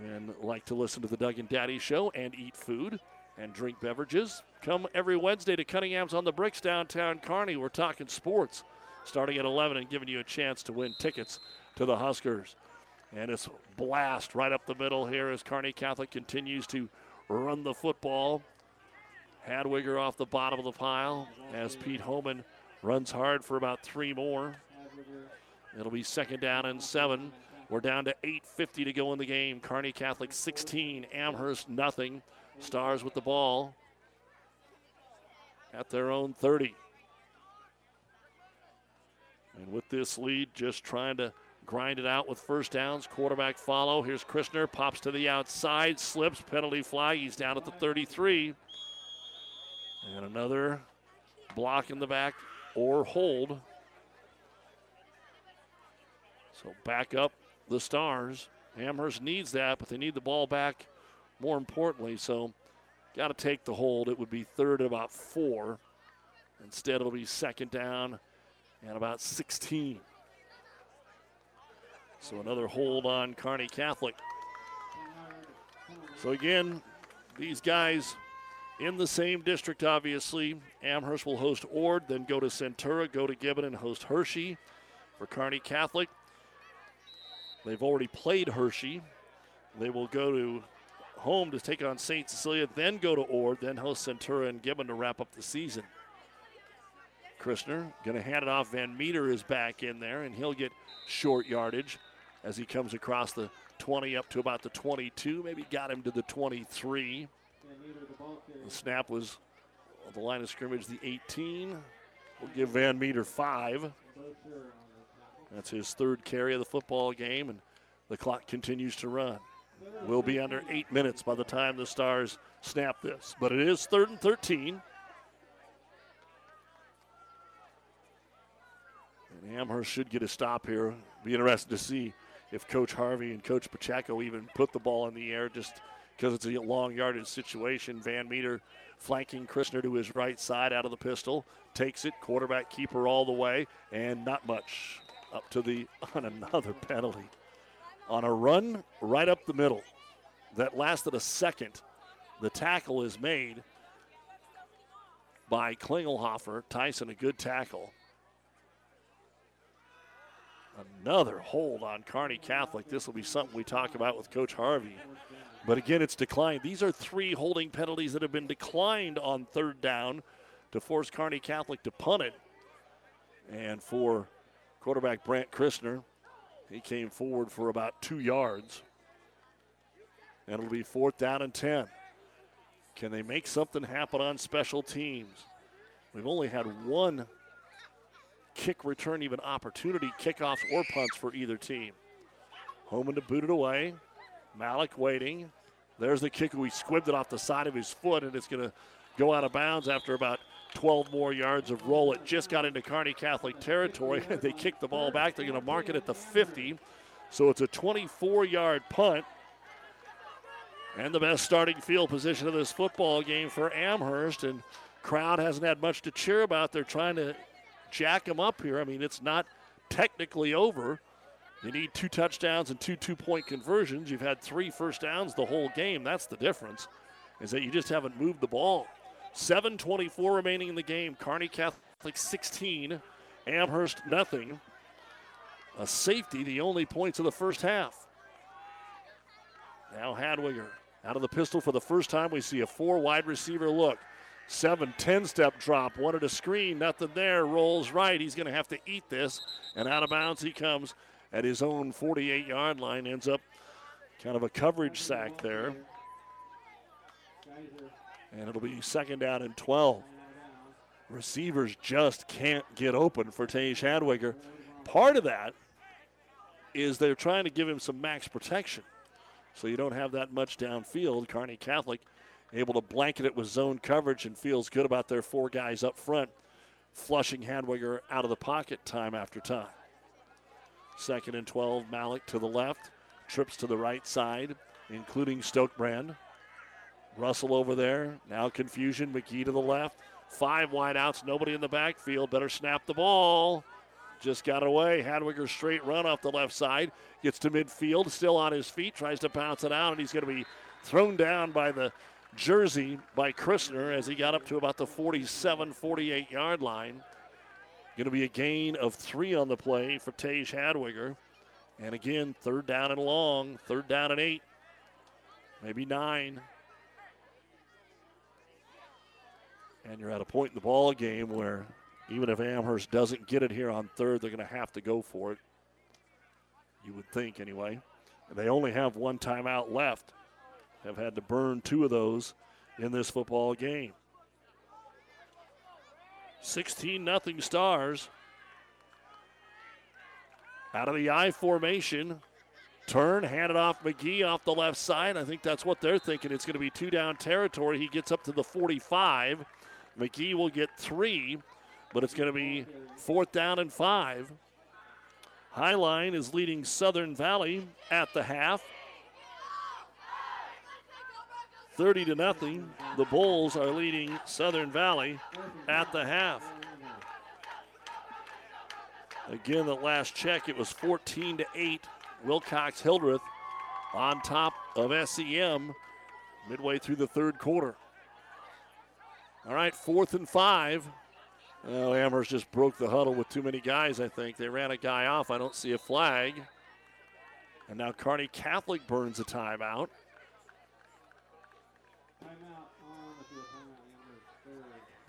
and like to listen to the Doug and Daddy show and eat food and drink beverages, come every Wednesday to Cunningham's on the Bricks downtown Kearney. We're talking sports starting at 11 and giving you a chance to win tickets to the Huskers. And it's blast right up the middle here as Kearney Catholic continues to run the football. Hadwiger off the bottom of the pile as Pete Homan runs hard for about three more. It'll be second down and seven. We're down to 8.50 to go in the game. Kearney Catholic 16, Amherst nothing. Stars with the ball at their own 30. And with this lead, just trying to grind it out with first downs. Quarterback follow. Here's Christner, pops to the outside, slips, penalty flag. He's down at the 33. And another block in the back or hold. So back up the Stars. Amherst needs that, but they need the ball back more importantly. So got to take the hold. It would be third at about four. Instead, it'll be second down and about 16. So another hold on Kearney Catholic. So again, these guys in the same district, obviously. Amherst will host Ord, then go to Centura, go to Gibbon, and host Hershey. For Kearney Catholic, they've already played Hershey. They will go to home to take on St. Cecilia, then go to Ord, then host Centura and Gibbon to wrap up the season. Christner going to hand it off. Van Meter is back in there, and he'll get short yardage as he comes across the 20 up to about the 22. Maybe got him to the 23. The snap was On the line of scrimmage, the 18. We'll give Van Meter five. That's his third carry of the football game, and the clock continues to run. We'll be under eight minutes by the time the Stars snap this, but it is third and 13. Amherst should get a stop here. Be interested to see if Coach Harvey and Coach Pacheco even put the ball in the air just because it's a long yardage situation. Van Meter flanking Christner to his right side out of the pistol. Takes it, quarterback keeper all the way, and not much up to the on another penalty. On a run right up the middle that lasted a second, the tackle is made by Klingelhofer. Tyson, a good tackle. Another hold on Kearney Catholic. This will be something we talk about with Coach Harvey. But again, it's declined. These are three holding penalties that have been declined on third down to force Kearney Catholic to punt it. And for quarterback Brant Christner, he came forward for about two yards. And it'll be fourth down and 10. Can they make something happen on special teams? We've only had one kick return, even opportunity kickoffs or punts for either team. Homan to boot it away. Malik waiting. There's the kicker. He squibbed it off the side of his foot, and it's going to go out of bounds after about 12 more yards of roll. It just got into Kearney Catholic territory. they kicked the ball back. They're going to mark it at the 50. So it's a 24 yard punt. And the best starting field position of this football game for Amherst. And crowd hasn't had much to cheer about. They're trying to jack them up here. I mean, it's not technically over. You need two touchdowns and two two point conversions. You've had three first downs the whole game. That's the difference, is that you just haven't moved the ball. 7.24 remaining in the game. Kearney Catholic 16, Amherst nothing. A safety, the only points of the first half. Now Hadwiger out of the pistol for the first time. We see a four wide receiver look. Seven, 10 step drop. Wanted a screen, nothing there. Rolls right. He's going to have to eat this. And out of bounds he comes at his own 48 yard line. Ends up kind of a coverage sack there. And it'll be second down and 12. Receivers just can't get open for Tage Hadwiger. Part of that is they're trying to give him some max protection. So you don't have that much downfield. Kearney Catholic able to blanket it with zone coverage and feels good about their four guys up front, flushing Hadwiger out of the pocket time after time. Second and 12, Malik to the left, trips to the right side, including Stokebrand. Russell over there. Now confusion. McGee to the left. Five wideouts. Nobody in the backfield. Better snap the ball. Just got away. Hadwiger straight run off the left side. Gets to midfield. Still on his feet. Tries to bounce it out. And he's going to be thrown down by the jersey by Christner as he got up to about the 47 48 yard line. Going to be a gain of three on the play for Tage Hadwiger. And again, third down and long, third down and eight, maybe nine. And you're at a point in the ball game where even if Amherst doesn't get it here on third, they're going to have to go for it. You would think, anyway. And they only have one timeout left. Have had to burn two of those in this football game. 16 nothing Stars. Out of the I formation. Turn, hand it off McGee off the left side. I think that's what they're thinking. It's going to be two down territory. He gets up to the 45. McGee will get three, but it's going to be fourth down and five. Hi-Line is leading Southern Valley at the half. 30 to nothing. The Bulls are leading Southern Valley at the half. Again, the last check, it was 14 to 8. Wilcox Hildreth on top of SEM midway through the third quarter. All right, fourth and five. Well, Amherst just broke the huddle with too many guys, I think. They ran a guy off. I don't see a flag. And now Kearney Catholic burns a timeout.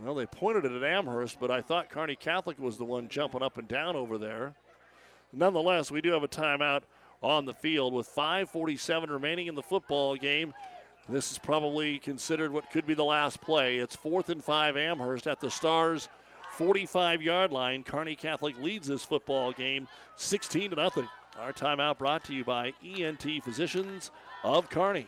Well, they pointed it at Amherst, but I thought Kearney Catholic was the one jumping up and down over there. Nonetheless, we do have a timeout on the field with 5:47 remaining in the football game. This is probably considered what could be the last play. It's fourth and five Amherst at the Stars 45 yard line. Kearney Catholic leads this football game 16 to nothing. Our timeout brought to you by ENT Physicians of Kearney.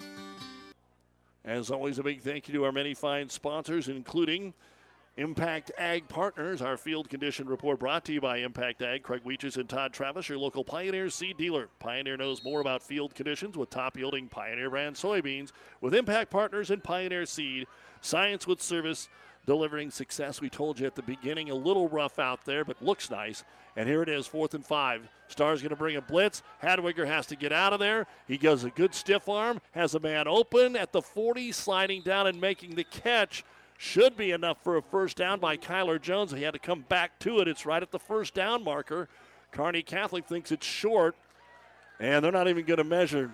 As always, a big thank you to our many fine sponsors, including Impact Ag Partners. Our field condition report brought to you by Impact Ag. Craig Weeches and Todd Travis, your local Pioneer seed dealer. Pioneer knows more about field conditions with top yielding Pioneer brand soybeans with Impact Partners and Pioneer Seed. Science with service, delivering success. We told you at the beginning, a little rough out there, but looks nice. And here it is, fourth and five. Star's going to bring a blitz. Hadwiger has to get out of there. He does a good stiff arm, has a man open at the 40, sliding down and making the catch. Should be enough for a first down by Kyler Jones. He had to come back to it. It's right at the first down marker. Kearney Catholic thinks it's short, and they're not even going to measure.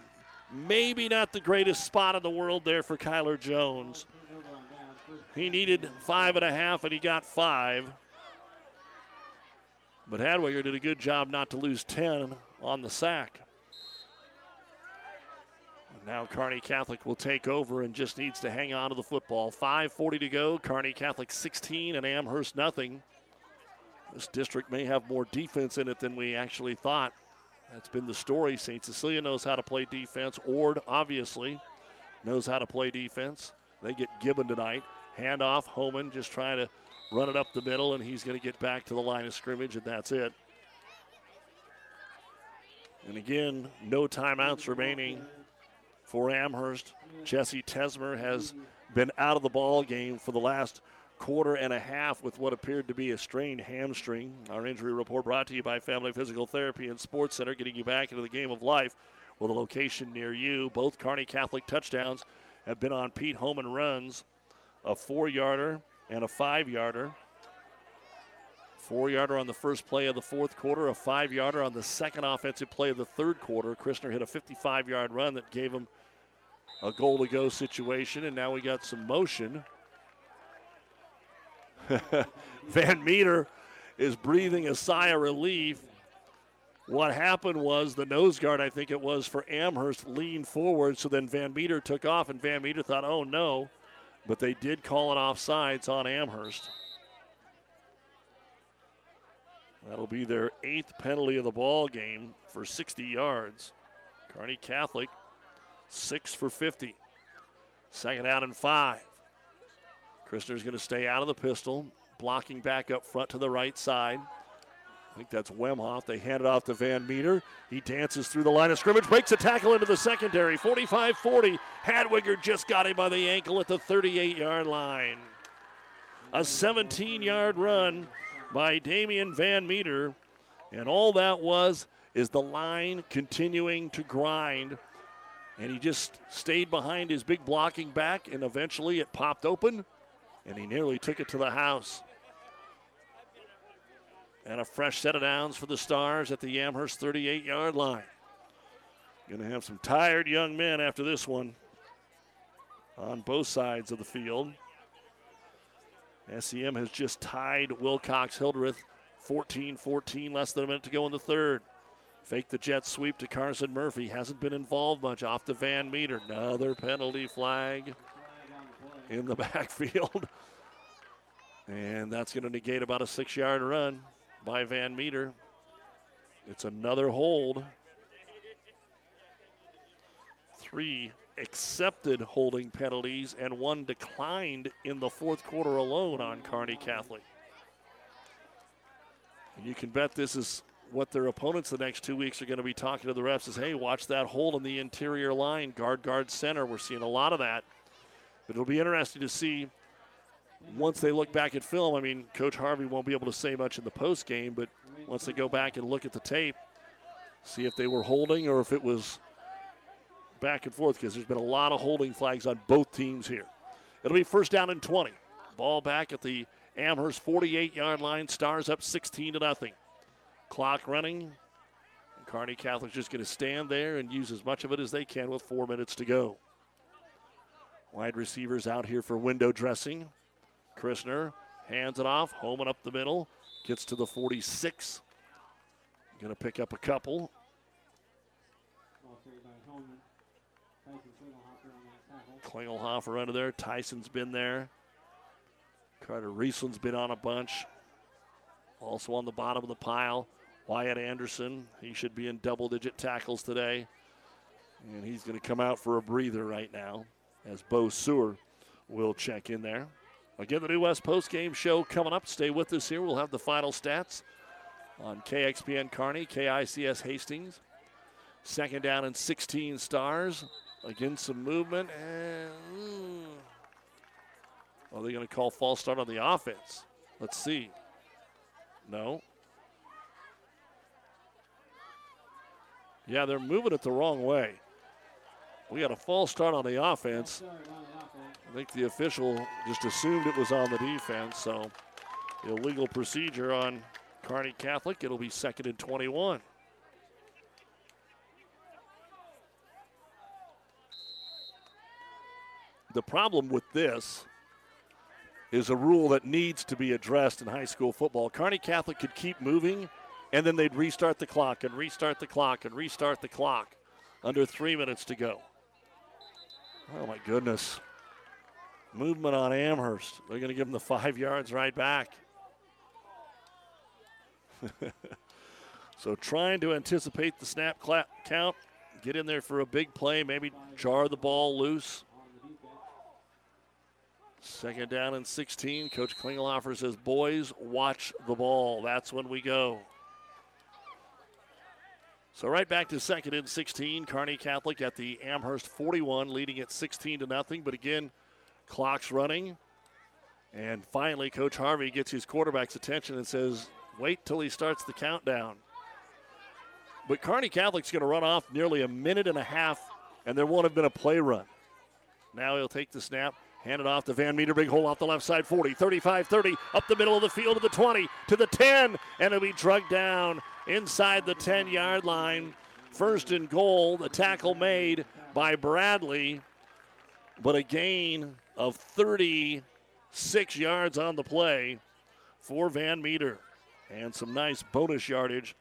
Maybe not the greatest spot in the world there for Kyler Jones. He needed five and a half, and he got five. But Hadwiger did a good job not to lose 10 on the sack. Now Kearney Catholic will take over and just needs to hang on to the football. 5:40 to go. Kearney Catholic 16 and Amherst nothing. This district may have more defense in it than we actually thought. That's been the story. St. Cecilia knows how to play defense. Ord obviously knows how to play defense. They get Gibbon tonight. Handoff, Homan just trying to run it up the middle, and he's going to get back to the line of scrimmage, and that's it. And again, no timeouts remaining for Amherst. Jesse Tesmer has been out of the ball game for the last quarter and a half with what appeared to be a strained hamstring. Our injury report brought to you by Family Physical Therapy and Sports Center, getting you back into the game of life with a location near you. Both Kearney Catholic touchdowns have been on Pete Homan runs a four yarder and a five yarder. Four yarder on the first play of the fourth quarter, a five yarder on the second offensive play of the third quarter. Christner hit a 55 yard run that gave him a goal to go situation, and now we got some motion. Van Meter is breathing a sigh of relief. What happened was the nose guard, I think it was for Amherst, leaned forward, so then Van Meter took off, and Van Meter thought, oh no but they did call it offsides on Amherst. That'll be their eighth penalty of the ball game for 60 yards. Kearney Catholic, six for 50. Second out and five. Christner's going to stay out of the pistol, blocking back up front to the right side. I think that's Wemhoff. They hand it off to Van Meter. He dances through the line of scrimmage, breaks a tackle into the secondary. 45 40. Hadwiger just got him by the ankle at the 38 yard line. A 17 yard run by Damian Van Meter. And all that was is the line continuing to grind. And he just stayed behind his big blocking back, and eventually it popped open, and he nearly took it to the house. And a fresh set of downs for the Stars at the Amherst 38 yard line. Going to have some tired young men after this one on both sides of the field. SEM has just tied Wilcox Hildreth 14 14, less than a minute to go in the third. Fake the jet sweep to Carson Murphy. Hasn't been involved much off the Van Meter. Another penalty flag in the backfield. And that's going to negate about a six yard run by Van Meter. It's another hold. Three accepted holding penalties and one declined in the fourth quarter alone on Kearney Catholic. And you can bet this is what their opponents the next two weeks are going to be talking to the refs is hey, watch that hold in the interior line, guard, guard, center. We're seeing a lot of that. But it'll be interesting to see once they look back at film, I mean, Coach Harvey won't be able to say much in the post game, but once they go back and look at the tape, see if they were holding or if it was back and forth because there's been a lot of holding flags on both teams here. It'll be first down and 20. Ball back at the Amherst 48 yard line. Stars up 16 to nothing. Clock running. Kearney Catholic's just going to stand there and use as much of it as they can with four minutes to go. Wide receivers out here for window dressing. Christner hands it off, home up the middle. Gets to the 46. Going to pick up a couple. Klingelhofer under there. Tyson's been there. Carter Riesland's been on a bunch. Also on the bottom of the pile, Wyatt Anderson. He should be in double digit tackles today. And he's going to come out for a breather right now as Bo Sewer will check in there. Again, the New West Post Game Show coming up. Stay with us here. We'll have the final stats on KXPN Kearney, KICS Hastings. Second down and 16 stars. Again, some movement. And are they going to call false start on the offense? Let's see. No. Yeah, they're moving it the wrong way. We got a false start on the offense. I think the official just assumed it was on the defense, so illegal procedure on Kearney Catholic. It'll be second and 21. The problem with this is a rule that needs to be addressed in high school football. Kearney Catholic could keep moving, and then they'd restart the clock and restart the clock and restart the clock under three minutes to go. Oh, my goodness. Movement on Amherst. They're going to give them the five yards right back. so trying to anticipate the snap clap count, get in there for a big play, maybe jar the ball loose. Second down and 16. Coach Klingelhofer says, Boys, watch the ball. That's when we go. So right back to second and 16. Kearney Catholic at the Amherst 41, leading at 16 to nothing. But again, clock's running. And finally, Coach Harvey gets his quarterback's attention and says, Wait till he starts the countdown. But Kearney Catholic's going to run off nearly a minute and a half, and there won't have been a play run. Now he'll take the snap, Hand it off to Van Meter. Big hole off the left side. 40, 35, 30. Up the middle of the field to the 20, to the 10. And it'll be drugged down inside the 10 yard line. First and goal. The tackle made by Bradley. But a gain of 36 yards on the play for Van Meter. And some nice bonus yardage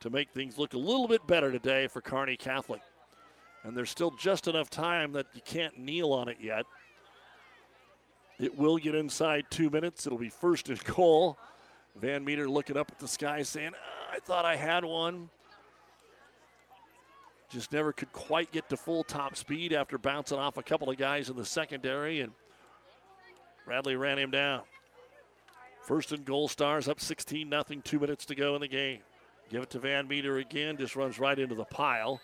to make things look a little bit better today for Kearney Catholic. And there's still just enough time that you can't kneel on it yet. It will get inside two minutes. It'll be first and goal. Van Meter looking up at the sky saying, I thought I had one. Just never could quite get to full top speed after bouncing off a couple of guys in the secondary, and Bradley ran him down. First and goal, Stars up 16 0, two minutes to go in the game. Give it to Van Meter again, just runs right into the pile,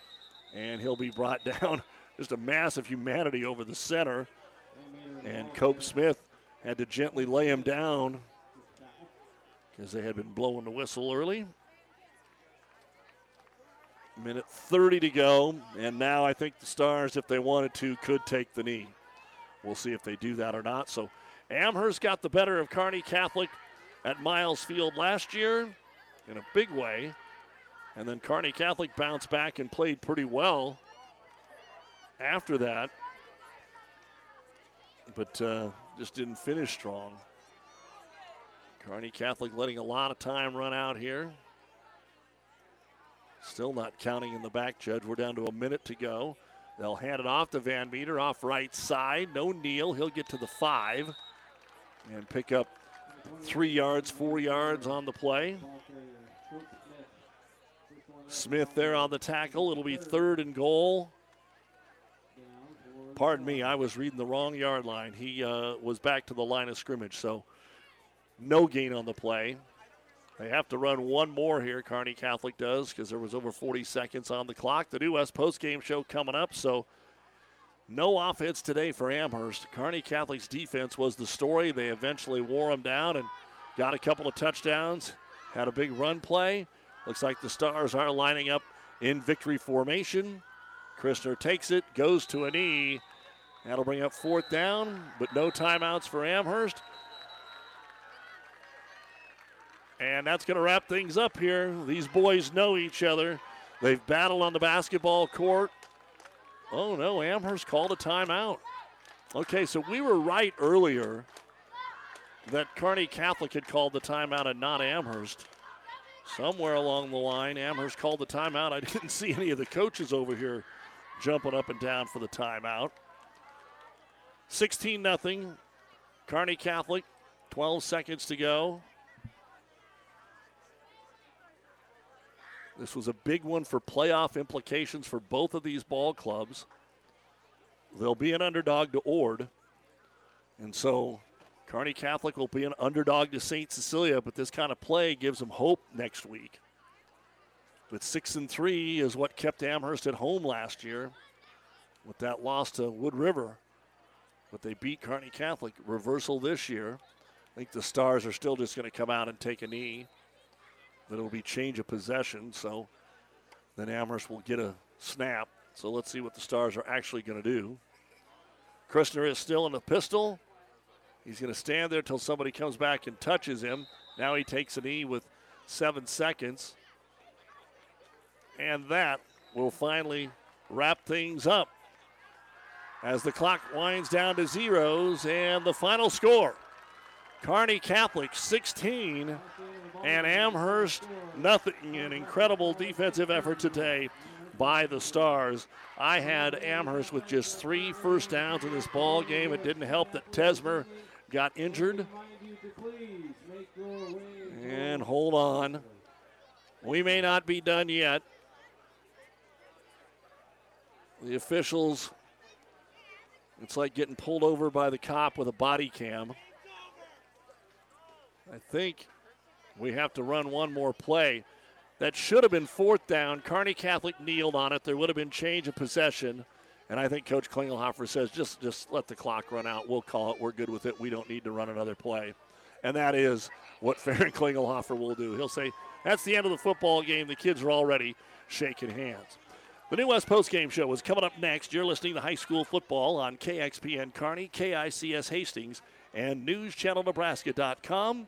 and he'll be brought down. Just a mass of humanity over the center. And Cope Smith had to gently lay him down because they had been blowing the whistle early. Minute 30 to go, and now I think the Stars, if they wanted to, could take the knee. We'll see if they do that or not. So Amherst got the better of Kearney Catholic at Miles Field last year in a big way. And then Kearney Catholic bounced back and played pretty well after that but uh, just didn't finish strong. Kearney Catholic letting a lot of time run out here. Still not counting in the back, Judge. We're down to a minute to go. They'll hand it off to Van Meter off right side. No kneel. He'll get to the five and pick up three yards, four yards on the play. Smith there on the tackle. It'll be third and goal pardon me, I was reading the wrong yard line. He uh, was back to the line of scrimmage, so no gain on the play. They have to run one more here, Kearney Catholic does, because there was over 40 seconds on the clock. The New West post-game show coming up, so no offense today for Amherst. Kearney Catholic's defense was the story. They eventually wore them down and got a couple of touchdowns, had a big run play. Looks like the Stars are lining up in victory formation. Christner takes it, goes to a knee, That'll bring up fourth down, but no timeouts for Amherst. And that's going to wrap things up here. These boys know each other. They've battled on the basketball court. Oh no, Amherst called a timeout. Okay, so we were right earlier that Kearney Catholic had called the timeout and not Amherst. Somewhere along the line, Amherst called the timeout. I didn't see any of the coaches over here jumping up and down for the timeout. 16 0. Kearney Catholic, 12 seconds to go. This was a big one for playoff implications for both of these ball clubs. They'll be an underdog to Ord. And so Kearney Catholic will be an underdog to St. Cecilia, but this kind of play gives them hope next week. But six and three is what kept Amherst at home last year with that loss to Wood River. But they beat Kearney Catholic. Reversal this year. I think the Stars are still just going to come out and take a knee. But it'll be change of possession. So then Amherst will get a snap. So let's see what the Stars are actually going to do. Christner is still in the pistol. He's going to stand there until somebody comes back and touches him. Now he takes a knee with seven seconds. And that will finally wrap things up as the clock winds down to zeros and the final score. Kearney Catholic 16 and Amherst nothing. An incredible defensive effort today by the Stars. I had Amherst with just three first downs in this ball game. It didn't help that Tesmer got injured. And hold on. We may not be done yet. The officials, it's like getting pulled over by the cop with a body cam. I think we have to run one more play. That should have been fourth down. Kearney Catholic kneeled on it. There would have been change of possession. And I think Coach Klingelhofer says, just, just let the clock run out. We'll call it. We're good with it. We don't need to run another play. And that is what Farron Klingelhofer will do. He'll say, that's the end of the football game. The kids are already shaking hands. The New West Post Game Show is coming up next. You're listening to high school football on KXPN Kearney, KICS Hastings, and NewsChannelNebraska.com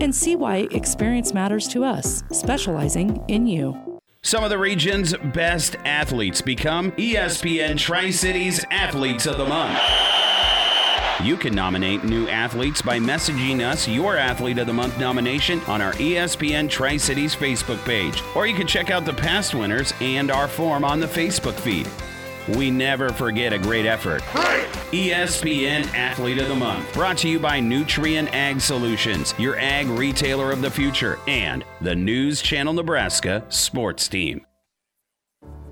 and see why experience matters to us, specializing in you. Some of the region's best athletes become ESPN Tri Cities Athletes of the Month. You can nominate new athletes by messaging us your Athlete of the Month nomination on our ESPN Tri Cities Facebook page, or you can check out the past winners and our form on the Facebook feed. We never forget a great effort. ESPN Athlete of the Month, brought to you by Nutrien Ag Solutions, your ag retailer of the future, and the News Channel Nebraska sports team.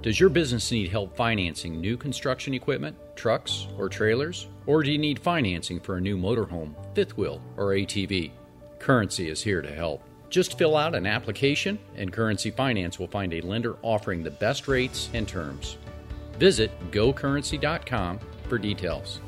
Does your business need help financing new construction equipment, trucks, or trailers? Or do you need financing for a new motorhome, fifth wheel, or ATV? Currency is here to help. Just fill out an application, and Currency Finance will find a lender offering the best rates and terms. Visit gocurrency.com for details.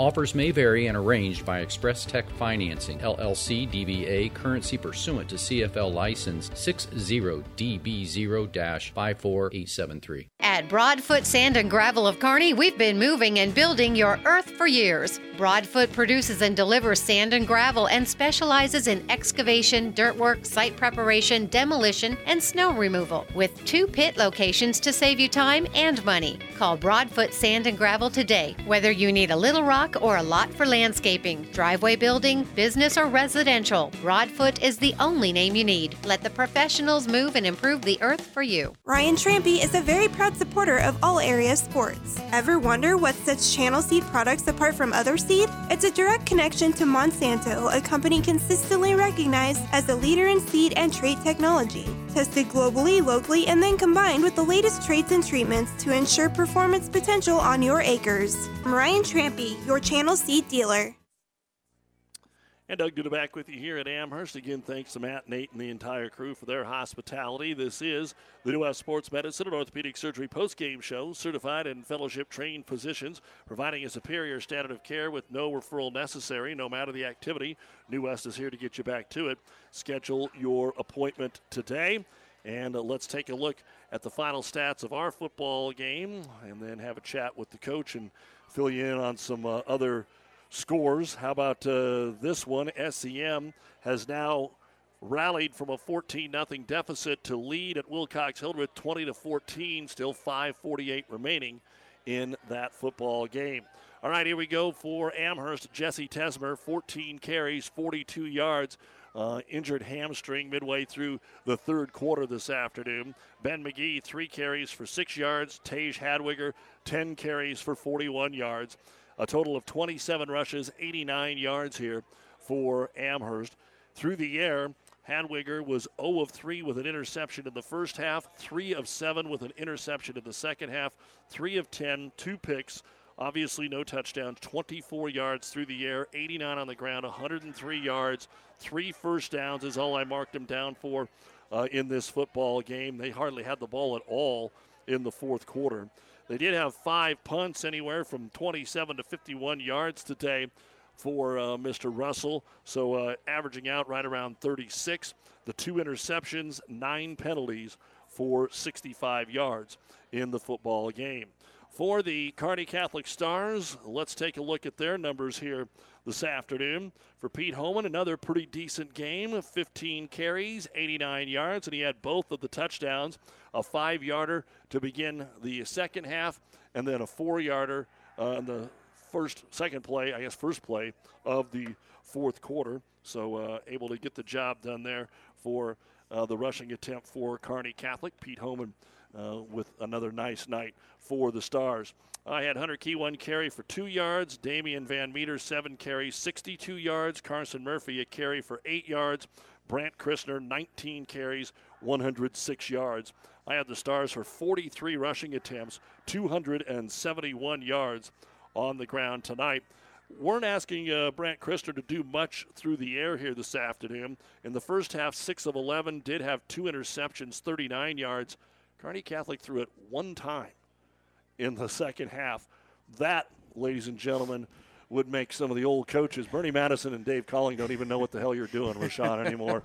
Offers may vary and arranged by Express Tech Financing, LLC DBA, currency pursuant to CFL license 60DB0 54873. At Broadfoot Sand and Gravel of Kearney, we've been moving and building your earth for years. Broadfoot produces and delivers sand and gravel and specializes in excavation, dirt work, site preparation, demolition, and snow removal with two pit locations to save you time and money. Call Broadfoot Sand and Gravel today. Whether you need a little rock or a lot for landscaping, driveway building, business, or residential, Broadfoot is the only name you need. Let the professionals move and improve the earth for you. Ryan Trampy is a very proud supporter of all area sports. Ever wonder what sets Channel Seed products apart from other seed? It's a direct connection to Monsanto, a company consistently recognized as a leader in seed and trait technology. Tested globally, locally, and then combined with the latest traits and treatments to ensure performance potential on your acres. I'm Ryan Trampy, your Channel Seed dealer. And Doug Duda back with you here at Amherst. Again, thanks to Matt, Nate, and the entire crew for their hospitality. This is the New West Sports Medicine and Orthopedic Surgery post-game show. Certified and fellowship-trained physicians providing a superior standard of care with no referral necessary, no matter the activity. New West is here to get you back to it. Schedule your appointment today. And uh, let's take a look at the final stats of our football game and then have a chat with the coach and fill you in on some uh, other – scores. How about uh, this one? SEM has now rallied from a 14 0 deficit to lead at Wilcox Hildreth 20 to 14. Still 5:48 remaining in that football game. All right, here we go for Amherst. Jesse Tesmer, 14 carries, 42 yards. Uh, injured hamstring midway through the third quarter this afternoon. Ben McGee, three carries for six yards. Tage Hadwiger, 10 carries for 41 yards. A total of 27 rushes, 89 yards here for Amherst. Through the air, Hadwiger was 0 of 3 with an interception in the first half, 3 of 7 with an interception in the second half, 3 of 10, two picks. Obviously, no touchdowns, 24 yards through the air, 89 on the ground, 103 yards, three first downs is all I marked him down for uh, in this football game. They hardly had the ball at all in the fourth quarter. They did have five punts, anywhere from 27 to 51 yards today for uh, Mr. Russell. So uh, averaging out right around 36. The two interceptions, nine penalties for 65 yards in the football game. For the Kearney Catholic Stars, let's take a look at their numbers here this afternoon. For Pete Homan, another pretty decent game 15 carries, 89 yards, and he had both of the touchdowns a five yarder to begin the second half, and then a four yarder on the first, second play, I guess, first play of the fourth quarter. So uh, able to get the job done there for uh, the rushing attempt for Kearney Catholic. Pete Homan uh, with another nice night for the Stars. I had Hunter Key one carry for two yards. Damian Van Meter seven carries, 62 yards. Carson Murphy a carry for eight yards. Brant Christner 19 carries, 106 yards. I had the Stars for 43 rushing attempts, 271 yards on the ground tonight. Weren't asking uh, Brant Christner to do much through the air here this afternoon. In the first half, 6 of 11, did have two interceptions, 39 yards. Kearney Catholic threw it one time in the second half. That, ladies and gentlemen, would make some of the old coaches, Bernie Madison and Dave Calling, don't even know what the hell you're doing, Rashawn, anymore.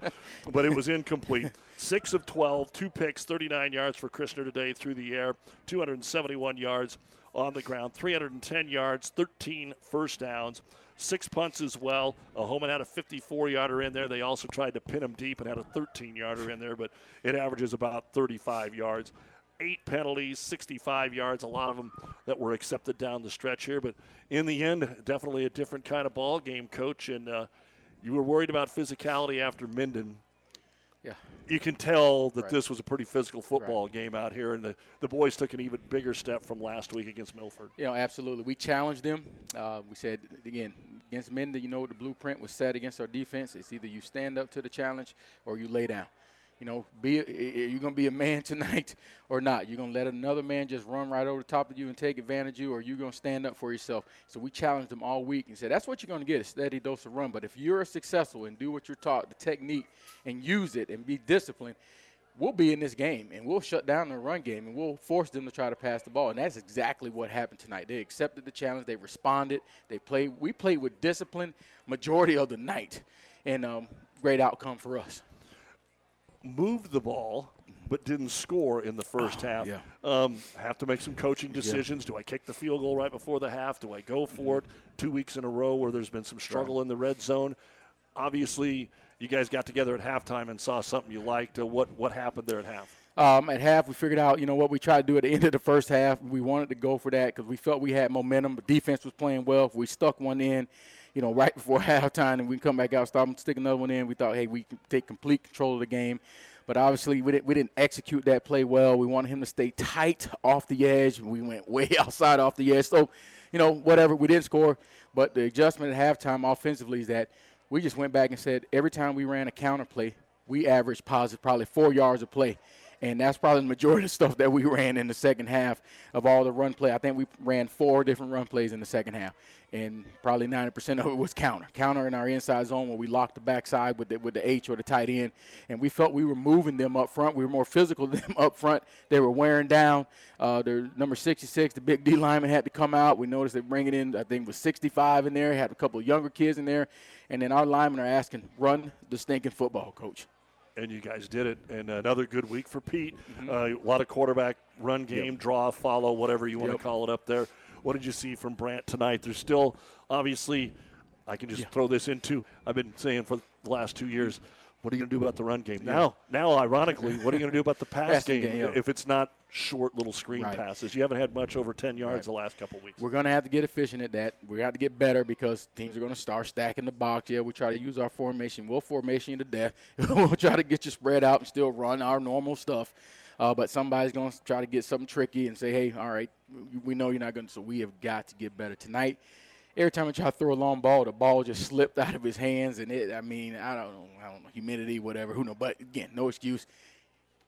but it was incomplete. Six of 12, two picks, 39 yards for Christner today through the air, 271 yards on the ground, 310 yards, 13 first downs, six punts as well. Uh, Homan had a 54 yarder in there. They also tried to pin him deep and had a 13 yarder in there, but it averages about 35 yards eight penalties, 65 yards, a lot of them that were accepted down the stretch here. But in the end, definitely a different kind of ball game, coach. And uh, you were worried about physicality after Minden. Yeah. You can tell that right. this was a pretty physical football right. game out here, and the, the boys took an even bigger step from last week against Milford. You know, absolutely. We challenged them. Uh, we said, again, against Minden, you know, the blueprint was set against our defense. It's either you stand up to the challenge or you lay down you know, be you're gonna be a man tonight or not. You're gonna let another man just run right over the top of you and take advantage of you, or you're gonna stand up for yourself. So we challenged them all week and said that's what you're gonna get a steady dose of run. But if you're successful and do what you're taught, the technique, and use it and be disciplined, we'll be in this game and we'll shut down the run game and we'll force them to try to pass the ball. And that's exactly what happened tonight. They accepted the challenge. They responded. They played. We played with discipline majority of the night, and um, great outcome for us moved the ball but didn't score in the first oh, half. Yeah. Um, have to make some coaching decisions. Yeah. Do I kick the field goal right before the half? Do I go for mm-hmm. it? Two weeks in a row where there's been some struggle right. in the red zone. Obviously, you guys got together at halftime and saw something you liked. Uh, what what happened there at half? Um, at half, we figured out, you know, what we tried to do at the end of the first half. We wanted to go for that because we felt we had momentum. The defense was playing well. If we stuck one in, you know, right before halftime, and we come back out, stop, stick another one in. We thought, hey, we can take complete control of the game. But obviously, we didn't, we didn't execute that play well. We wanted him to stay tight off the edge. And we went way outside off the edge. So, you know, whatever. We didn't score. But the adjustment at halftime offensively is that we just went back and said every time we ran a counter play, we averaged positive probably four yards of play. And that's probably the majority of stuff that we ran in the second half of all the run play. I think we ran four different run plays in the second half, and probably 90% of it was counter. Counter in our inside zone where we locked the backside with the, with the H or the tight end, and we felt we were moving them up front. We were more physical than them up front. They were wearing down. Uh, their number 66, the big D lineman, had to come out. We noticed they bringing in, I think, was 65 in there. Had a couple of younger kids in there, and then our linemen are asking, "Run the stinking football, coach." And you guys did it. And another good week for Pete. Mm-hmm. Uh, a lot of quarterback run game, Yep. draw, follow, whatever you want Yep. to call it up there. What did you see from Brant tonight? There's still obviously, I can just throw this into. I've been saying for the last two years. What are you going to do about the run game? Yeah. Now, now, ironically, what are you going to do about the pass game, game, yeah. if it's not short little screen Right. passes? You haven't had much over 10 yards Right. the last couple weeks. We're going to have to get efficient at that. We got to get better because teams are going to start stacking the box. Yeah, we try to use our formation. We'll formation you to death. we'll try to get you spread out and still run our normal stuff. Uh, but somebody's going to try to get something tricky and say, hey, all right, we know you're not going to. So we have got to get better tonight. Every time I try to throw a long ball, the ball just slipped out of his hands, and it. I mean, I don't know, I don't know, humidity, whatever, who knows. But again, no excuse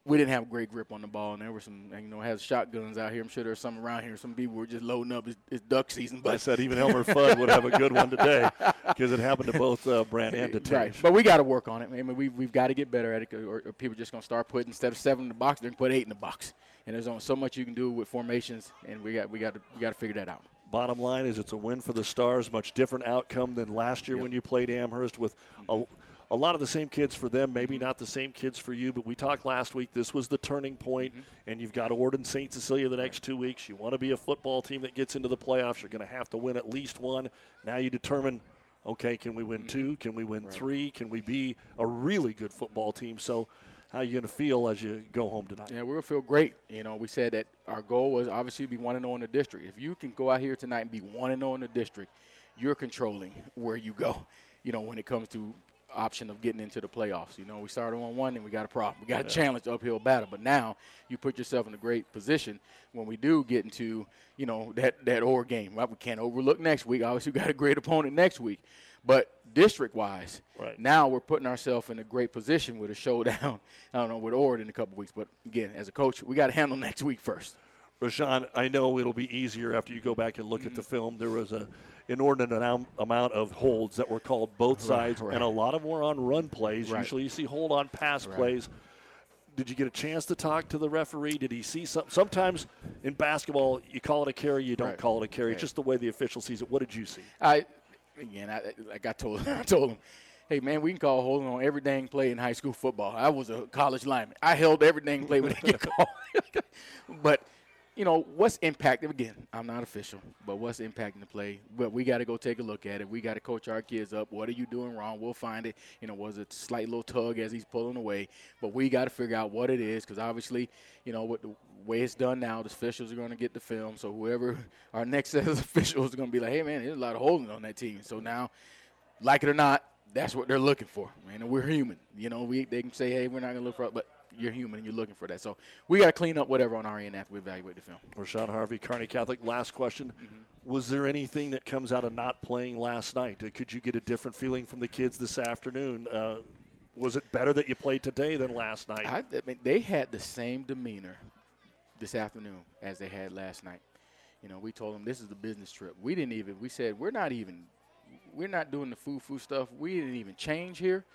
we didn't have a great grip on the ball, and there were some, you know, has shotguns out here. I'm sure there's some around here. Some people were just loading up. It's, it's duck season. But I said even Elmer Fudd would have a good one today because it happened to both uh, Brant and to Right, but we got to work on it. I mean, we we've got to get better at it, or, or people are just gonna start putting instead of seven in the box, they're gonna put eight in the box. And there's only so much you can do with formations, and we got we got to we got to figure that out. Bottom line is it's a win for the Stars. Much different outcome than last year when you played Amherst with a, a lot of the same kids for them. Maybe not the same kids for you, but we talked last week. This was the turning point, mm-hmm. and you've got Ord and St. Cecilia the next two weeks. You want to be a football team that gets into the playoffs. You're going to have to win at least one. Now you determine. Okay, can we win mm-hmm. two? Can we win three? Can we be a really good football team? So, how you going to feel as you go home tonight? Yeah, we're gonna feel great. You know, we said that our goal was obviously to be one and zero in the district. If you can go out here tonight and be one and zero in the district, you're controlling where you go. You know, when it comes to option of getting into the playoffs. You know, we started on one and we got a problem. We got a Yeah. challenge uphill battle. But now you put yourself in a great position when we do get into, you know, that that or game. Right? We can't overlook next week. Obviously, we got a great opponent next week. But district wise, Right. now we're putting ourselves in a great position with a showdown. I don't know with Ord in a couple weeks, but again, as a coach, we got to handle next week first. Rashawn, I know it'll be easier after you go back and look at the mm-hmm. film. There was a inordinate amount of holds that were called both sides, right. and a lot of them were on run plays. Right. Usually, you see hold on pass Right. plays. Did you get a chance to talk to the referee? Did he see something? Sometimes in basketball, you call it a carry, you don't Right. call it a carry. Right. It's just the way the official sees it. What did you see? I again, I, like I told, I told him, hey man, we can call holding on every dang play in high school football. I was a college lineman. I held every dang play when they get called. but you know what's impacting? Again, I'm not official, but what's impacting the play? But we got to go take a look at it. We got to coach our kids up. What are you doing wrong? We'll find it. You know, was it a slight little tug as he's pulling away? But we got to figure out what it is because obviously, you know, with the way it's done now, the officials are going to get the film. So whoever our next set of officials are going to be like, hey man, there's a lot of holding on that team. So now, like it or not, that's what they're looking for, man. And we're human. You know, we they can say, hey, we're not going to look for it, but you're human and you're looking for that. So we got to clean up whatever on our end after we evaluate the film. Rashawn Harvey, Kearney Catholic. Last question. Mm-hmm. Was there anything that comes out of not playing last night? Uh, Could you get a different feeling from the kids this afternoon? Uh, was it better that you played today than last night? I, I mean, they had the same demeanor this afternoon as they had last night. You know, we told them this is a business trip. We didn't even. We said we're not even. We're not doing the foo foo stuff. We didn't even change here.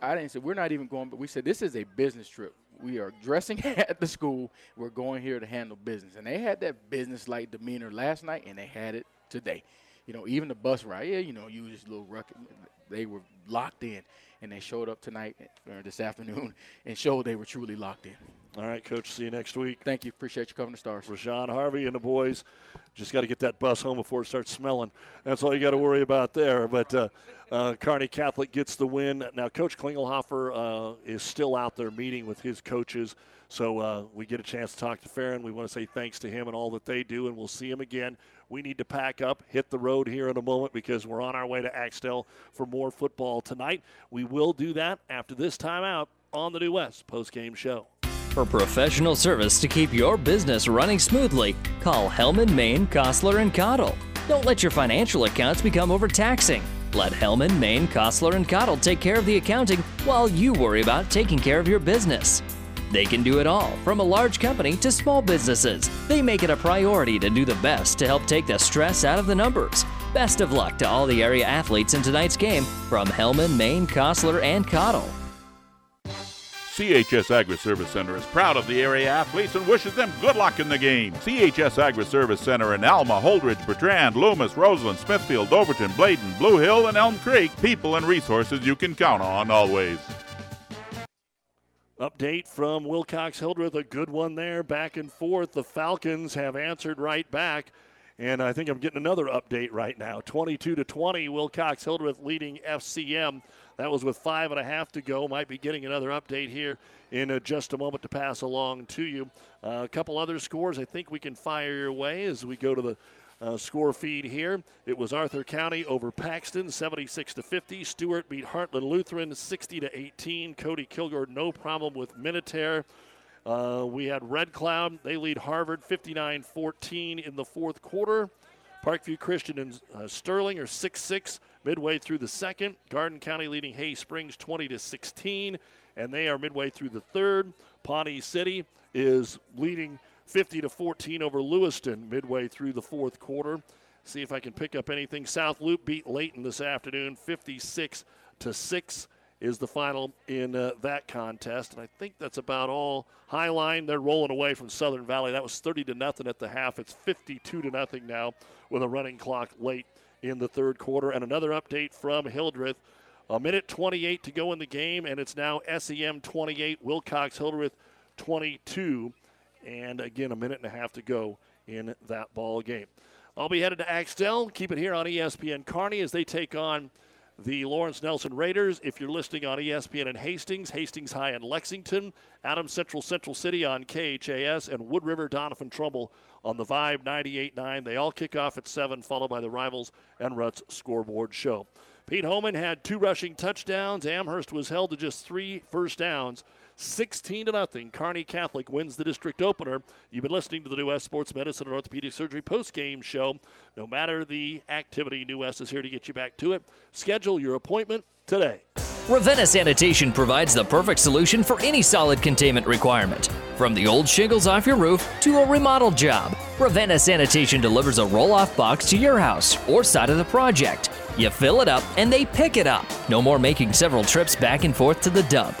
I didn't say we're not even going, but we said this is a business trip. We are dressing at the school. We're going here to handle business, and they had that business-like demeanor last night, and they had it today. You know, even the bus ride, yeah, you know, you just little ruckus. They were locked in, and they showed up tonight or this afternoon and showed they were truly locked in. All right, Coach. See you next week. Thank you. Appreciate you covering the stars. Rashawn Harvey and the boys just got to get that bus home before it starts smelling. That's all you got to worry about there. But uh, uh, Kearney Catholic gets the win. Now, Coach Klingelhofer uh, is still out there meeting with his coaches. So uh, we get a chance to talk to Farron. We want to say thanks to him and all that they do, and we'll see him again. We need to pack up, hit the road here in a moment because we're on our way to Axtell for more football tonight. We will do that after this timeout. on the New West postgame show. For professional service to keep your business running smoothly, call Hellman, Maine, Kostler, and Cottle. Don't let your financial accounts become overtaxing. Let Hellman, Maine, Kostler, and Cottle take care of the accounting while you worry about taking care of your business. They can do it all, from a large company to small businesses. They make it a priority to do the best to help take the stress out of the numbers. Best of luck to all the area athletes in tonight's game from Hellman, Maine, Kostler, and Cottle. CHS Agri Service Center is proud of the area athletes and wishes them good luck in the game. CHS Agri Service Center in Alma, Holdrege, Bertrand, Loomis, Roseland, Smithfield, Overton, Bladen, Blue Hill, and Elm Creek. People and resources you can count on always. Update from Wilcox Hildreth, a good one there, back and forth. The Falcons have answered right back, and I think I'm getting another update right now. 22 to 20, Wilcox Hildreth leading FCM. That was with five and a half to go. Might be getting another update here in uh, just a moment to pass along to you. Uh, a couple other scores I think we can fire your way as we go to the uh, score feed here. It was Arthur County over Paxton, 76 to 50. Stuart beat Heartland Lutheran, 60 to 18. Cody Kilgore, no problem with Minatare. Uh, we had Red Cloud. They lead Harvard 59 14 in the fourth quarter. Parkview Christian and uh, Sterling are 6 6 midway through the second. Garden County leading Hay Springs 20 to 16, and they are midway through the third. Pawnee City is leading 50 to 14 over Lewiston midway through the fourth quarter. See if I can pick up anything. South Loup beat Leyton this afternoon, 56 to 6 is the final in uh, that contest. And I think that's about all. Hi-Line, they're rolling away from Southern Valley. That was 30 to nothing at the half. It's 52 to nothing now with a running clock late in the third quarter. And another update from Hildreth. A minute 28 to go in the game, and it's now SEM 28, Wilcox Hildreth 22. And again, a minute and a half to go in that ball game. I'll be headed to Axtell. Keep it here on ESPN Kearney as they take on the Lawrence Nelson Raiders. If you're listening on ESPN in Hastings, Hastings High in Lexington, Adams Central Central City on KHAS, and Wood River Doniphan Trumbull on the Vibe 98.9. They all kick off at 7, followed by the Rivals and Ruts scoreboard show. Pete Homan had two rushing touchdowns. Amherst was held to just three first downs. 16 to nothing. Kearney Catholic wins the district opener. You've been listening to the New West Sports Medicine and Orthopedic Surgery post-game show. No matter the activity, New West is here to get you back to it. Schedule your appointment today. Ravenna Sanitation provides the perfect solution for any solid containment requirement. From the old shingles off your roof to a remodel job, Ravenna Sanitation delivers a roll off box to your house or side of the project. You fill it up and they pick it up. No more making several trips back and forth to the dump.